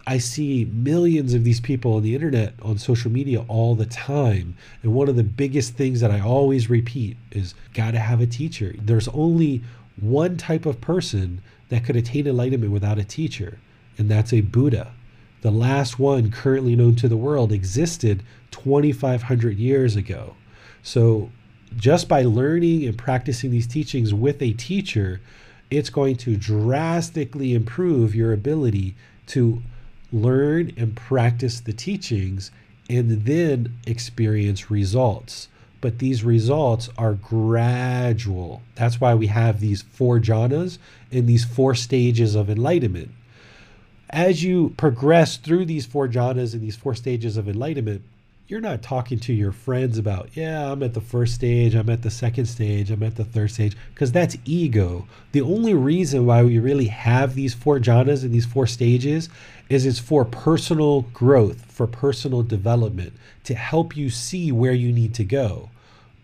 I see millions of these people on the internet, on social media all the time. And one of the biggest things that I always repeat is got to have a teacher. There's only one type of person that could attain enlightenment without a teacher, and that's a Buddha. The last one currently known to the world existed 2,500 years ago. So, just by learning and practicing these teachings with a teacher, it's going to drastically improve your ability to learn and practice the teachings and then experience results but these results are gradual. That's why we have these four jhanas and these four stages of enlightenment. As you progress through these four jhanas and these four stages of enlightenment, you're not talking to your friends about, yeah, I'm at the first stage, I'm at the second stage, I'm at the third stage, because that's ego. The only reason why we really have these four jhanas and these four stages is it's for personal growth, for personal development, to help you see where you need to go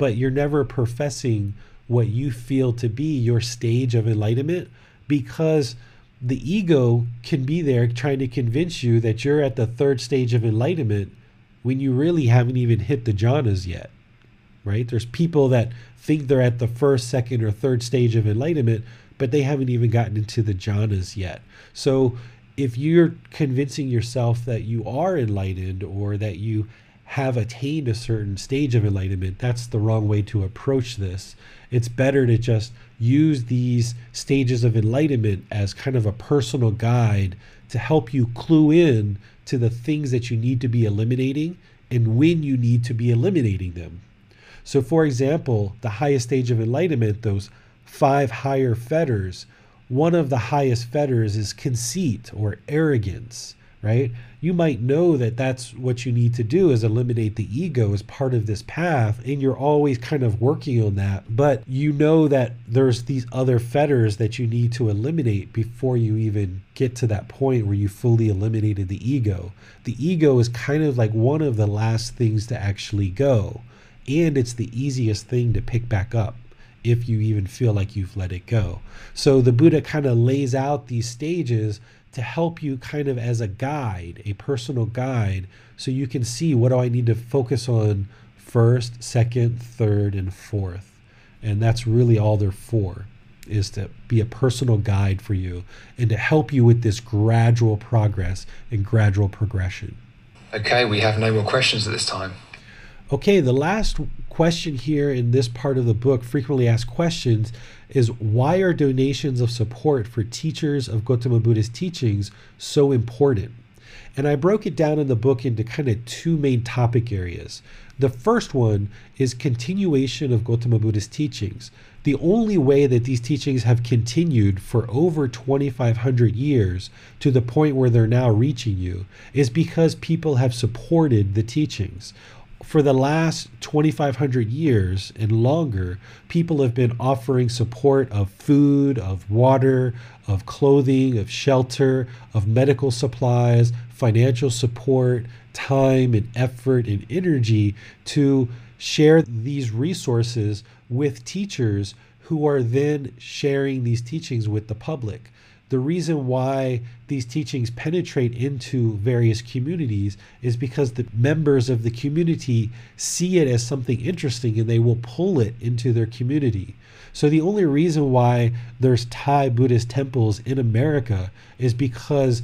but you're never professing what you feel to be your stage of enlightenment because the ego can be there trying to convince you that you're at the third stage of enlightenment when you really haven't even hit the jhanas yet right there's people that think they're at the first second or third stage of enlightenment but they haven't even gotten into the jhanas yet so if you're convincing yourself that you are enlightened or that you have attained a certain stage of enlightenment, that's the wrong way to approach this. It's better to just use these stages of enlightenment as kind of a personal guide to help you clue in to the things that you need to be eliminating and when you need to be eliminating them. So, for example, the highest stage of enlightenment, those five higher fetters, one of the highest fetters is conceit or arrogance right? You might know that that's what you need to do is eliminate the ego as part of this path and you're always kind of working on that, but you know that there's these other fetters that you need to eliminate before you even get to that point where you fully eliminated the ego. The ego is kind of like one of the last things to actually go, and it's the easiest thing to pick back up if you even feel like you've let it go. So the Buddha kind of lays out these stages to help you kind of as a guide, a personal guide, so you can see what do I need to focus on first, second, third, and fourth. And that's really all they're for is to be a personal guide for you and to help you with this gradual progress and gradual progression. Okay, we have no more questions at this time. Okay, the last question here in this part of the book, frequently asked questions, is why are donations of support for teachers of Gautama Buddha's teachings so important? And I broke it down in the book into kind of two main topic areas. The first one is continuation of Gautama Buddha's teachings. The only way that these teachings have continued for over 2,500 years to the point where they're now reaching you is because people have supported the teachings for the last 2,500 years and longer, people have been offering support of food, of water, of clothing, of shelter, of medical supplies, financial support, time and effort and energy to share these resources with teachers who are then sharing these teachings with the public the reason why these teachings penetrate into various communities is because the members of the community see it as something interesting and they will pull it into their community. So the only reason why there's Thai Buddhist temples in America is because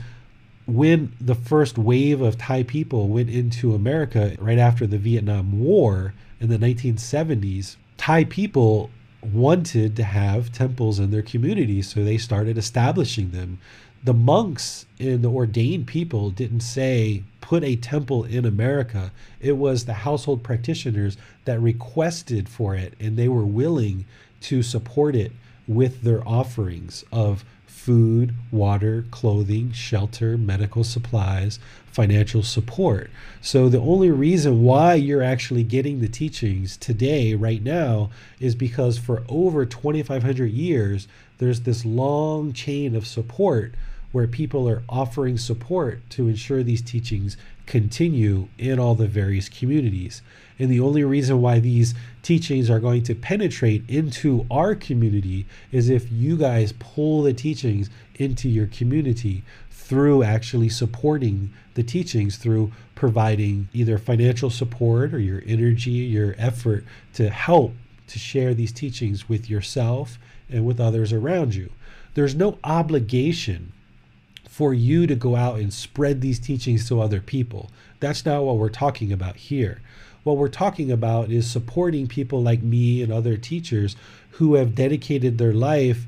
when the first wave of Thai people went into America right after the Vietnam War in the 1970s, Thai people wanted to have temples in their community, so they started establishing them. The monks and the ordained people didn't say, put a temple in America. It was the household practitioners that requested for it, and they were willing to support it with their offerings of food, water, clothing, shelter, medical supplies, financial support. So the only reason why you're actually getting the teachings today, right now, is because for over 2,500 years, there's this long chain of support where people are offering support to ensure these teachings continue in all the various communities. And the only reason why these teachings are going to penetrate into our community is if you guys pull the teachings into your community through actually supporting the teachings through providing either financial support or your energy, your effort to help to share these teachings with yourself and with others around you. There's no obligation for you to go out and spread these teachings to other people. That's not what we're talking about here. What we're talking about is supporting people like me and other teachers who have dedicated their life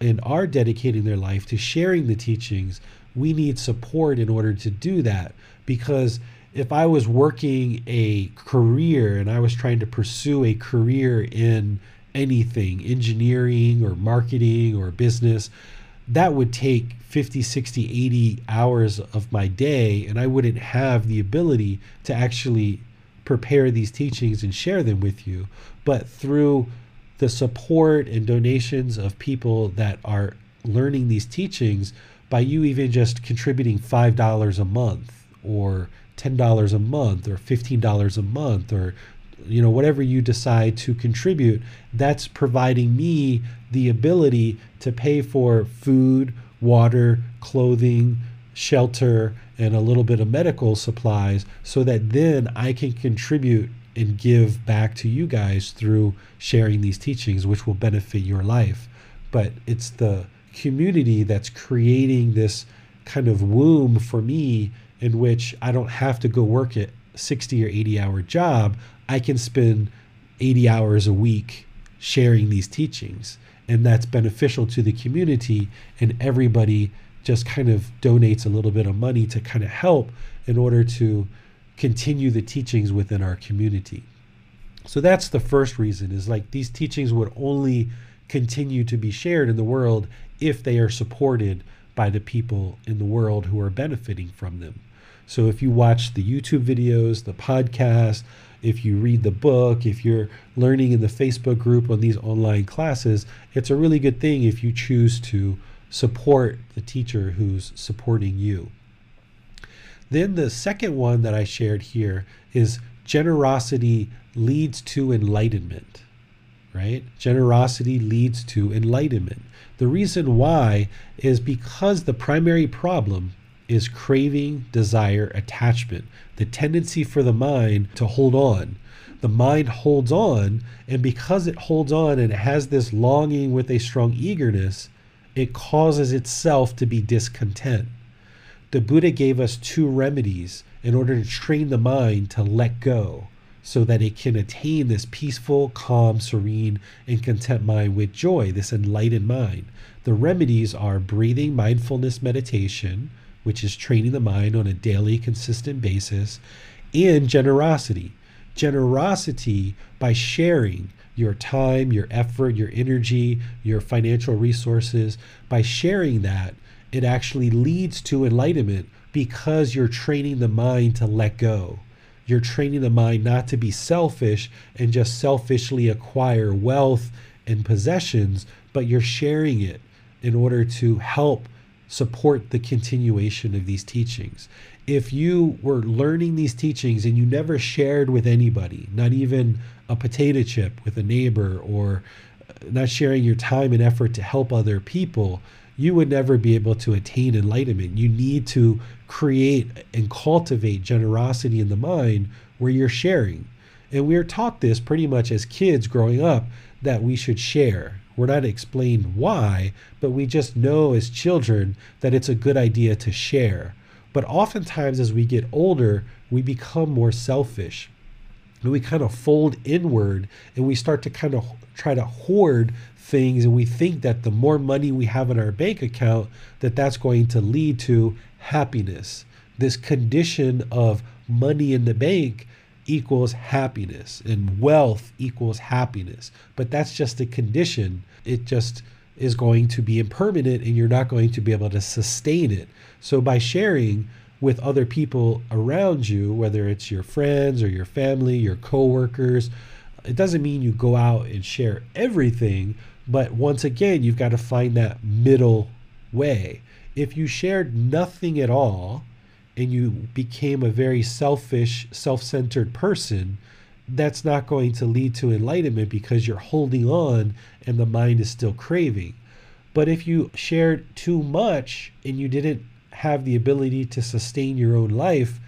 and are dedicating their life to sharing the teachings. We need support in order to do that because if I was working a career and I was trying to pursue a career in anything, engineering or marketing or business, that would take 50, 60, 80 hours of my day, and I wouldn't have the ability to actually prepare these teachings and share them with you. But through the support and donations of people that are learning these teachings, by you even just contributing $5 a month or $10 a month or $15 a month or you know whatever you decide to contribute that's providing me the ability to pay for food water clothing shelter and a little bit of medical supplies so that then I can contribute and give back to you guys through sharing these teachings which will benefit your life but it's the community that's creating this kind of womb for me in which I don't have to go work at 60 or 80 hour job. I can spend 80 hours a week sharing these teachings and that's beneficial to the community and everybody just kind of donates a little bit of money to kind of help in order to continue the teachings within our community. So that's the first reason is like these teachings would only continue to be shared in the world if they are supported by the people in the world who are benefiting from them. So if you watch the YouTube videos, the podcast, if you read the book, if you're learning in the Facebook group on these online classes, it's a really good thing if you choose to support the teacher who's supporting you. Then the second one that I shared here is generosity leads to enlightenment, right? Generosity leads to enlightenment. The reason why is because the primary problem is craving, desire, attachment, the tendency for the mind to hold on. The mind holds on, and because it holds on and it has this longing with a strong eagerness, it causes itself to be discontent. The Buddha gave us two remedies in order to train the mind to let go so that it can attain this peaceful, calm, serene, and content mind with joy, this enlightened mind. The remedies are breathing mindfulness meditation, which is training the mind on a daily, consistent basis, and generosity. Generosity by sharing your time, your effort, your energy, your financial resources, by sharing that, it actually leads to enlightenment because you're training the mind to let go. You're training the mind not to be selfish and just selfishly acquire wealth and possessions, but you're sharing it in order to help support the continuation of these teachings. If you were learning these teachings and you never shared with anybody, not even a potato chip with a neighbor, or not sharing your time and effort to help other people, you would never be able to attain enlightenment. You need to create and cultivate generosity in the mind where you're sharing. And we are taught this pretty much as kids growing up that we should share. We're not explained why, but we just know as children that it's a good idea to share. But oftentimes, as we get older, we become more selfish. And we kind of fold inward and we start to kind of try to hoard things and we think that the more money we have in our bank account that that's going to lead to happiness this condition of money in the bank equals happiness and wealth equals happiness. But that's just a condition. It just is going to be impermanent and you're not going to be able to sustain it. So by sharing with other people around you, whether it's your friends or your family, your coworkers, it doesn't mean you go out and share everything, but once again, you've got to find that middle way. If you shared nothing at all, and you became a very selfish, self centered person, that's not going to lead to enlightenment because you're holding on and the mind is still craving. But if you shared too much and you didn't have the ability to sustain your own life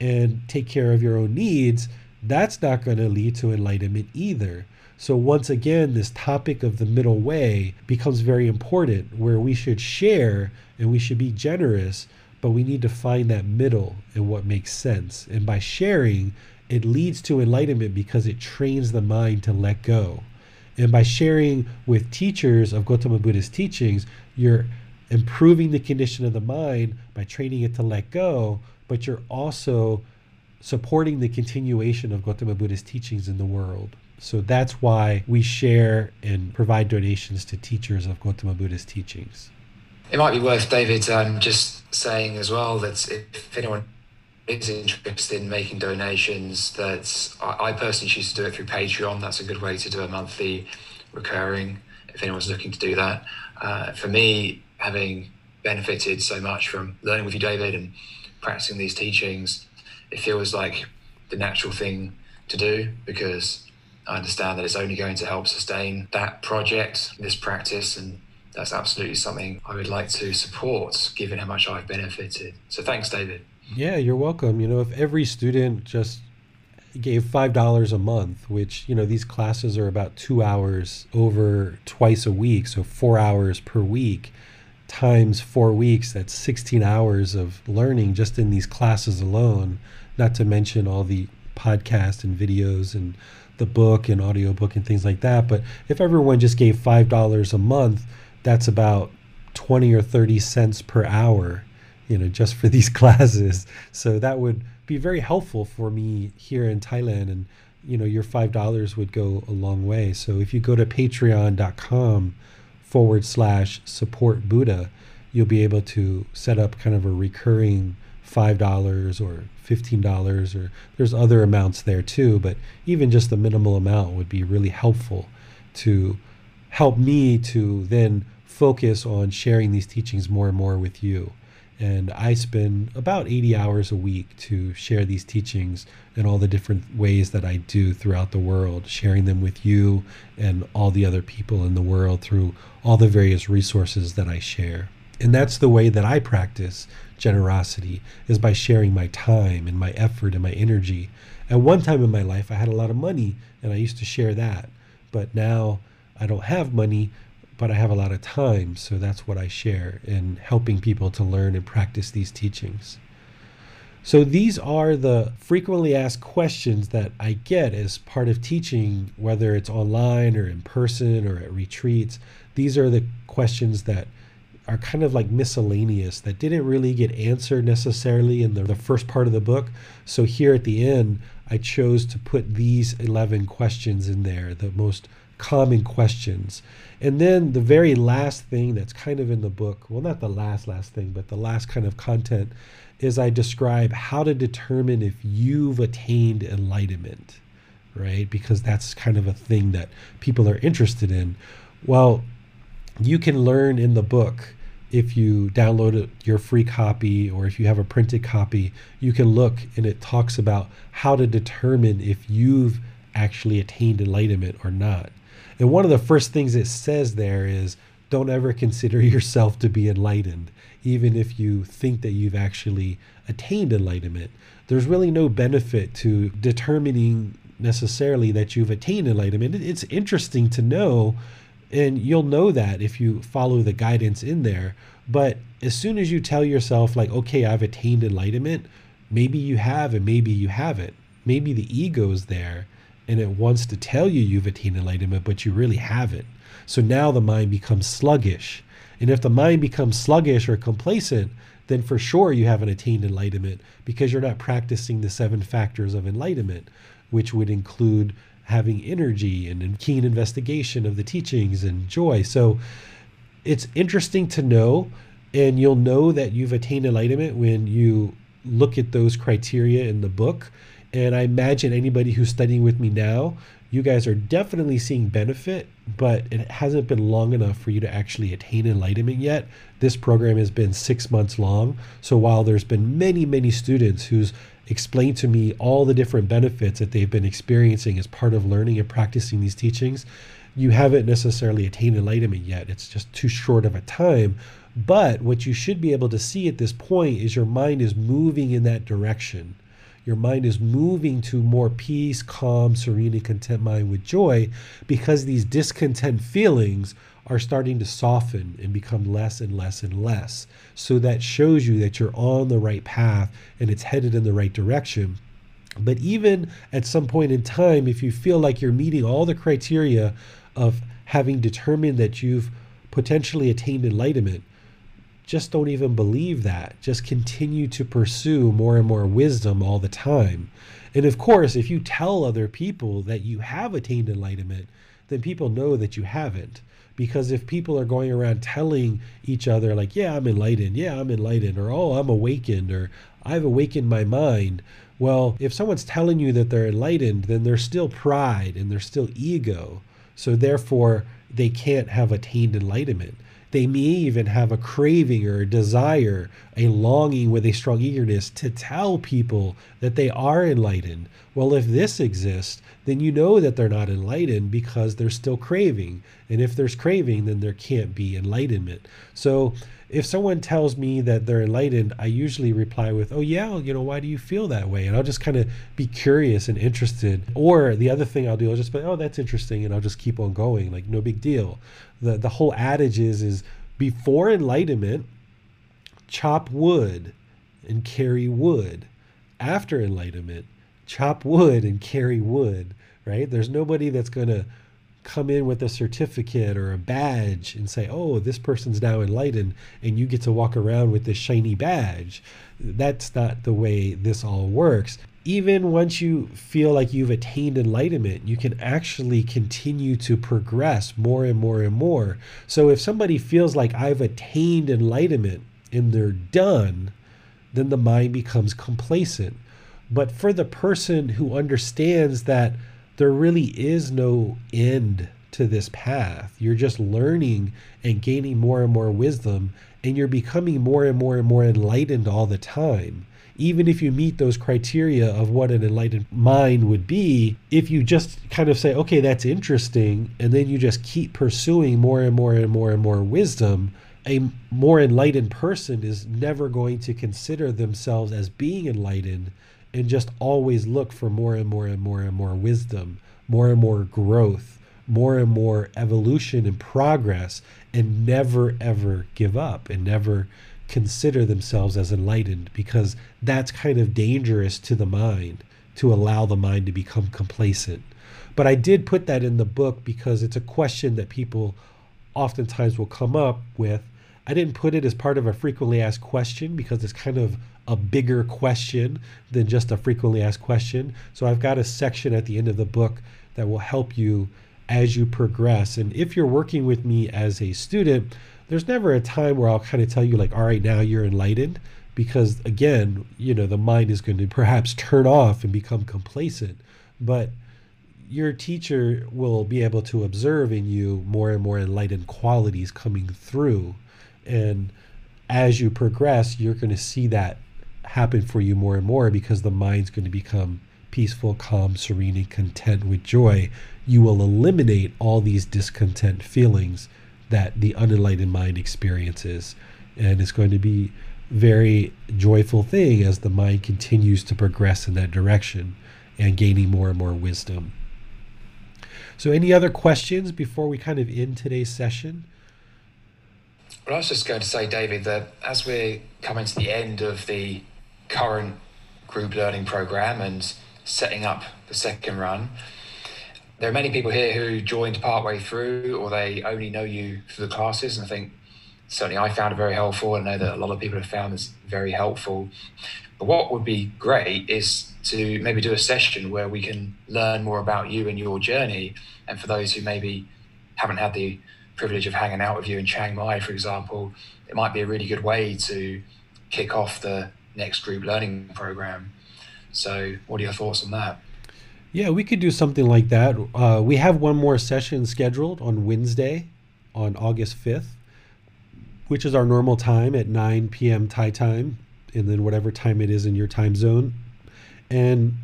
and take care of your own needs, that's not going to lead to enlightenment either. So, once again, this topic of the middle way becomes very important where we should share and we should be generous but we need to find that middle and what makes sense. And by sharing, it leads to enlightenment because it trains the mind to let go. And by sharing with teachers of Gautama Buddha's teachings, you're improving the condition of the mind by training it to let go, but you're also supporting the continuation of Gautama Buddha's teachings in the world. So that's why we share and provide donations to teachers of Gautama Buddha's teachings. It might be worth, David, um, just saying as well that if anyone is interested in making donations, that I, I personally choose to do it through Patreon. That's a good way to do a monthly recurring. If anyone's looking to do that, uh, for me, having benefited so much from learning with you, David, and practicing these teachings, it feels like the natural thing to do because I understand that it's only going to help sustain that project, this practice, and that's absolutely something I would like to support given how much I've benefited. So thanks, David. Yeah, you're welcome. You know, if every student just gave $5 a month, which, you know, these classes are about two hours over twice a week, so four hours per week. Times four weeks, that's 16 hours of learning just in these classes alone, not to mention all the podcasts and videos and the book and audiobook and things like that. But if everyone just gave $5 a month, that's about 20 or 30 cents per hour, you know, just for [LAUGHS] these classes. So that would be very helpful for me here in Thailand. And, you know, your $5 would go a long way. So if you go to patreon.com forward slash support Buddha, you'll be able to set up kind of a recurring $5 or $15 or there's other amounts there too, but even just the minimal amount would be really helpful to help me to then focus on sharing these teachings more and more with you. And I spend about 80 hours a week to share these teachings in all the different ways that I do throughout the world, sharing them with you and all the other people in the world through all the various resources that I share. And that's the way that I practice generosity is by sharing my time and my effort and my energy. At one time in my life I had a lot of money and I used to share that. But now I don't have money, but I have a lot of time, so that's what I share in helping people to learn and practice these teachings. So these are the frequently asked questions that I get as part of teaching, whether it's online or in person or at retreats. These are the questions that are kind of like miscellaneous that didn't really get answered necessarily in the, the first part of the book. So here at the end, I chose to put these 11 questions in there, the most common questions. And then the very last thing that's kind of in the book, well, not the last, last thing, but the last kind of content is I describe how to determine if you've attained enlightenment, right? Because that's kind of a thing that people are interested in. Well, you can learn in the book if you download your free copy or if you have a printed copy, you can look and it talks about how to determine if you've actually attained enlightenment or not. And one of the first things it says there is don't ever consider [LAUGHS] yourself to be enlightened, even if you think that you've actually attained enlightenment. There's really no benefit to determining necessarily that you've attained enlightenment. It's interesting to know, and you'll know that if you follow the guidance in there. But as soon as you tell yourself, like, okay, I've attained enlightenment, maybe you have and maybe you haven't. Maybe the ego's there and it wants to tell you you've attained enlightenment, but you really haven't. So now the mind becomes sluggish. And if the mind becomes sluggish or complacent, then for sure you haven't attained enlightenment because you're not practicing the seven factors of enlightenment, which would include having energy and keen investigation of the teachings and joy. So it's interesting to know, and you'll know that you've attained enlightenment when you look at those criteria in the book and I imagine anybody who's studying with me now, you guys are definitely seeing benefit, but it hasn't been long enough for you to actually attain enlightenment yet. This program has been six months long. So while there's been many, many students who's explained to me all the different benefits that they've been experiencing as part of learning and practicing these teachings, you haven't necessarily attained enlightenment yet. It's just too short of a time. But what you should be able to see at this point is your mind is moving in that direction your mind is moving to more peace, calm, serene, and content mind with joy because these discontent feelings are starting to soften and become less and less and less. So that shows you that you're on the right path and it's headed in the right direction. But even at some point in time, if you feel like you're meeting all the criteria of having determined that you've potentially attained enlightenment, just don't even believe that. Just continue to pursue more and more wisdom all the time. And of course, if you tell other people that you have attained enlightenment, then people know that you haven't. Because if people are going around telling each other, like, yeah, I'm enlightened, yeah, I'm enlightened, or oh, I'm awakened, or I've awakened my mind, well, if someone's telling you that they're enlightened, then there's still pride and there's still ego. So therefore, they can't have attained enlightenment. They may even have a craving or a desire, a longing with a strong eagerness to tell people that they are enlightened. Well, if this exists, then you know that they're not enlightened because they're still craving. And if there's craving, then there can't be enlightenment. So if someone tells me that they're enlightened, I usually reply with, Oh, yeah, you know, why do you feel that way? And I'll just kind of be curious and interested. Or the other thing I'll do, I'll just be, Oh, that's interesting. And I'll just keep on going, like, no big deal the the whole adage is is Before enlightenment, chop wood and carry wood. After enlightenment, chop wood and carry wood, right? There's nobody that's to come in with a certificate or a badge and say, oh, this person's now enlightened, and you get to walk around with this shiny badge. That's not the way this all works. Even once you feel like you've attained enlightenment, you can actually continue to progress more and more and more. So if somebody feels like I've attained enlightenment and they're done, then the mind becomes complacent. But for the person who understands that there really is no end to this path. You're just learning and gaining more and more wisdom, and you're becoming more and more and more enlightened all the time. Even if you meet those criteria of what an enlightened mind would be, if you just kind of say, okay, that's interesting, and then you just keep pursuing more and more and more and more wisdom, a more enlightened person is never going to consider themselves as being enlightened and just always look for more and more and more and more wisdom, more and more growth, more and more evolution and progress, and never ever give up and never consider themselves as enlightened because that's kind of dangerous to the mind to allow the mind to become complacent. But I did put that in the book because it's a question that people oftentimes will come up with. I didn't put it as part of a frequently asked question because it's kind of a bigger question than just a frequently asked question. So I've got a section at the end of the book that will help you as you progress. And if you're working with me as a student, there's never a time where I'll kind of tell you, like, all right, now you're enlightened. Because again, you know, the mind is going [LAUGHS] to perhaps turn off and become complacent. But your teacher will be able to observe in you more and more enlightened qualities coming through. And as you progress, you're going to see that happen for you more and more because the mind's going to become peaceful, calm, serene, and content with joy. You will eliminate all these discontent feelings that the unenlightened mind experiences. And it's going to be very joyful thing as the mind continues to progress in that direction and gaining more and more wisdom. So, any other questions before we kind of end today's session? Well, I was just going to say, David, that as we're coming to the end of the current group learning program and setting up the second run. There are many people here who joined partway through or they only know you through the classes. And I think certainly I found it very helpful. I know that a lot of people have found this very helpful. But what would be great is to maybe do a session where we can learn more about you and your journey. And for those who maybe haven't had the privilege of hanging out with you in Chiang Mai, for example, it might be a really good way to kick off the next group learning program. So, what are your thoughts on that? Yeah, we could do something like that. Uh, we have one more session scheduled on Wednesday, on August 5th, which is our normal time at 9 p.m. Thai time, and then whatever time it is in your time zone. And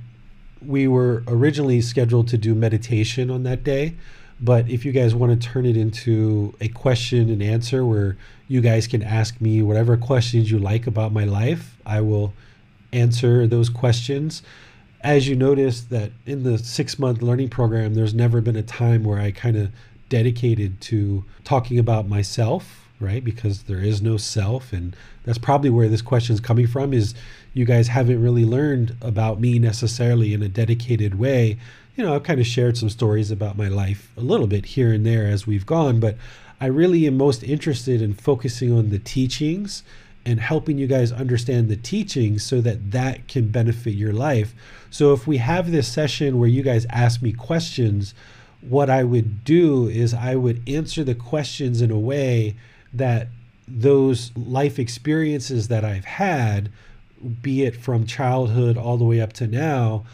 we were originally scheduled to do meditation on that day, but if you guys want to turn it into a question and answer where you guys can ask me whatever questions you like about my life, I will answer those questions. As you notice that in the six month learning program, there's never been a time where I kind of dedicated to talking about myself, right? Because there is no self. And that's probably where this question is coming from is you guys haven't really learned about me necessarily in a dedicated way you know, I've kind of shared some stories about my life a little bit here and there as we've gone, but I really am most interested in focusing on the teachings and helping you guys understand the teachings so that that can benefit your life. So if we have this session where you guys ask me questions, what I would do is I would answer the questions in a way that those life experiences that I've had, be it from childhood all the way up to now,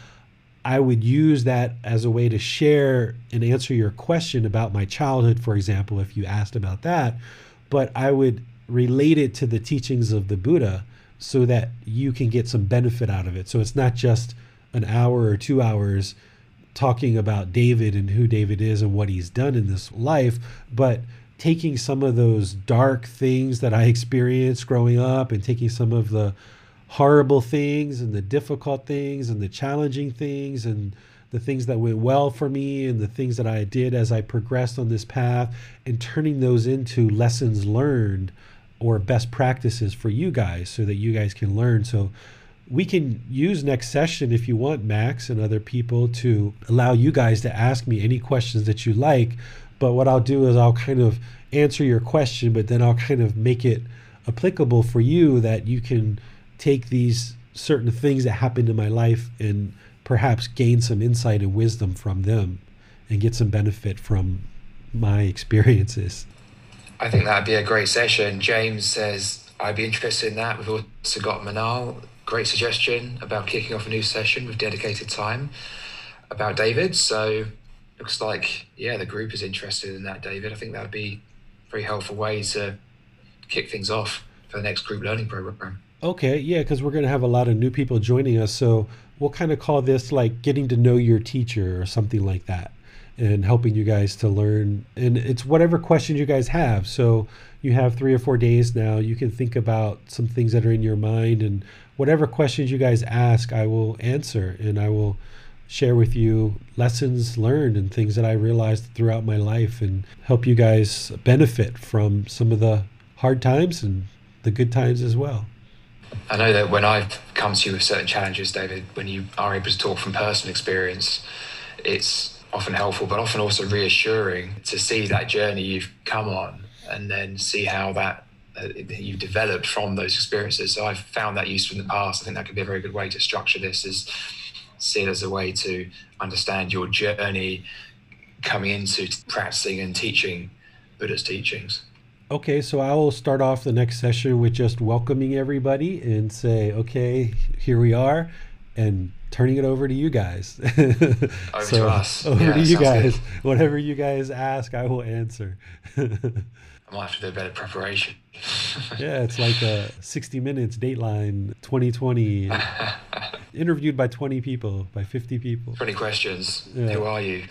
I would use that as a way to share and answer your question about my childhood, for example, if you asked about that. But I would relate it to the teachings of the Buddha so that you can get some benefit out of it. So it's not just an hour or two hours talking about David and who David is and what he's done in this life, but taking some of those dark things that I [LAUGHS] experienced growing up and taking some of the horrible things and the difficult things and the challenging things and the things that went well for me and the things that I did as I progressed on this path and turning those into lessons learned or best practices for you guys so that you guys can learn. So we can use next session if you want, Max and other people, to allow you guys to ask me any questions that you like. But what I'll do is I'll kind of answer your question, but then I'll kind of make it applicable for you that you can take these certain things that happened in my life and perhaps gain some insight and wisdom from them and get some benefit from my experiences. I think that'd be a great session. James says, I'd be interested in that. We've also got Manal great suggestion about kicking off a new session with dedicated time about David. So looks like yeah, the group is interested in that, David. I think that would be a very helpful way to kick things off for the next group learning program. Okay, yeah, because we're going to have a lot of new people joining us, so we'll kind of call this like getting to know your teacher or something like that, and helping you guys to learn. And it's whatever questions you guys have. So you have three or four days now. You can think about some things that are in your mind and whatever questions you guys ask, I will answer and I will share with you lessons learned and things that I realized throughout my life and help you guys benefit from some of the hard times and the good times as well. I know that when I've come to you with certain challenges, David, when you are able to talk from personal experience, it's often helpful, but often also reassuring to see that journey you've come on and then see how that uh, you've developed from those experiences. So I've found that useful in the past. I think that could be a very good way to structure this is see it as a way to understand your journey coming into practicing and teaching Buddhist teachings. Okay, so I will start off the next session with just welcoming everybody and say, okay, here we are, and turning it over to you guys. [LAUGHS] over so, to us. Over yeah, to you guys. Good. [LAUGHS] Whatever you guys ask, I will answer. [LAUGHS] I might have to do a better preparation. yeah, it's like a 60 Minutes Dateline 2020, interviewed by 20 people, by 50 people. 20 questions. Yeah. Who are you?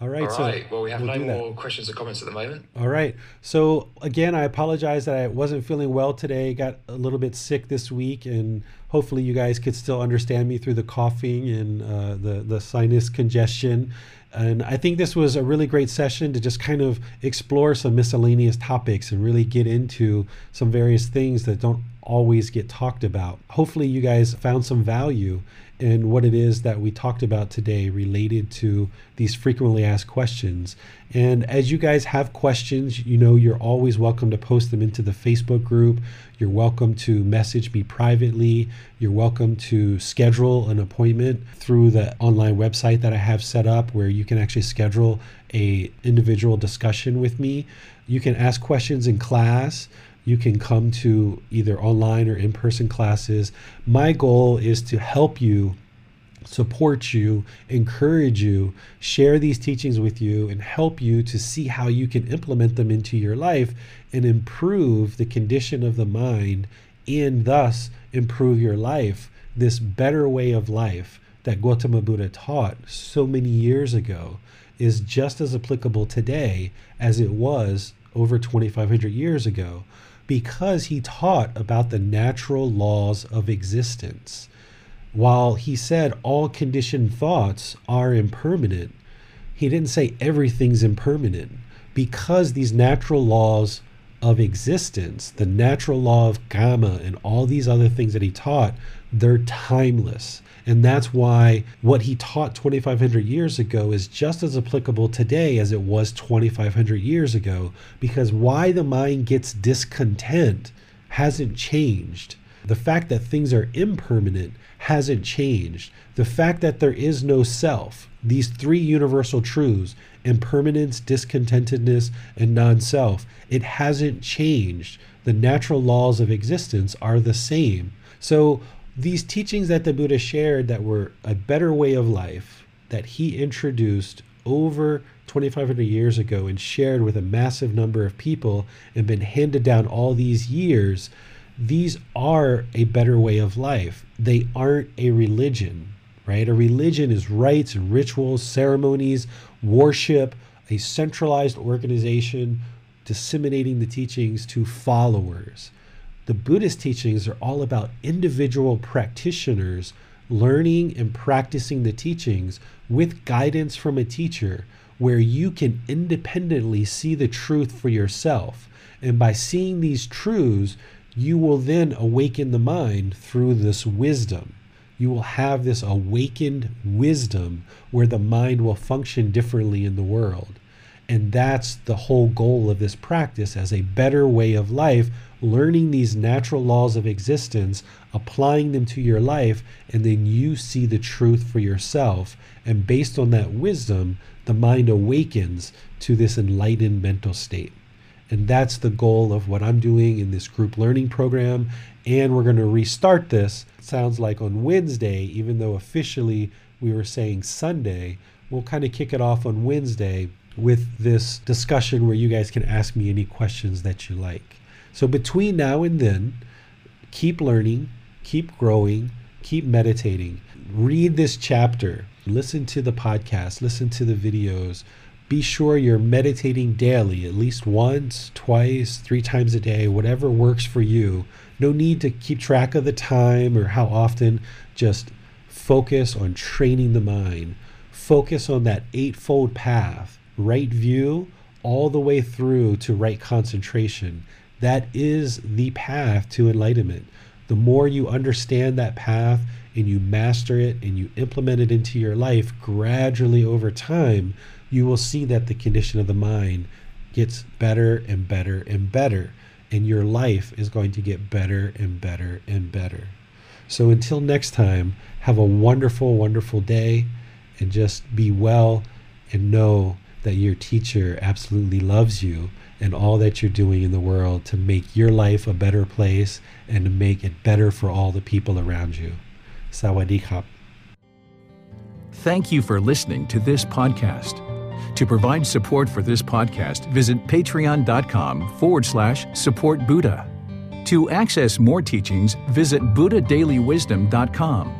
All right. All right. So well, we have we'll no more questions or comments at the moment. All right. So again, I apologize that I wasn't feeling well today. Got a little bit sick this week, and hopefully you guys could still understand me through the coughing and uh, the the sinus congestion. And I think this was a really great session to just kind of explore some miscellaneous topics and really get into some various things that don't always get talked about. Hopefully, you guys found some value in what it is that we talked about today related to these frequently asked questions. And as you guys have questions, you know, you're always welcome to post them into the Facebook group. You're welcome to message me privately. You're welcome to schedule an appointment through the online website that I have set up where you can actually schedule a individual discussion with me. You can ask questions in class you can come to either online or in person classes. My goal is to help you, support you, encourage you, share these teachings with you, and help you to see how you can implement them into your life and improve the condition of the mind and thus improve your life. This better way of life that Gautama Buddha taught so many years ago is just as applicable today as it was over 2,500 years ago because he taught about the natural laws of existence. While he said all conditioned thoughts are impermanent, he didn't say everything's impermanent because these natural laws of existence, the natural law of karma, and all these other things that he taught, they're timeless. And that's why what he taught 2,500 years ago is just as applicable today as it was 2,500 years ago, because why the mind gets discontent hasn't changed. The fact that things are impermanent hasn't changed. The fact that there is no self, these three universal truths, impermanence, discontentedness, and non self, it hasn't changed. The natural laws of existence are the same. So, these teachings that the Buddha shared that were a better way of life that he introduced over 2,500 years ago and shared with a massive number of people and been handed down all these years, these are a better way of life. They aren't a religion, right? A religion is rites and rituals, ceremonies, worship, a centralized organization disseminating the teachings to followers the Buddhist teachings are all about individual practitioners learning and practicing the teachings with guidance from a teacher where you can independently see the truth for yourself. And by seeing these truths, you will then awaken the mind through this wisdom. You will have this awakened wisdom where the mind will function differently in the world. And that's the whole goal of this practice as a better way of life, learning these natural laws of existence, applying them to your life, and then you see the truth for yourself. And based on that wisdom, the mind awakens to this enlightened mental state. And that's the goal of what I'm doing in this group learning program. And we're going to restart this. sounds like on Wednesday, even though officially we were saying Sunday, we'll kind of kick it off on Wednesday with this discussion where you guys can ask me any questions that you like. So between now and then, keep learning, keep growing, keep meditating. Read this chapter, listen to the podcast, listen to the videos. Be sure you're meditating daily, at least once, twice, three times a day, whatever works for you. No need to keep track of the time or how often. Just focus on training the mind. Focus on that eightfold path right view all the way through to right concentration. That is the path to enlightenment. The more you understand that path and you master it and you implement it into your life gradually over time, you will see that the condition of the mind gets better and better and better. And your life is going to get better and better and better. So until next time, have a wonderful, wonderful day and just be well and know that your teacher absolutely loves you and all that you're doing in the world to make your life a better place and to make it better for all the people around you. Sawadee Thank you for listening to this podcast. To provide support for this podcast, visit patreon.com forward slash support Buddha. To access more teachings, visit buddhadailywisdom.com.